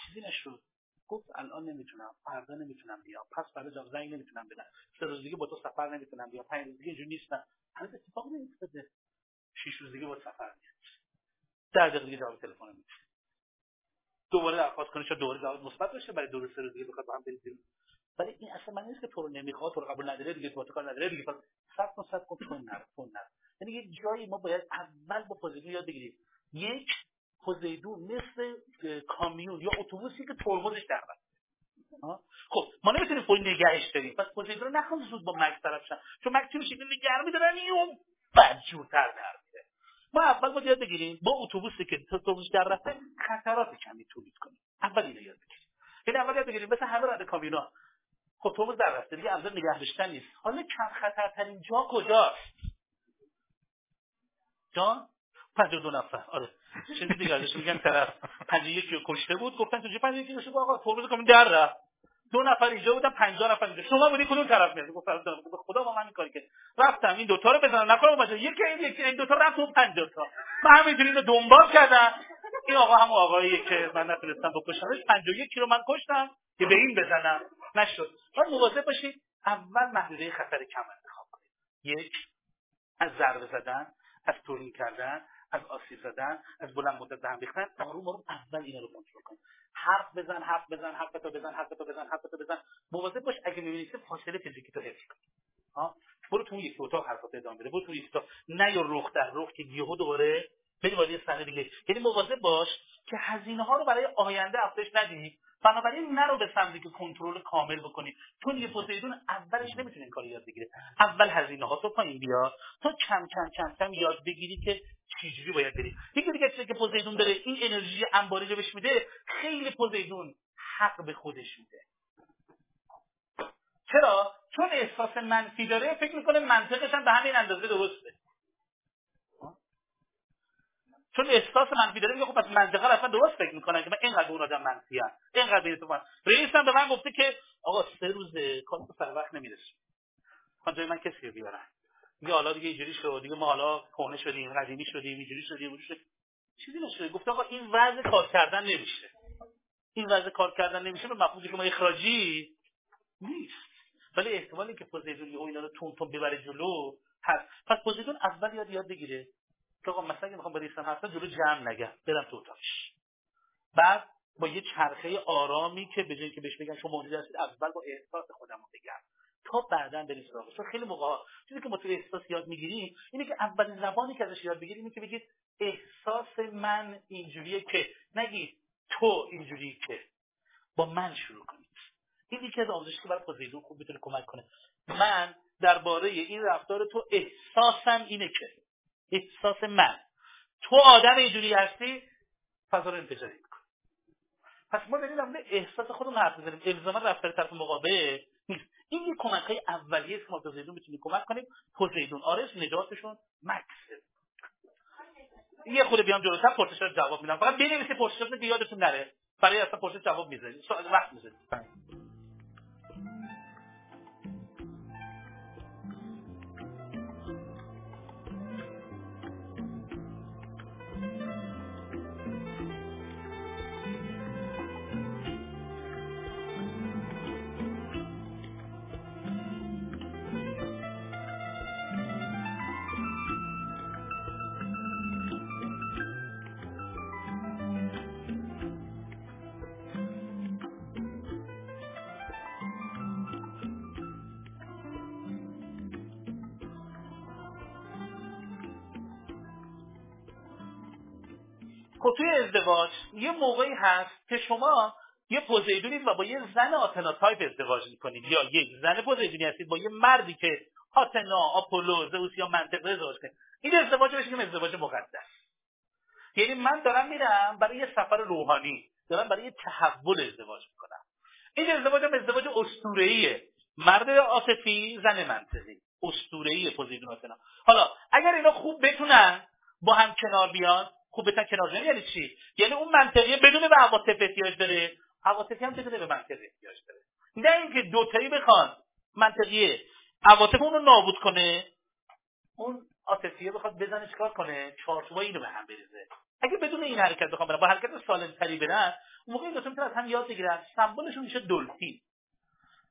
چیزی نشد. گفت الان نمی‌تونم فردا نمی‌تونم بیام. پس فردا جام زنگ نمی‌تونم بدم. سه روز دیگه با تو سفر نمی‌تونم بیام. پنج روز دیگه اینجوری نیستم. هنوز اتفاق نمیافتاده شش روز دیگه با سفر میاد در دقیقه دیگه جواب تلفن میده. دوباره درخواست کنه شاید دوباره جواب مثبت بشه برای دو سه روز دیگه بخواد با هم برید ولی این اصلا من نیست که تو رو نمی‌خواد تو رو قبول نداره دیگه تو کار نداره دیگه. صد کن صد کن تو نر تو نر. یعنی یه جایی ما باید اول با پوزیدون یاد بگیریم. یک پوزیدون مثل کامیون یا اتوبوسی که ترمزش در خب ما نمی‌تونیم پول نگهش داریم پس پوزیدون رو نخوام زود با مکس طرف شن. چون مکس چی میشه؟ نگه میدارن این بدجورتر در میره. ما اول باید یاد بگیریم با اتوبوسی که ترمزش در رفته خطرات کمی تولید کنیم. اول اینو یاد بگیریم. یعنی اول یاد بگیریم مثل همه رد خب تو در رفته دیگه ابزار نگه داشتن نیست. حالا کم خطرترین جا کجاست؟ جان؟ دو نفر. آره. چیزی دیگه ازش میگن طرف. 51 رو کشته بود گفتن تو چه 51 کشته؟ آقا ترمز کمی در رفت. دو نفر اینجا بودن 50 نفر اینجا. شما بودی کدوم طرف میاد گفت به خدا با من کاری که رفتم این دوتا رو بزنم. نکنم باشه. یکی این یکی این دوتا رفت اون 50 تا. من همینجوری رو دنبال کردم. این آقا هم آقایی که من نتونستم بکشمش 51 رو من کشتم که به این بزنم. نشد. باید مواظب باشید اول محدوده خطر کم انتخاب کنید. یک از ضربه زدن از تورین کردن. از آسیب زدن از بلند مدت به هم ریختن آروم آروم اول اینا رو کنترل کن. حرف بزن حرف بزن حرف تو بزن حرف تو بزن حرف تو بزن. مواظب باش اگه می‌بینی فاصله فیزیکی تو حفظ کن. ها؟ برو تو یک اتاق حرفات ادامه بده. برو تو یک نه یا رخ در رخ که یهو دوباره بری وارد صحنه دیگه. یعنی مواظب باش که هزینه ها رو برای آینده افزایش ندی بنابراین نرو به سمتی که کنترل کامل بکنی. چون یه پوزیدون اولش نمی‌تونه این کار یاد بگیره اول هزینه ها تو پایین بیا تو کم کم کم کم یاد بگیری که چجوری باید بری. یکی دیگه چیزی که پوزیدون داره این انرژی انباری رو بهش میده خیلی پوزیدون حق به خودش میده. چرا؟ چون احساس منفی داره فکر می‌کنه منطقش هم به همین اندازه درسته. چون احساس منفی داره میگه خب پس منطقه اصلا درست فکر می‌کنن که من اینقدر اون آدم منفی ام. اینقدر بین تو رئیس هم به من گفته که آقا سه روز کار سر وقت نمی‌رسه خب جای من کسی رو بیارن. میگه حالا دیگه اینجوری شد. دیگه ما حالا کهنه شدیم قدیمی شدیم اینجوری شدیم اونجوری شدیم. چیزی نشده. گفته آقا این وضع کار کردن نمیشه. این وضع کار کردن نمیشه به مفهوم ما اخراجی نیست. ولی احتمالی که پوزیدون یه اینا رو تون تون ببره جلو هست. پس پوزیدون اول یاد یاد بگیره. که آقا مثلا می‌خوام با حرف جلو جمع نگم برم تو اتاقش. بعد با یه چرخه آرامی که به که بهش بگن شما موجود هستید اول با احساس خودم رو بگم. تا بعدا بریم سراغش. چون خیلی موقع چیزی که ما تو احساس یاد می‌گیریم اینه که اولین زبانی که ازش یاد بگیریم اینه که بگید احساس من اینجوریه که. نگید تو اینجوری که. با من شروع کنید. این یکی از آموزشی که برای پوزیدون خوب می‌تونه کمک کنه. من درباره این رفتار تو احساسم اینه که. احساس من. تو آدم اینجوری هستی فضا رو انفجاری پس ما داریم در احساس خودمون حرف بزنیم الزاما رفتار طرف مقابل نیست. این یه کمک های اولیه که ما پوزیدون می‌تونیم کمک کنیم. پوزیدون آرش نجاتشون مکس. یه خود بیام جلوتر پرسش جواب میدم. فقط بنویسید پرسش یادتون نره. برای اصلا پرسش جواب می‌ذارید. وقت می‌ذارید. خب توی ازدواج یه موقعی هست که شما یه پوزیدونید و با یه زن آتنا تایپ ازدواج می‌کنید یا یک زن پوزیدونی هستید با یه مردی که آتنا آپولو زئوس یا منطقه ازدواج کنید این ازدواج بهش میگم ازدواج مقدس. یعنی من دارم میرم برای یه سفر روحانی دارم برای یه تحول ازدواج می‌کنم. این ازدواج هم ازدواج اسطوره‌ایه. مرد عاطفی زن منطقی. اسطوره‌ای پوزیدون آتنا. حالا اگر اینا خوب بتونن با هم کنار بیان خوب بتن کنار یعنی چی؟ یعنی اون منطقی بدون به عواطف احتیاج داره. عواطفی هم بدون به منطقی احتیاج داره. نه اینکه دوتایی بخوان. منطقیه. عواطف اون رو نابود کنه. اون عاطفیه بخواد بزنه چیکار کنه؟ چارچوبای اینو به هم بریزه. اگه بدون این حرکت بخوام برن با حرکت سالم تری برن اون موقع دو تا از هم یاد بگیرن. سمبلشون میشه دلفین.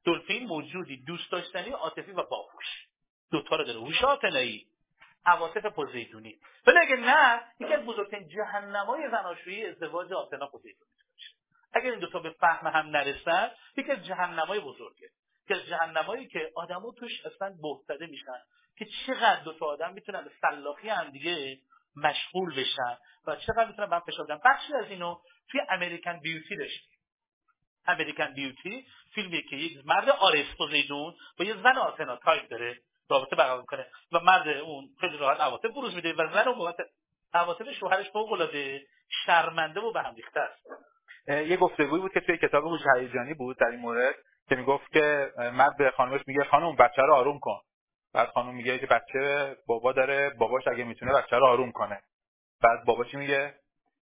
دلفین موجودی دوست داشتنی عاطفی و باهوش. دوتا رو داره. هوش آتنایی. عواطف پوزیدونی. ولی اگه نه یکی از بزرگترین جهنمای زناشویی ازدواج آتنا پوزیدونی اگر این دوتا به فهم هم نرسن یکی از جهنمای بزرگه. که از جهنمایی که آدما توش اصلا بهتده میشن که چقدر دو تا آدم می‌تونن به سلاخی هم دیگه مشغول بشن و چقدر می‌تونن به فشار بدن. بخشی از اینو توی American Beauty داشتیم. American Beauty فیلمیه که یک مرد آرس پوزیدون با یه زن آتنا تایپ داره. رابطه برقرار کنه و مرد اون خیلی راحت عواطف بروز میده و زن اون عواطف شوهرش فوق العاده شرمنده و به هم ریخته است. یه گفتگویی بود که توی کتاب هوش هیجانی بود در این مورد که می‌گفت که مرد به خانمش میگه خانم بچه رو آروم کن. بعد خانم میگه که بچه بابا داره باباش اگه می‌تونه بچه رو آروم کنه. بعد بابا چی میگه؟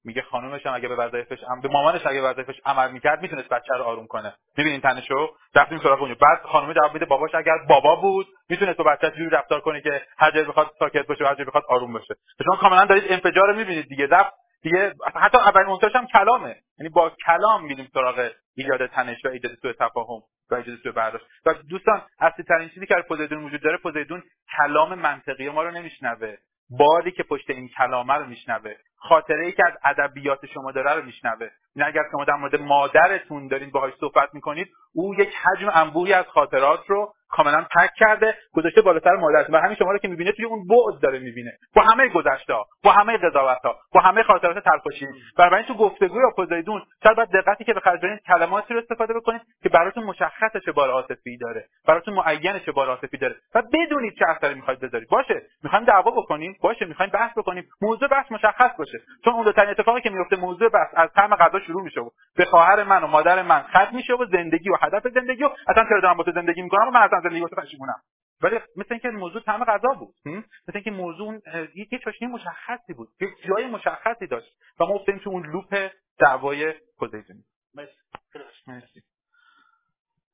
میگه خانومش هم اگه به وظایفش به مامانش اگه به وظایفش عمل می‌کرد می‌تونست بچه رو آروم کنه. می‌بینین تنشو؟ رفتیم سراغ اونجا. بعد خانم جواب میده باباش اگر بابا بود می‌تونه تو بچه جوری رفتار کنه که هر جایی بخواد ساکت باشه هر جایی بخواد آروم باشه. شما کاملا دارید انفجار رو می‌بینید دیگه. رفت دیگه حتی اولین عنصرش هم کلامه. یعنی با کلام میریم سراغ ایجاد تنش و ایجاد سوء تفاهم و ایجاد سوء برداشت. و دوستان اصلی ترین چیزی که پوزیدون وجود داره پوزیدون کلام منطقی ما رو نمیشنوه. بادی که پشت این کلامه رو میشنوه خاطره ای که از ادبیات شما داره رو میشنوه. این اگر شما در مورد مادرتون دارین باهاش صحبت می‌کنید او یک حجم انبوهی از خاطرات رو کاملا پک کرده گذاشته بالاتر مادرتون و همین شما رو که می‌بینه توی اون بعد داره می‌بینه. با همه گذشته با همه قضاوت ها با همه خاطرات تلخوشی بنابراین تو گفتگوی پوزیدون شاید باید دقتی که به خرج کلماتی رو استفاده بکنید که براتون مشخص چه بار عاطفی داره براتون معین چه بار عاطفی داره. و بدونید چه اثری می‌خواید بذارید. باشه می‌خوایم دعوا بکنیم. باشه می‌خوایم بحث بکنیم. موضوع بحث مشخص باشه. چون اون دوترین اتفاقی که میفته موضوع بحث از طعم غذا شروع میشه و به خواهر من و مادر من خط میشه و زندگی و هدف زندگی و اصلا چرا دارم با تو زندگی می‌کنم؟ و من اصلا زندگی تو پشیمونم ولی مثل اینکه موضوع طعم غذا بود؟ مثل اینکه موضوع یه چاشنی مشخصی بود. یه جای مشخصی داشت و ما افتادیم تو اون لوپ دعوای پوزیدونی مرسی. مرسی.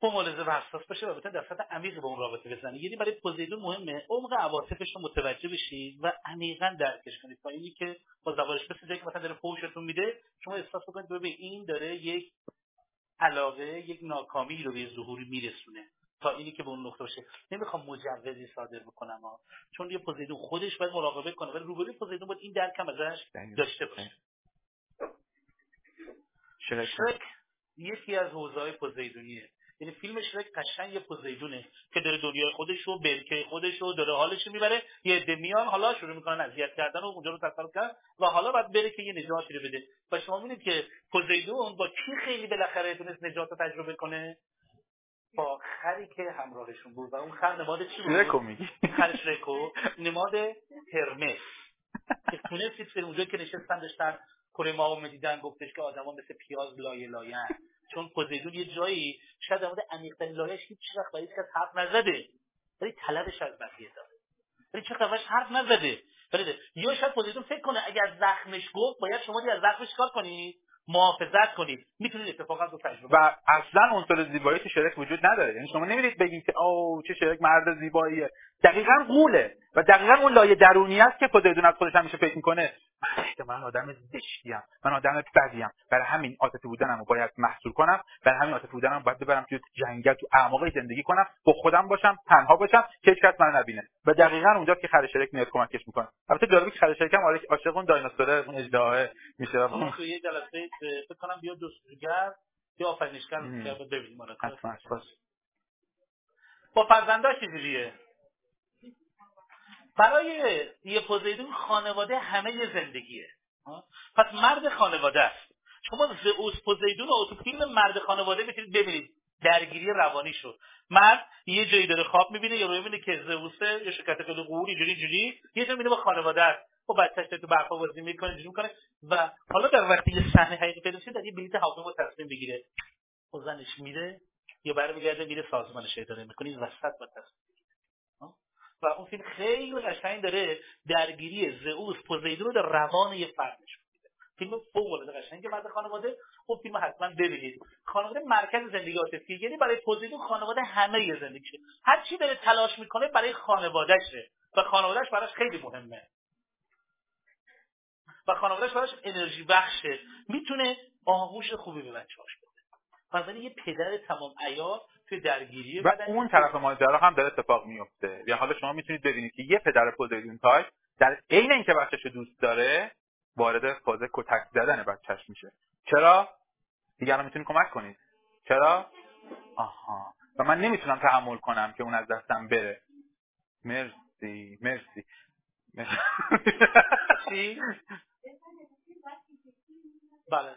با ملاحظه و حساس باشه. و بتونه در سطح عمیقی به اون رابطه بزنه. یعنی برای پوزیدون مهمه. عمق عواطفش رو متوجه بشید و عمیقا درکش کنید. تا اینی که با زبانش مثل جایی که مثلا داره فوشتون میده شما احساس بکنید ببین این داره یک علاقه یک ناکامی رو به ظهوری میرسونه. تا اینی که به اون نقطه باشه. نمی‌خوام مجوزی صادر بکنم ها. چون یه پوزیدون خودش باید مراقبه کنه ولی روبروی پوزیدون باید این درکم ازش دقیقاً. داشته باشه. شرک شرک یکی از حوزه های پوزیدونیه یعنی فیلم شرک قشنگ یه پوزیدونه که داره دنیای خودش رو برکه خودش رو داره حالش رو می‌بره. یه عده میان حالا شروع می‌کنن اذیت کردن و اونجا رو تصرف کردن و حالا باید بره که یه نجاتی رو بده. و شما می‌بینید که پوزیدون با کی خیلی بالاخره تونست نجات رو تجربه کنه؟ با خری که همراهشون بود. و اون خر نماد چی بود؟ شرکو میگی. خر شرکو. نماد هرمس. که تونستید که اونجا که نشستن داشتن کره ماهو می‌دیدن گفتش که آدما مثل پیاز لایه لایه چون پوزیدون یه جایی شاید در مورد عمیق‌ترین لایه‌اش هیچ وقت هیچ کس حرف نزده. ولی طلبش از بقیه داره. ولی چه خبرش حرف نزده؟ ولی. یا شاید پوزیدون فکر کنه اگر زخمش گفت باید شما دیگه از زخمش کار کنید محافظت کنید. می‌تونید اتفاقا رو تجربه و اصلا عنصر زیبایی تو شرک وجود نداره. یعنی شما نمیرید بگید که او چه شرک مرد زیباییه. دقیقا قوله. و دقیقا اون لایه درونی است که پوزیدون از خودش همیشه فکر می‌کنه من احتمالاً آدم زشتیم من آدم بدیم برای همین عاطفی بودنم رو باید محصول کنم برای همین عاطفی بودنم باید ببرم توی جنگل تو اعماق زندگی کنم با خودم باشم تنها باشم که هیچ کس منو نبینه. و دقیقا اونجا که خر شرک میاد کمکش می‌کنه. البته جالبه که خر شرک هم آره- عاشق اون دایناسوره اون اژدها میشه. تو یه جلسه فکر کنم بیا جستجوگر یا آفرینشگر ببینیم. آره. با فرزنداش چجوریه برای یه پوزیدون خانواده همه یه زندگیه؟ پس مرد خانواده است. شما زئوس پوزیدون رو تو فیلم مرد خانواده می‌تونید ببینید. درگیری روانی شد مرد یه جایی داره خواب می‌بینه یا می‌بینه که زئوسه یا شرکت خیلی قوری جوری جوری یه جا می‌بینه با خانواده است. با بچه‌ش داره تو برفا بازی می‌کنه جوری می‌کنه و حالا در وقتی یه صحنه حقیقی پیدا شه در یه بلیت هواپیما تصمیم بگیره و زنش میره یا برمیگرده میره سازمانش اداره می‌کنه. این وسط با تصمیم؟ و اون فیلم خیلی قشنگ داره درگیری زئوس پوزیدون در روان یه فرد نشون میده. فیلم فوق العاده قشنگه مرد خانواده اون فیلم حتما ببینید. خانواده مرکز زندگی عاطفی یعنی برای پوزیدون خانواده همه زندگیشه هر چی داره تلاش می‌کنه برای خانوادهشه و خانوادهش براش خیلی مهمه. و خانوادهش براش انرژی بخشه. می‌تونه آغوش خوبی به بچه‌هاش بده. مثلا یه پدر تمام عیار توی درگیری و اون طرف ماجرا هم داره اتفاق میفته یا حالا شما می‌تونید ببینید که یه پدر پوزیدون تایپ در عین اینکه بچهش رو دوست داره وارد فاز کتک زدن بچهش میشه چرا دیگران می‌تونید کمک کنید چرا آها و من نمی‌تونم تحمل کنم که اون از دستم بره مرسی مرسی مرسی. چی؟ بله.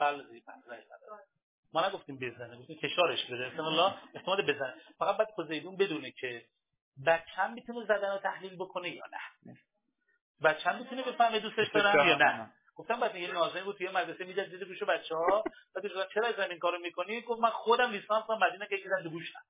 بله. بله بله. ما نگفتیم بزنه گفتیم فشارش بده. احتمال الله احتمال بزنه فقط باید پوزیدون بدونه که بچه‌م می‌تونه زدن رو تحلیل بکنه یا نه. بچه‌م می‌تونه بفهمه دوستش دارم یا نه. گفتم بعد یه ناظرین بود توی مدرسه می‌داد زیر گوش بچه‌ها. بعد گفتم چرا زمین کارو می‌کنی؟ گفت من خودم لیسانس هم مدینه که زدن گوشم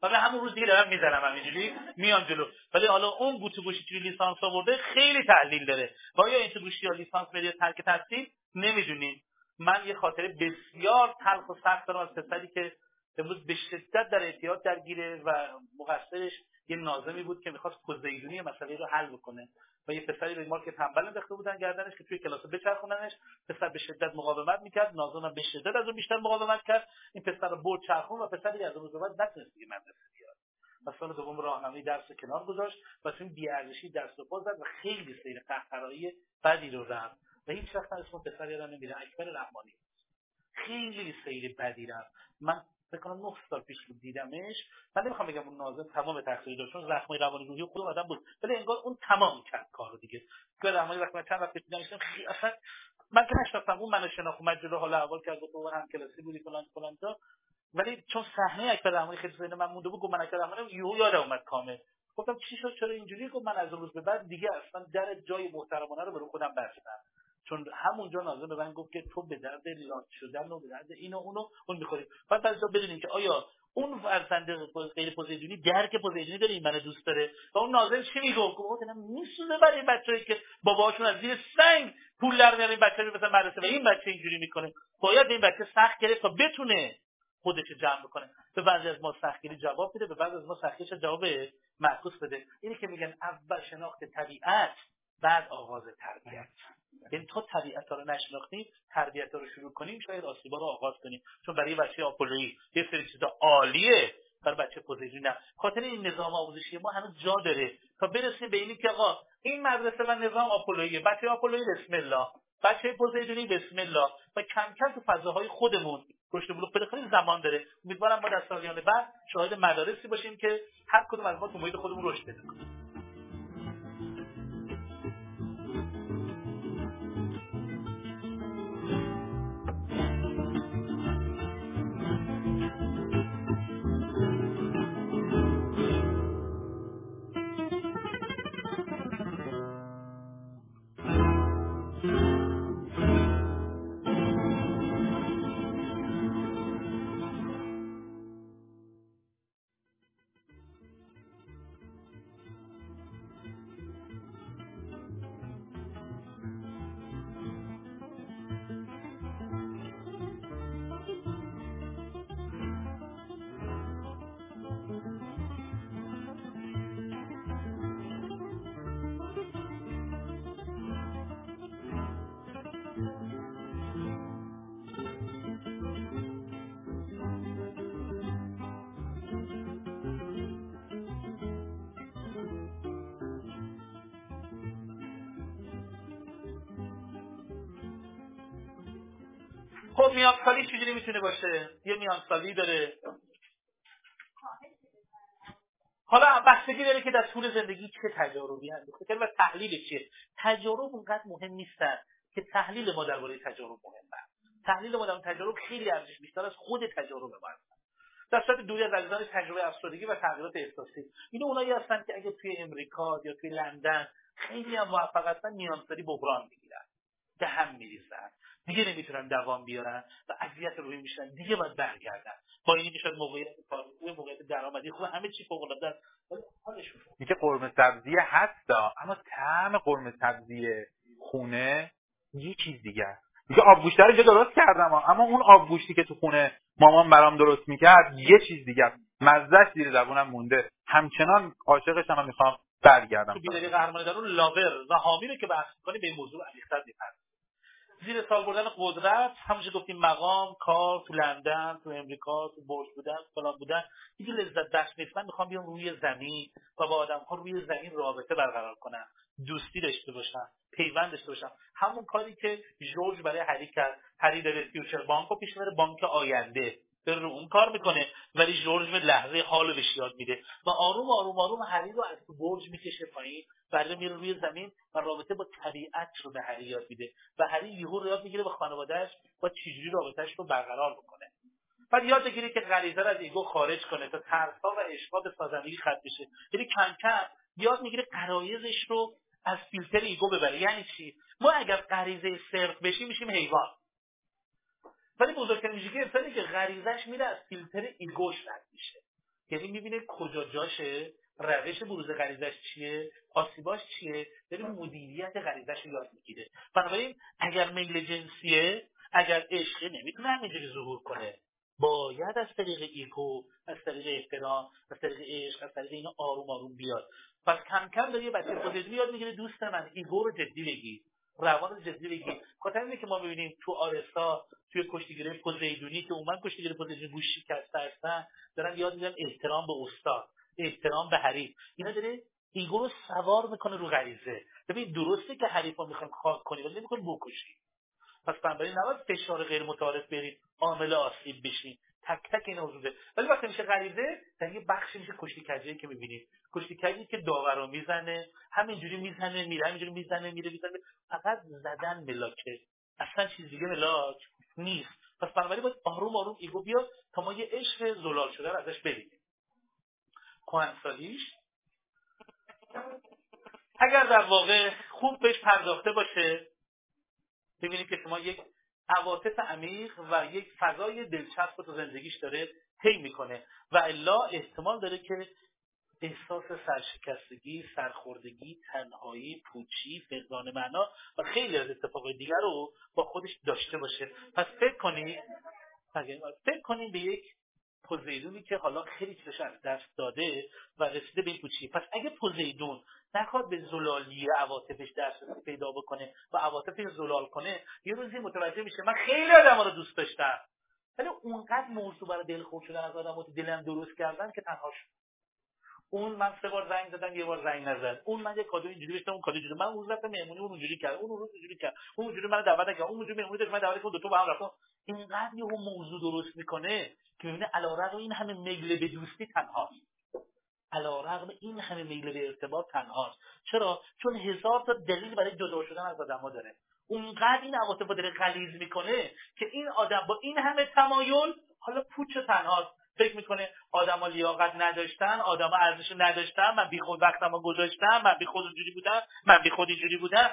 به همون روز دیگه دارم می‌زنم همینجوری میام جلو. ولی حالا اون گوتو گوشی توی لیسانس آورده خیلی تحلیل داره. و آیا این تو گوشی یا لیسانس بده یا ترک تحصیل نمی‌دونیم من یه خاطره بسیار تلخ و سخت دارم از پسری که امروز به شدت در اعتیاد درگیره و مقصرش یه ناظمی بود که می‌خواست پوزیدونی مسئله رو حل بکنه. و یه پسری به ما که تنبل انداخته بودن گردنش که توی کلاس بچرخوننش پسر به شدت مقاومت می‌کرد ناظم هم به شدت از اون بیشتر مقاومت کرد. این پسر رو برد چرخون و پسری از روز بعد نتونست دیگه مدرسه بیاد. و سال دوم راهنمایی درس کنار گذاشت. و این بیارزشی دست و پا زد و خیلی سیر قهقرایی بدی رو رفت. و هیچ وقت اسم پسر یادم نمیره. اکبر رحمانی. خیلی سیر بدی رفت من فکر کنم 9 سال پیش بود دیدمش. من نمی‌خوام بگم اون ناظم تمام تقصیر داشت چون زخم روانی روحی خود آدم بود. ولی انگار اون تمام کرد کارو دیگه. که رحمانی وقتی من چند وقت دیدمش خیلی اصلا من که نشناختم اون منو شناخت اومد جلو حال احوال کرد گفت اون هم کلاسی بودی فلان فلان تا. ولی چون صحنه اکبر رحمانی خیلی ذهن من مونده بود گفت من اکبر رحمانی یهو یادم اومد کامل. گفتم چی شد چرا اینجوری؟ گفت من از روز به بعد دیگه اصلا در جای محترمانه رو برای خودم بستم. چون همونجا ناظم به من گفت که تو به درد لاک شدن و به درد اینو اونو اون می‌خوری. بعد بعضی بدونیم که آیا اون فرزند غیر پوزیدونی درک پوزیدونی داره این منو دوست داره و اون ناظر چی میگه گفت دلم میسوزه برای بچه‌ای که باباشون از زیر سنگ پول در میاره این بچه رو مدرسه و این بچه اینجوری می‌کنه. باید این بچه سخت گرفت تا بتونه خودش جمع بکنه. به بعضی از ما سختگیری جواب بده به بعضی از ما سختگیریش جواب معکوس بده. اینی که میگن اول شناخت طبیعت بعد آغاز تربیت یعنی تو طبیعت رو نشناختیم تربیت رو شروع کنیم شاید آسیبا رو آغاز کنیم. چون برای بچه آپولویی یه سری چیزا عالیه برای بچه پوزیدونی نه. خاطر این نظام آموزشی ما هنوز جا داره تا برسیم به اینی که آقا این مدرسه و نظام آپولویی بچه آپولویی بسم الله بچه پوزیدونی بسم الله و کم کم تو فضاهای خودمون رشد بلوغ بده خیلی زمان داره. امیدوارم ما در سالیان بعد شاهد مدارسی باشیم که هر کدوم از ما تو محیط خودمون رشد بده چجوری می‌تونه باشه. یه میانسالی داره. حالا بستگی داره که در طول زندگی چه تجاربی انداخته. و تحلیل چیه؟ تجارب اونقدر مهم نیستن که تحلیل ما درباره تجارب مهمه تحلیل ما در تجارب خیلی ارزش بیشتر از خود تجارب ما در صورت دوری از عزیزان تجربه افسردگی و تغییرات احساسی. این اونایی هستن که اگه توی امریکا یا توی لندن خیلی هم موفق هستن میانسالی بحران می‌گیرن به هم میریزن. دیگه نمی‌تونن دوام بیارن و اذیت روی میشن. دیگه باید برگردن. با که شاید موقعیت کاری موقعیت درآمدی خوب همه چی فوق العاده است. ولی حالشون میگه قرمه سبزی هست اما طعم قرمه سبزی خونه یه چیز دیگه است. میگه آبگوشت رو درست کردم اما اون آبگوشتی که تو خونه مامان برام درست می‌کرد یه چیز دیگه است. مزهش زیر زبونم مونده. همچنان عاشقش هم می‌خوام برگردم. تو بیداری قهرمانی در اون لاور و حامی رو که بحث کنی به این موضوع عمیق‌تر زیر سال بردن قدرت همونجا گفتیم مقام کار تو لندن تو امریکا تو برج بودن فلان بودن. دیگه لذت بخش نیست. من می‌خوام بیام روی زمین و با آدم ها روی زمین رابطه برقرار کنم. دوستی داشته باشم پیوند داشته باشم. همون کاری که جورج برای هری کرد. هری داره فیوچر بانک و پیش بانک آینده. داره رو اون کار می‌کنه ولی جورج به لحظه حال بهش میده. و آروم آروم آروم هری رو از برج می‌کشه پایین بعد میره روی زمین و رابطه با طبیعت رو به هری یاد میده. و هری یهو یاد می‌گیره با خانوادهش با چجوری رابطهش رو برقرار بکنه. بعد یاد بگیره که غریزه رو از ego خارج کنه تا ترسا و عشقا به سازندگی ختم بشه. یعنی کم کم یاد می‌گیره غرایزش رو از فیلتر ego ببره. یعنی چی؟ ما اگر غریزه صرف بشیم میشیم حیوان. ولی بزرگترین ویژگی انسانی که غریزش میره از فیلتر ego ش رد میشه یعنی می‌بینه کجا جاشه روش بروز غریزش چیه آسیباش چیه داره مدیریت غریزش رو یاد می‌گیره. بنابراین اگر میل جنسیه اگر عشق نمی‌تونه همینجوری ظهور کنه. باید از طریق ego از طریق احترام از طریق عشق از طریق اینا آروم آروم بیاد. پس کم کم داره یه بچه خودش یاد می‌گیره. دوست من ego رو جدی بگیر. روان جدی بگی خاطر اینه که ما ببینیم تو آرستا توی کشتیگیری پوزیدونی که اومد کشتیگیری پوزیدونی گوش شکسته هستن دارن یاد می‌گیرن احترام به استاد احترام به حریف. اینا داره ایگو رو سوار می‌کنه رو غریزه. ببین درسته که حریف رو می‌خوان خاک کنی ولی نمی‌خوان بکشی. پس بنابراین نباید فشار غیر متعارف برید عامل آسیب بشین. تک تک این حضوره ولی وقتی میشه غریزه در یه بخشی میشه کشتی کجی که می‌بینید کشتی کجی که داور می‌زنه همینجوری می‌زنه میره همینجوری می‌زنه میره می‌زنه. فقط زدن ملاکه اصلا چیز دیگه ملاک نیست. پس بنابراین باید آروم آروم ایگو بیاد تا ما یه عشق زلال شده رو ازش ببینیم. کهنسالیش اگر در واقع خوب بهش پرداخته باشه ببینید که شما یک عواطف عمیق و یک فضای دلچسب تو زندگیش داره طی می‌کنه و الا احتمال داره که احساس سرشکستگی، سرخوردگی، تنهایی، پوچی، فقدان معنا و خیلی از اتفاقای دیگر رو با خودش داشته باشه. پس فکر کنید فکر کنید به یک پوزیدونی که حالا خیلی چیزش از دست داده و رسیده به این پوچی. پس اگه پوزیدون نخواد به زلالی عواطفش دسترسی پیدا بکنه و عواطفش زلال کنه یه روزی متوجه میشه من خیلی آدم رو دوست داشتم. ولی اونقدر موضوع برای دلخور شدن از آدم دلم درست کردن که تنها شد. اون من سه بار زنگ زدم یه بار زنگ نزد. اون من یه کادو اینجوری بهش اون کادو اینجوری من اون رفتم مهمونی اون اونجوری کرد اون اون اونجوری کرد اون اونجوری من دعوت کرد اون اونجوری مهمونی داشت من دعوت دو تا با هم رفتم. اینقدر یه موضوع درست می‌کنه که می‌بینه علیرغم این همه میل به دوستی تنهاست. علیرغم این همه میل به ارتباط تنهاست. چرا؟ چون هزار تا دلیل برای جدا شدن از آدما داره. اونقدر این عواطف داره غلیظ می‌کنه که این آدم با این همه تمایل حالا پوچ تنهاست. فکر می‌کنه آدما لیاقت نداشتن آدما ارزش نداشتن من بیخود وقتمو گذاشتم من بیخود اونجوری بودم من بیخود اینجوری بودم.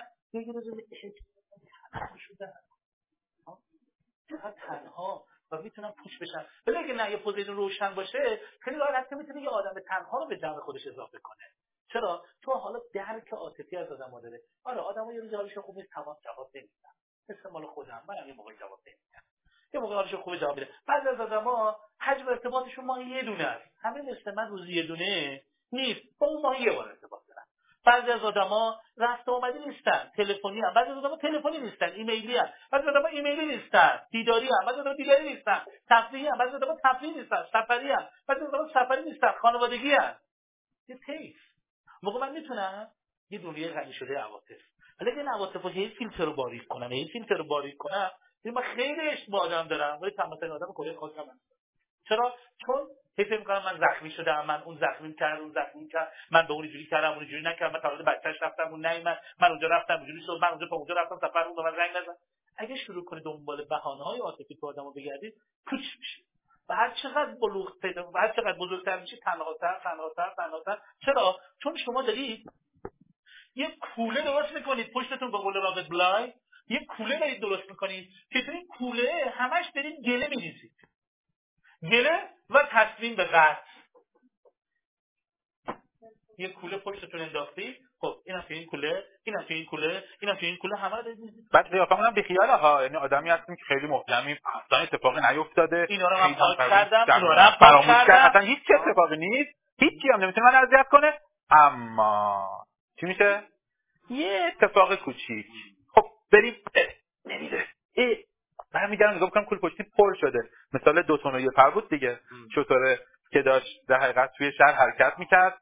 تنها. و می‌تونم پوش بشم ولی اگه نه یه پوزیشن روشن باشه خیلی راحت می‌تونه یه آدم تنها رو به جمع خودش اضافه کنه. چرا؟ تو حالا درک عاطفی از آدم داره. آره آدم یه روز حالش خوب نیست تمام جواب نمیدن. مثل مال خودم من یه موقع جواب نمیدم. یه موقع حالش خوب جواب میده. بعضی از آدما حجم ارتباطشون ما یه دونه است. همه مثل من روزی یه دونه نیست. با اون ما یه بار ارتباط. بعضی از آدما رفت آمدی نیستن. تلفنی هم. بعضی از آدما تلفنی نیستن. ایمیلی هم. بعضی از آدما ایمیلی نیستن. دیداری هم. بعضی از آدما دیداری نیستن. تفریحی هم. بعضی از آدما تفریحی نیستن. سفری هم. بعضی از آدما سفری نیستن. خانوادگی هم. یه تیف موقع من می‌تونم یه دنیای غنی شده عواطف. ولی این عواطف رو هی فیلتر رو باریک کنم هی فیلتر رو باریک کنم من خیلی عشق با آدم دارم. ولی تمام آدم کلی خواستم چرا؟ چون هی فکر می‌کنم من زخمی شدم من اون زخمی کرد اون زخمی کرد من به اون اینجوری کردم اون اینجوری نکردم من تولد بچه‌ش رفتم اون نیومد من اونجا رفتم اونجوری شد من اونجا اونجا رفتم سفر اون من رنگ نزد. اگه شروع کنید دنبال بهانه های عاطفی تو آدمو بگردید کوچ میشه و هر چقدر بلوغ پیدا و هر چقدر بزرگتر میشه تنهاتر تنهاتر تنهاتر. چرا؟ چون شما دارید یه کوله درست می‌کنید پشتتون به قول رابرت بلای یه کوله دارید درست می‌کنید که تو این کوله همش دارید گله میریزید. گله و تصمیم به قطع یه کوله پشتتون انداختی. خب اینم تو این کوله اینم تو این کوله اینم تو این کوله همه رو بعد قیافمون هم بیخیال ها یعنی آدمی هستیم که خیلی محکمی اصلا اتفاقی نیفتاده. اینا رو من پاک کردم اینا رو من فراموش کردم. اصلا هیچ اتفاقی نیست. هیچی هم نمی‌تونه من اذیت کنه. اما چی میشه؟ یه اتفاق کوچیک. خب بریم. نمیده. برمیگردم نگاه می‌کنم کل پشتی پر شده. مثال دو تون و یه پر بود دیگه. چطوره که داشت در حقیقت توی شهر حرکت می‌کرد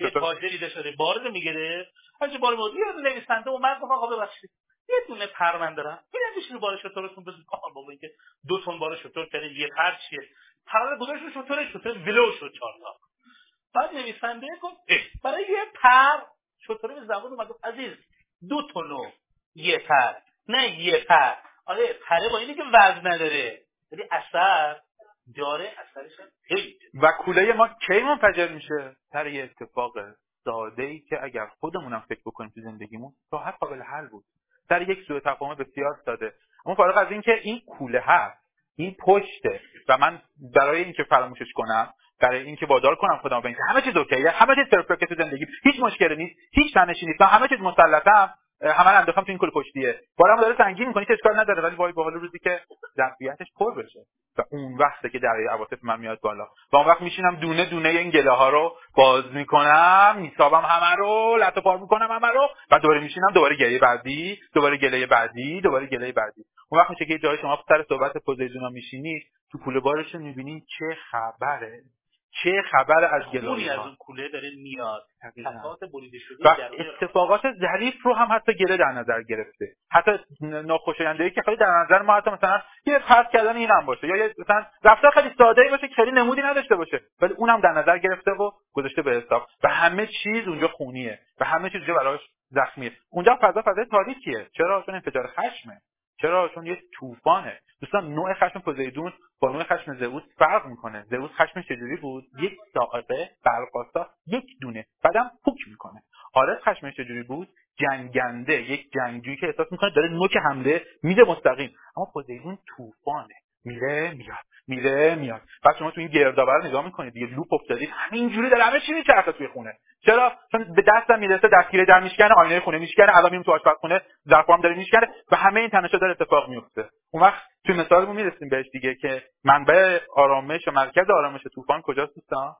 یه تاجر دیده شده بار رو می‌گیره هرچی بار بود. یه نویسنده اومد گفت آقا ببخشید. یه دونه پر من دارم. میرم بشین بار شطورتون بزن آقا بابا اینکه دو تون بار شطور کرده یه پر چیه؟ پر گذاشت شطور شطور ولو شد چهار تا. بعد نویسنده گفت برای یه پر شطور به زبان اومد عزیز دو تونو یه پر. نه یه پر. آره پره با اینی که وزن نداره. ولی اثر داره اثرش خیلی و کوله ما کی منفجر میشه؟ سر یه اتفاق ساده ای که اگر خودمونم فکر بکنیم تو زندگیمون راحت قابل حل بود. سر یک سوء تفاهم بسیار ساده. اما فارغ از اینکه این کوله هست این پشته. و من برای اینکه فراموشش کنم برای اینکه وادار کنم خودم به همه چیز اوکیه همه چیز پرفکت تو زندگی هیچ مشکلی نیست هیچ تنشی نیست من همه چیز مسلطم. همه انداختم تو این کل پشتیه. بارم داره سنگین می‌کنی که اشکال نداره. ولی وای با روزی که ظرفیتش پر بشه. و اون وقته که در عواطف من میاد بالا. و اون وقت میشینم دونه دونه این گله ها رو باز می‌کنم میسابم همه رو لت و پار می‌کنم همه رو. و دوباره میشینم دوباره گله بعدی دوباره گله بعدی دوباره گله بعدی. اون وقت میشه که پای شما سر صحبت پوزیدون میشینید تو کوله بارش می‌بینید چه خبره. چه خبر از گلایه از اون کوله داره میاد. بریده شده و اتفاقات ظریف رو هم حتی گله در نظر گرفته. حتی ناخوشایندهایی که خیلی در نظر ما حتی مثلا یه پرت کردن این هم باشه. یا یه مثلا رفتار خیلی ساده ای باشه که خیلی نمودی نداشته باشه. ولی اونم در نظر گرفته و گذاشته به حساب. و همه چیز اونجا خونیه. و همه چیز اونجا براش زخمیه. اونجا فضا فضای تاریکیه. چرا؟ چون انفجار خشمه. چرا؟ چون یه طوفانه. دوستان نوع خشم پوزیدون با نوع خشم زئوس فرق می‌کنه. زئوس خشمش چجوری بود؟ یک ساقه برقاسا یک دونه. بعدم پوک می‌کنه. آرس خشمش چجوری بود؟ جنگنده. یک جنگجویی که احساس می‌کنه داره نوک حمله میده مستقیم. اما پوزیدون طوفانه. میره میاد. میره میاد. بعد شما تو این گردآور نگاه می‌کنید. دیگه لوپ افتادید. همینجوری داره همه چی میچرخه توی خونه. چرا؟ چون به دستم می‌رسه دستگیره در میشکنه آینه خونه میشکنه الان میرم تو آشپزخونه ظرفام داره میشکنه و همه این تنشا داره اتفاق میفته اون وقت تو مثالمون می‌رسیم بهش دیگه که منبع آرامش و مرکز آرامش طوفان کجاست دوستان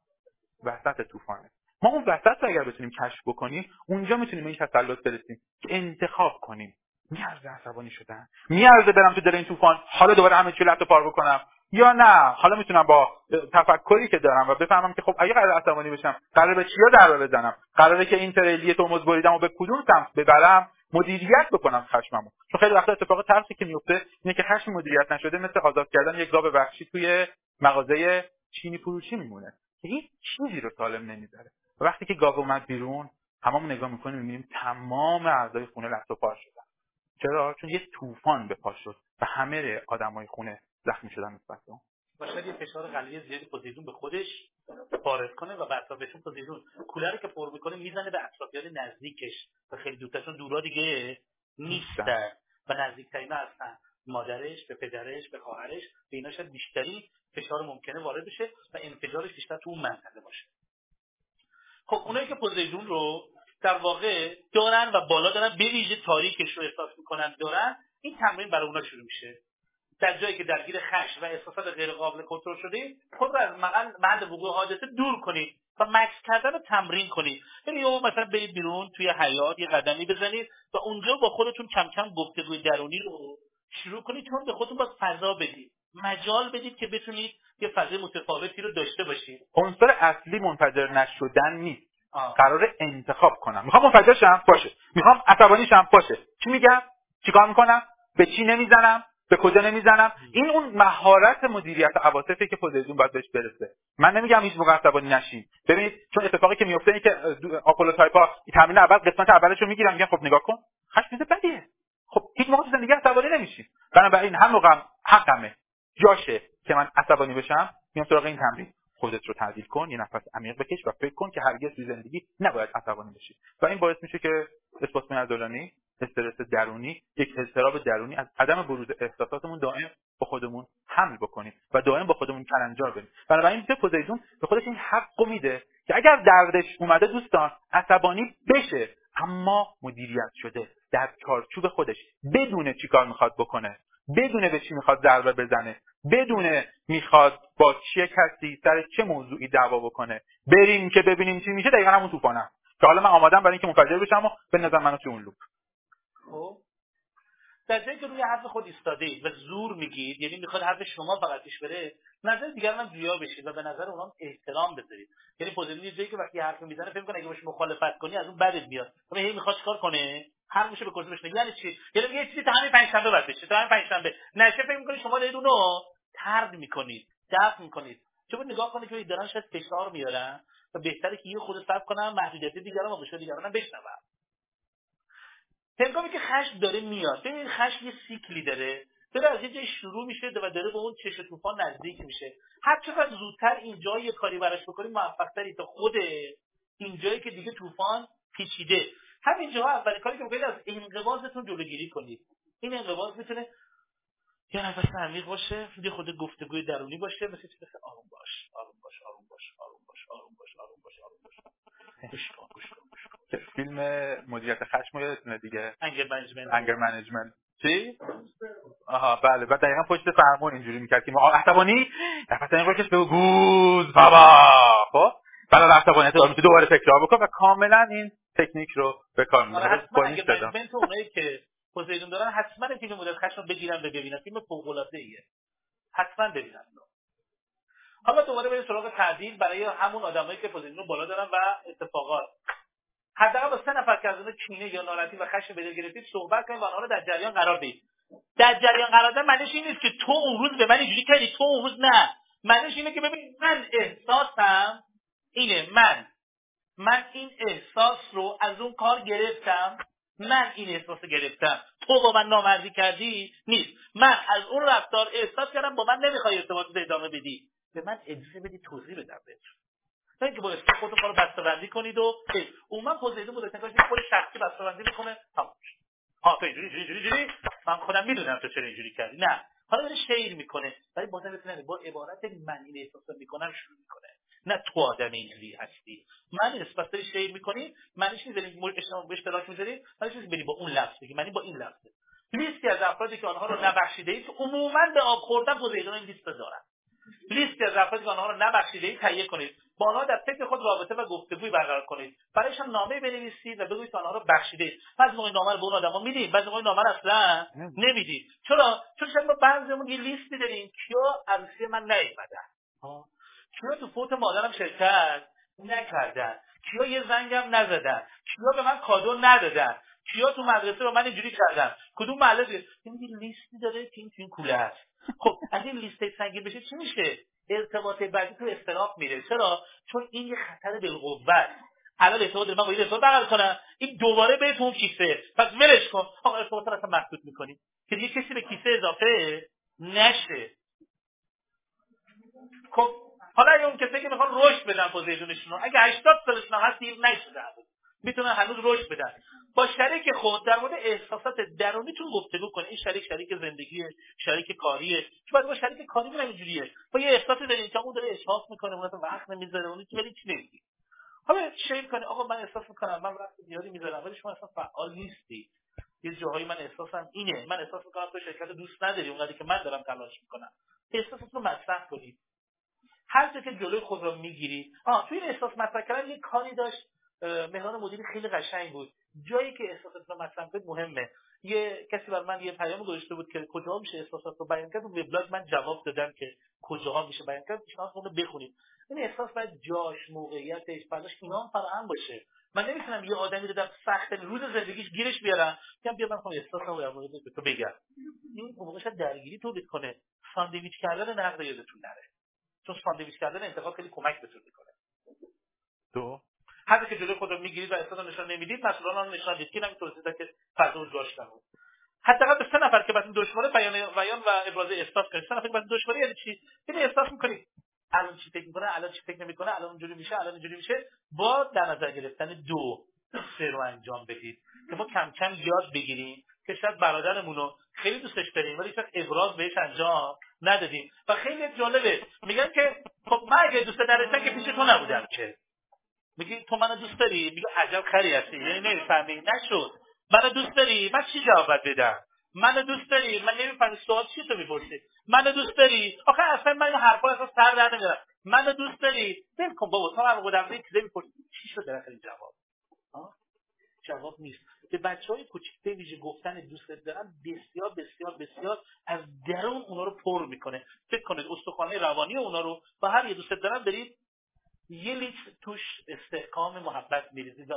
وسط طوفانه. ما اون وسط رو اگر بتونیم کشف بکنیم اونجا می‌تونیم این تسلط برسیم که انتخاب کنیم. میارزه عصبانی شدن. میارزه برم تو دل این طوفان حالا دوباره همه چی لفت پار بکنم. یا نه حالا می‌تونم با تفکری که دارم و بفهمم که خب اگه قرار عصبانی بشم قرار به چیا ضربه بزنم؟ قراره که این تریلی ترمز بریدم و به کدوم سمت ببرم؟ مدیریت بکنم خشممو. چون خیلی وقتا اتفاق ترسی که میفته اینه که خشم مدیریت نشده مثل آزاد کردن یک گاو وحشی توی مغازه چینی فروشی میمونه. هیچ چیزی رو سالم نمی‌ذاره. وقتی که گاو اومد بیرون هممون نگاه می‌کنیم می‌بینیم تمام اعضای خونه لفت و پار شدن. چرا؟ چون یه طوفان به پا شد و همه آدمای خونه زخمی شدن نسبت به اون. و شاید یه فشار قلبی زیادی پوزیدون به خودش وارد کنه و به اطرافشون پوزیدون کولر که پر می‌کنه می‌زنه به اطرافیان نزدیکش و خیلی دوستشون دورا دیگه نیستن. و نزدیکترین هستن. مادرش به پدرش به خواهرش به اینا شاید بیشتری فشار ممکنه وارد بشه و انفجارش بیشتر تو اون منطقه باشه. خب اونایی که پوزیدون رو در واقع دارن و بالا دارن به ویژه تاریکش رو احساس می‌کنن دارن این تمرین برای اونا شروع میشه. در جایی که درگیر خشم و احساسات غیر قابل کنترل شده خود رو از بعد وقوع حادثه دور کنید و مکس کردن رو تمرین کنید یعنی یه مثلا برید بیرون توی حیات یه قدمی بزنید و اونجا با خودتون کم کم گفتگوی درونی رو شروع کنید چون به خودتون باید فضا بدید. مجال بدید که بتونید یه فضای متفاوتی رو داشته باشید. عنصر اصلی منفجر نشدن نیست. قرار انتخاب کنم. می‌خوام منفجر شم؟ باشه. می‌خوام عصبانی شم؟ باشه. چی میگم؟ چیکار می‌کنم؟ به چی نمی‌زنم؟ به کجا نمی‌زنم؟ این اون مهارت مدیریت عواطفی که پوزیدون باید بهش برسه. من نمیگم هیچ موقع عصبانی نشین. ببینید چون اتفاقی که میفته اینه که آپولو تایپا تمرین اول قسمت اولش رو می‌گیرن میگن خب نگاه کن. خشم بدیه. خب هیچ موقع تو زندگی عصبانی نمیشی بنابراین هم موقع حقمه. جاشه که من عصبانی بشم میام سراغ این تمرین. خودت رو تعدیل کن یه نفس عمیق بکش و فکر کن که هرگز توی زندگی نباید عصبانی بشی. و این باعث میشه که اثبات نزولانی استرس درونی یک اضطراب درونی از عدم بروز احساساتمون دائم با خودمون حمل بکنیم و دائم با خودمون کلنجار بریم. بنابراین به پوزیدون به خودش این حق میده که اگر دردش اومده دوستان عصبانی بشه اما مدیریت شده در چارچوب خودش. بدونه چیکار می‌خواد بکنه بدونه به چی می‌خواد ضربه بزنه بدونه می‌خواد با چه کسی سر چه موضوعی دعوا بکنه. بریم که ببینیم چی میشه. دقیقا همون طوفانم. که حالا من آمادم برای اینکه منفجر بشم و به نظر منو تو اون loop. خب. در جایی که روی حرف خود ایستاده و زور میگید یعنی می‌خواد حرف شما فقط پیش بره نظر دیگران رو جویا بشید و به نظر اونام احترام بذارید. یعنی پوزیدون جایی که وقتی حرف می‌زنه فکر کنه اگه باش مخالفت کنی از اون بدت میاد. اما هی می‌خواد چیکار کنه؟ حرفشو به کرسی بشونه؟ یعنی چی؟ یعنی یه چیزی تا همین پنج شنبه بعد بشه. تا همین پنج شنبه نشه فکر می‌کنید شما دارید اونو ترد می‌کنید دفع می‌کنید. چون نگاه کنید که دارن شاید فشار میارن و بهتره که یه خود صبر کنم محدودیت دیگران و بشه دیگران بشنوم هنگامی که خشم داره میاد ببین خشم یه سیکلی داره. داره از یه جای شروع میشه و داره به اون چش طوفان نزدیک میشه. هر چقدر زودتر اینجا یه کاری براش بکنی موفقتری تا خود اینجایی که دیگه طوفان پیچیده. همین جاها اولین کاری که بکنید از انقباضتون جلوگیری کنید. این انقباض می‌تونه یه نفس عمیق باشه یه خود گفتگوی درونی باشه مثل چی مثل آروم باش آروم باش آروم باش آروم باش آروم باش آروم باش آروم باش. گوش کن گوش کن فیلم مدیریت خشم یادتونه دیگه؟ Anger Management Anger Management چی؟ آها بله. بعد دقیقا پشت فرمون اینجوری می‌کرد که ما عصبانی؟ نفس این بکش بگو گوز بابا. خب؟ بعد عصبانیت رو دوباره تکرار بکن و کاملا این تکنیک رو به کار می‌بره. انگر منیجمنت اونایی که پوزیدون دارن حتما فیلم مدیریت خشم بگیرن و ببینن. فیلم فوق العاده ایه حتما ببینن. حالا دوباره بریم سراغ تعدیل. برای همون آدمایی که پوزیدون بالا دارن و اتفاقات. حداقل با سه نفر که از اونها کینه یا ناراحتی و خشم به دل گرفتید صحبت کنید و آنها رو در جریان قرار بدید. در جریان قرار دادن معنیش این نیست که تو اون روز به من اینجوری کردی تو اون روز نه. معنیش اینه که ببین من احساسم اینه من. من این احساس رو از اون کار گرفتم. من این احساس گرفتم. تو با من نامردی کردی نیست. من از اون رفتار احساس کردم با من نمی‌خوای ارتباط ادامه بدی. به من اجازه بدی توضیح بدم بهتون. تا اینکه با خودتون کارو بسته‌بندی کنید و اون من پوزیدون بود که خود شخصی بسته‌بندی می‌کنه. تمام ها تو اینجوری اینجوری اینجوری من خودم می‌دونم تو چرا اینجوری کردی. نه. حالا داره شیر می‌کنه. ولی بازم بتونه با عبارت من این احساس می‌کنم شروع می‌کنه نه تو آدم اینجوری هستی. من نسبت داری شیر می‌کنی معنیش نیست داری به اشتراک می‌ذاری معنیش نیست بری با اون لفظ بگی. معنی با این لفظه لیستی از افرادی که آنها رو نبخشیده اید عموما به آب خوردن پوزیدون این لیست دارن لیستی از افرادی که آنها رو نبخشیده اید تهیه کنید. با آنها در فکر خود رابطه و گفتگوی برقرار کنید. برایشان نامه بنویسید و بگویید که آنها رو بخشیده بعضی موقع نامه رو به اون آدما می‌دید بعضی موقع نامه رو اصلا نمی‌دید. چرا؟ چون شاید ما بعضیمون یه لیستی داریم. کیا عروسی من نیومدن؟ کیا تو فوت مادرم شرکت نکردن؟ کیا یه زنگم نزدن؟ کیا به من کادو ندادن؟ کیا تو مدرسه به من اینجوری کردن؟ کدوم محله این لیستی داره که این تو این کوله هست. خب از این لیست سنگین بشه چی میشه؟ ارتباط بعدی تو استراق میره. چرا؟ چون این یه خطر بالقوت. الان ارتباط من با این ارتباط بغل کنم این دوباره به اون کیسه. پس ولش کن. آقا ارتباط اصلا محدود که دیگه کسی به کیسه اضافه نشه. خب حالا اون کسی که می‌خوان رشد بدن پوزیشنشون رو اگه 80 سالشون هست دیر نشده می‌تونن هنوز رشد بدن. با شریک خود در مورد احساسات درونیتون گفتگو کنید این شریک شریک زندگیه شریک کاریه. چون بعد با شریک کاری من اینجوریه. با یه احساسی دارین که اون داره احساس می‌کنه اون وقت نمی‌ذاره اون ولی چی نمیگی حالا شیر کنه آقا من احساس می‌کنم من وقت زیادی می‌ذارم ولی شما اصلا فعال نیستی. یه جاهایی من احساسم اینه. من احساس می‌کنم تو شرکت دوست نداری اونقدری که من دارم تلاش می‌کنم. احساستون رو مطرح کنید. هر جا که جلوی خود رو می‌گیری. آه تو این احساس مطرح کردن یه کاری داشت. مهران مدیری خیلی قشنگ بود. جایی که احساسات رو مطرح کنید مهمه. یه کسی بر من یه پیام گذاشته بود که کجا میشه احساسات رو بیان کرد وبلاگ من جواب دادم که کجاها میشه بیان کرد. شما اون بخونید این احساس باید جاش موقعیتش برداشت اینا هم فراهم باشه. من نمی‌تونم یه آدمی رو در سخت روز زندگیش گیرش بیارم. میگم بیا من خب احساس رو در تو بگم. این موقعش درگیری تولید کنه. ساندویچ کردن نقد یادتون نره. چون ساندویچ کردن انتقاد خیلی کمک بهتون می‌کنه. دو هر که جلوی خود رو می‌گیرید و احساس نشان نمی‌دید مسئولان هم نشان دید. که نمی توضیح که فضا داشت نبود. حداقل به سه نفر که بعد دشواره بیان بیان و ابراز احساس کنید. سه نفر بعد دشواره یعنی چی؟ یعنی احساس می‌کنید. الان چی فکر می‌کنه؟ الان چی فکر نمی‌کنه؟ الان اونجوری میشه؟ الان اینجوری میشه؟ با در نظر گرفتن دو سه رو انجام بدید. که ما کم کم یاد بگیریم که شاید برادرمون رو خیلی دوستش داریم ولی شاید ابراز بهش انجام ندادیم. و خیلی جالبه. میگن که خب من اگه دوست نداشتم که پیش تو نبودم که. میگی تو منو دوست داری؟ میگه عجب خری هستی. یعنی نمی‌فهمی. نشد. منو دوست داری؟ من چی جواب بدم؟ منو دوست داری؟ من نمی‌فهمی. سوال چی تو می‌پرسی؟ منو دوست داری؟ آخه اصلا من این حرفا اصلا سر در نمیارم. منو دوست داری؟ ول کن بابا. تو بودم یه چیزی می‌پرسی. چی شد در این جواب؟ جواب نیست. به بچه های کوچیک به ویژه گفتن دوست دارم بسیار بسیار بسیار از درون اونا رو پر می‌کنه. فکر کنید استخوانه روانی اونا رو با هر یه دوست دارم برید یه لیتر توش استحکام محبت میریزید. و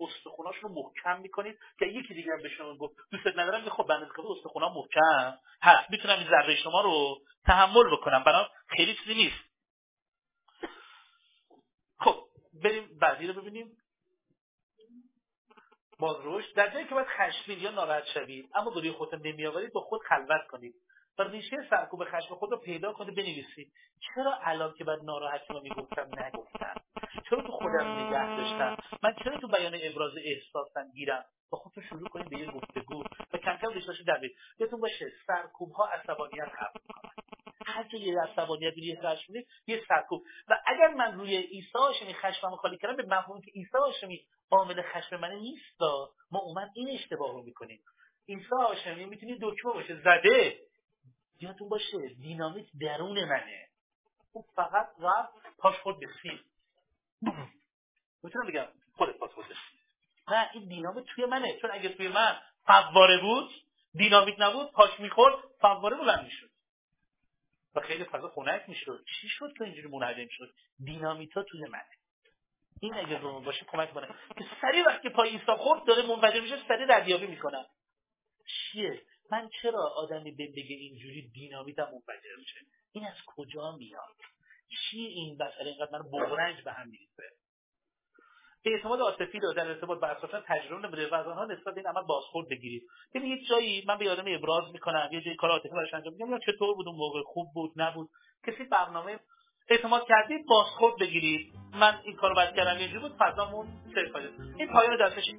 استخوناش رو محکم می‌کنید که یکی دیگر به شما گفت دوست ندارم؟ که خب بنده خود استخونا محکم هست. می‌تونم این ذره شما رو تحمل بکنم. برای خیلی چیزی نیست. خب بریم بعدی رو ببینیم. باز روش در جایی که باید خشمگین یا ناراحت شوید. اما روی خودتون نمیآورید با خود خلوت کنید. و ریشه سرکوب خشم خود رو پیدا کنه بنویسید. چرا الان که بعد ناراحتی رو می‌گفتم نگفتم؟ چرا تو خودم نگه داشتم؟ من چرا تو بیان ابراز احساسم گیرم با خودتون شروع کنید به یه گفتگو. و کم کم ریشه دوید یادتون باشه سرکوب ها عصبانیت خلق می‌کنن. هر جا یه عصبانیت یه خشم یه سرکوب و اگر من روی عیسی هاشمی خشمم خالی کردم به مفهومی که عیسی هاشمی عامل خشم من نیست ما اومد این اشتباه رو می‌کنیم. عیسی هاشمی می‌تونی دکمه باشه زده. یادتون باشه دینامیت درون منه. اون فقط رفت پاش خود می‌تونم بگم خودت پاس خود نه این دینامیت توی منه. چون اگه توی من فواره بود دینامیت نبود پاش می‌خورد فواره بلند می‌شد. و خیلی فضا خنک می‌شد. چی شد که اینجوری منعدم شد؟ دینامیت ها توی منه این اگه رومون باشه کمک کنه. که سریع وقتی پای ایسا خورد داره منفجر میشه سریع ردیابی می‌کنم چیه؟ من چرا آدمی به بگه اینجوری دینامیتم منفجر میشه؟ این از کجا میاد؟ چی این مسئله اینقدر من بغرنج به هم میریزه. اعتماد عاطفی رو در ارتباط با اساسا تجربه نمیده و از آنها نسبت به این عمل بازخورد بگیرید. یعنی یه جایی من به آدمی ابراز می‌کنم یه جایی کار عاطفی براش انجام میدم یا چطور بود اون موقع خوب بود نبود. کسی برنامه اعتماد کردید بازخورد بگیرید. من این کارو بعد کردم یه بود فضامون صرف این پایان درسش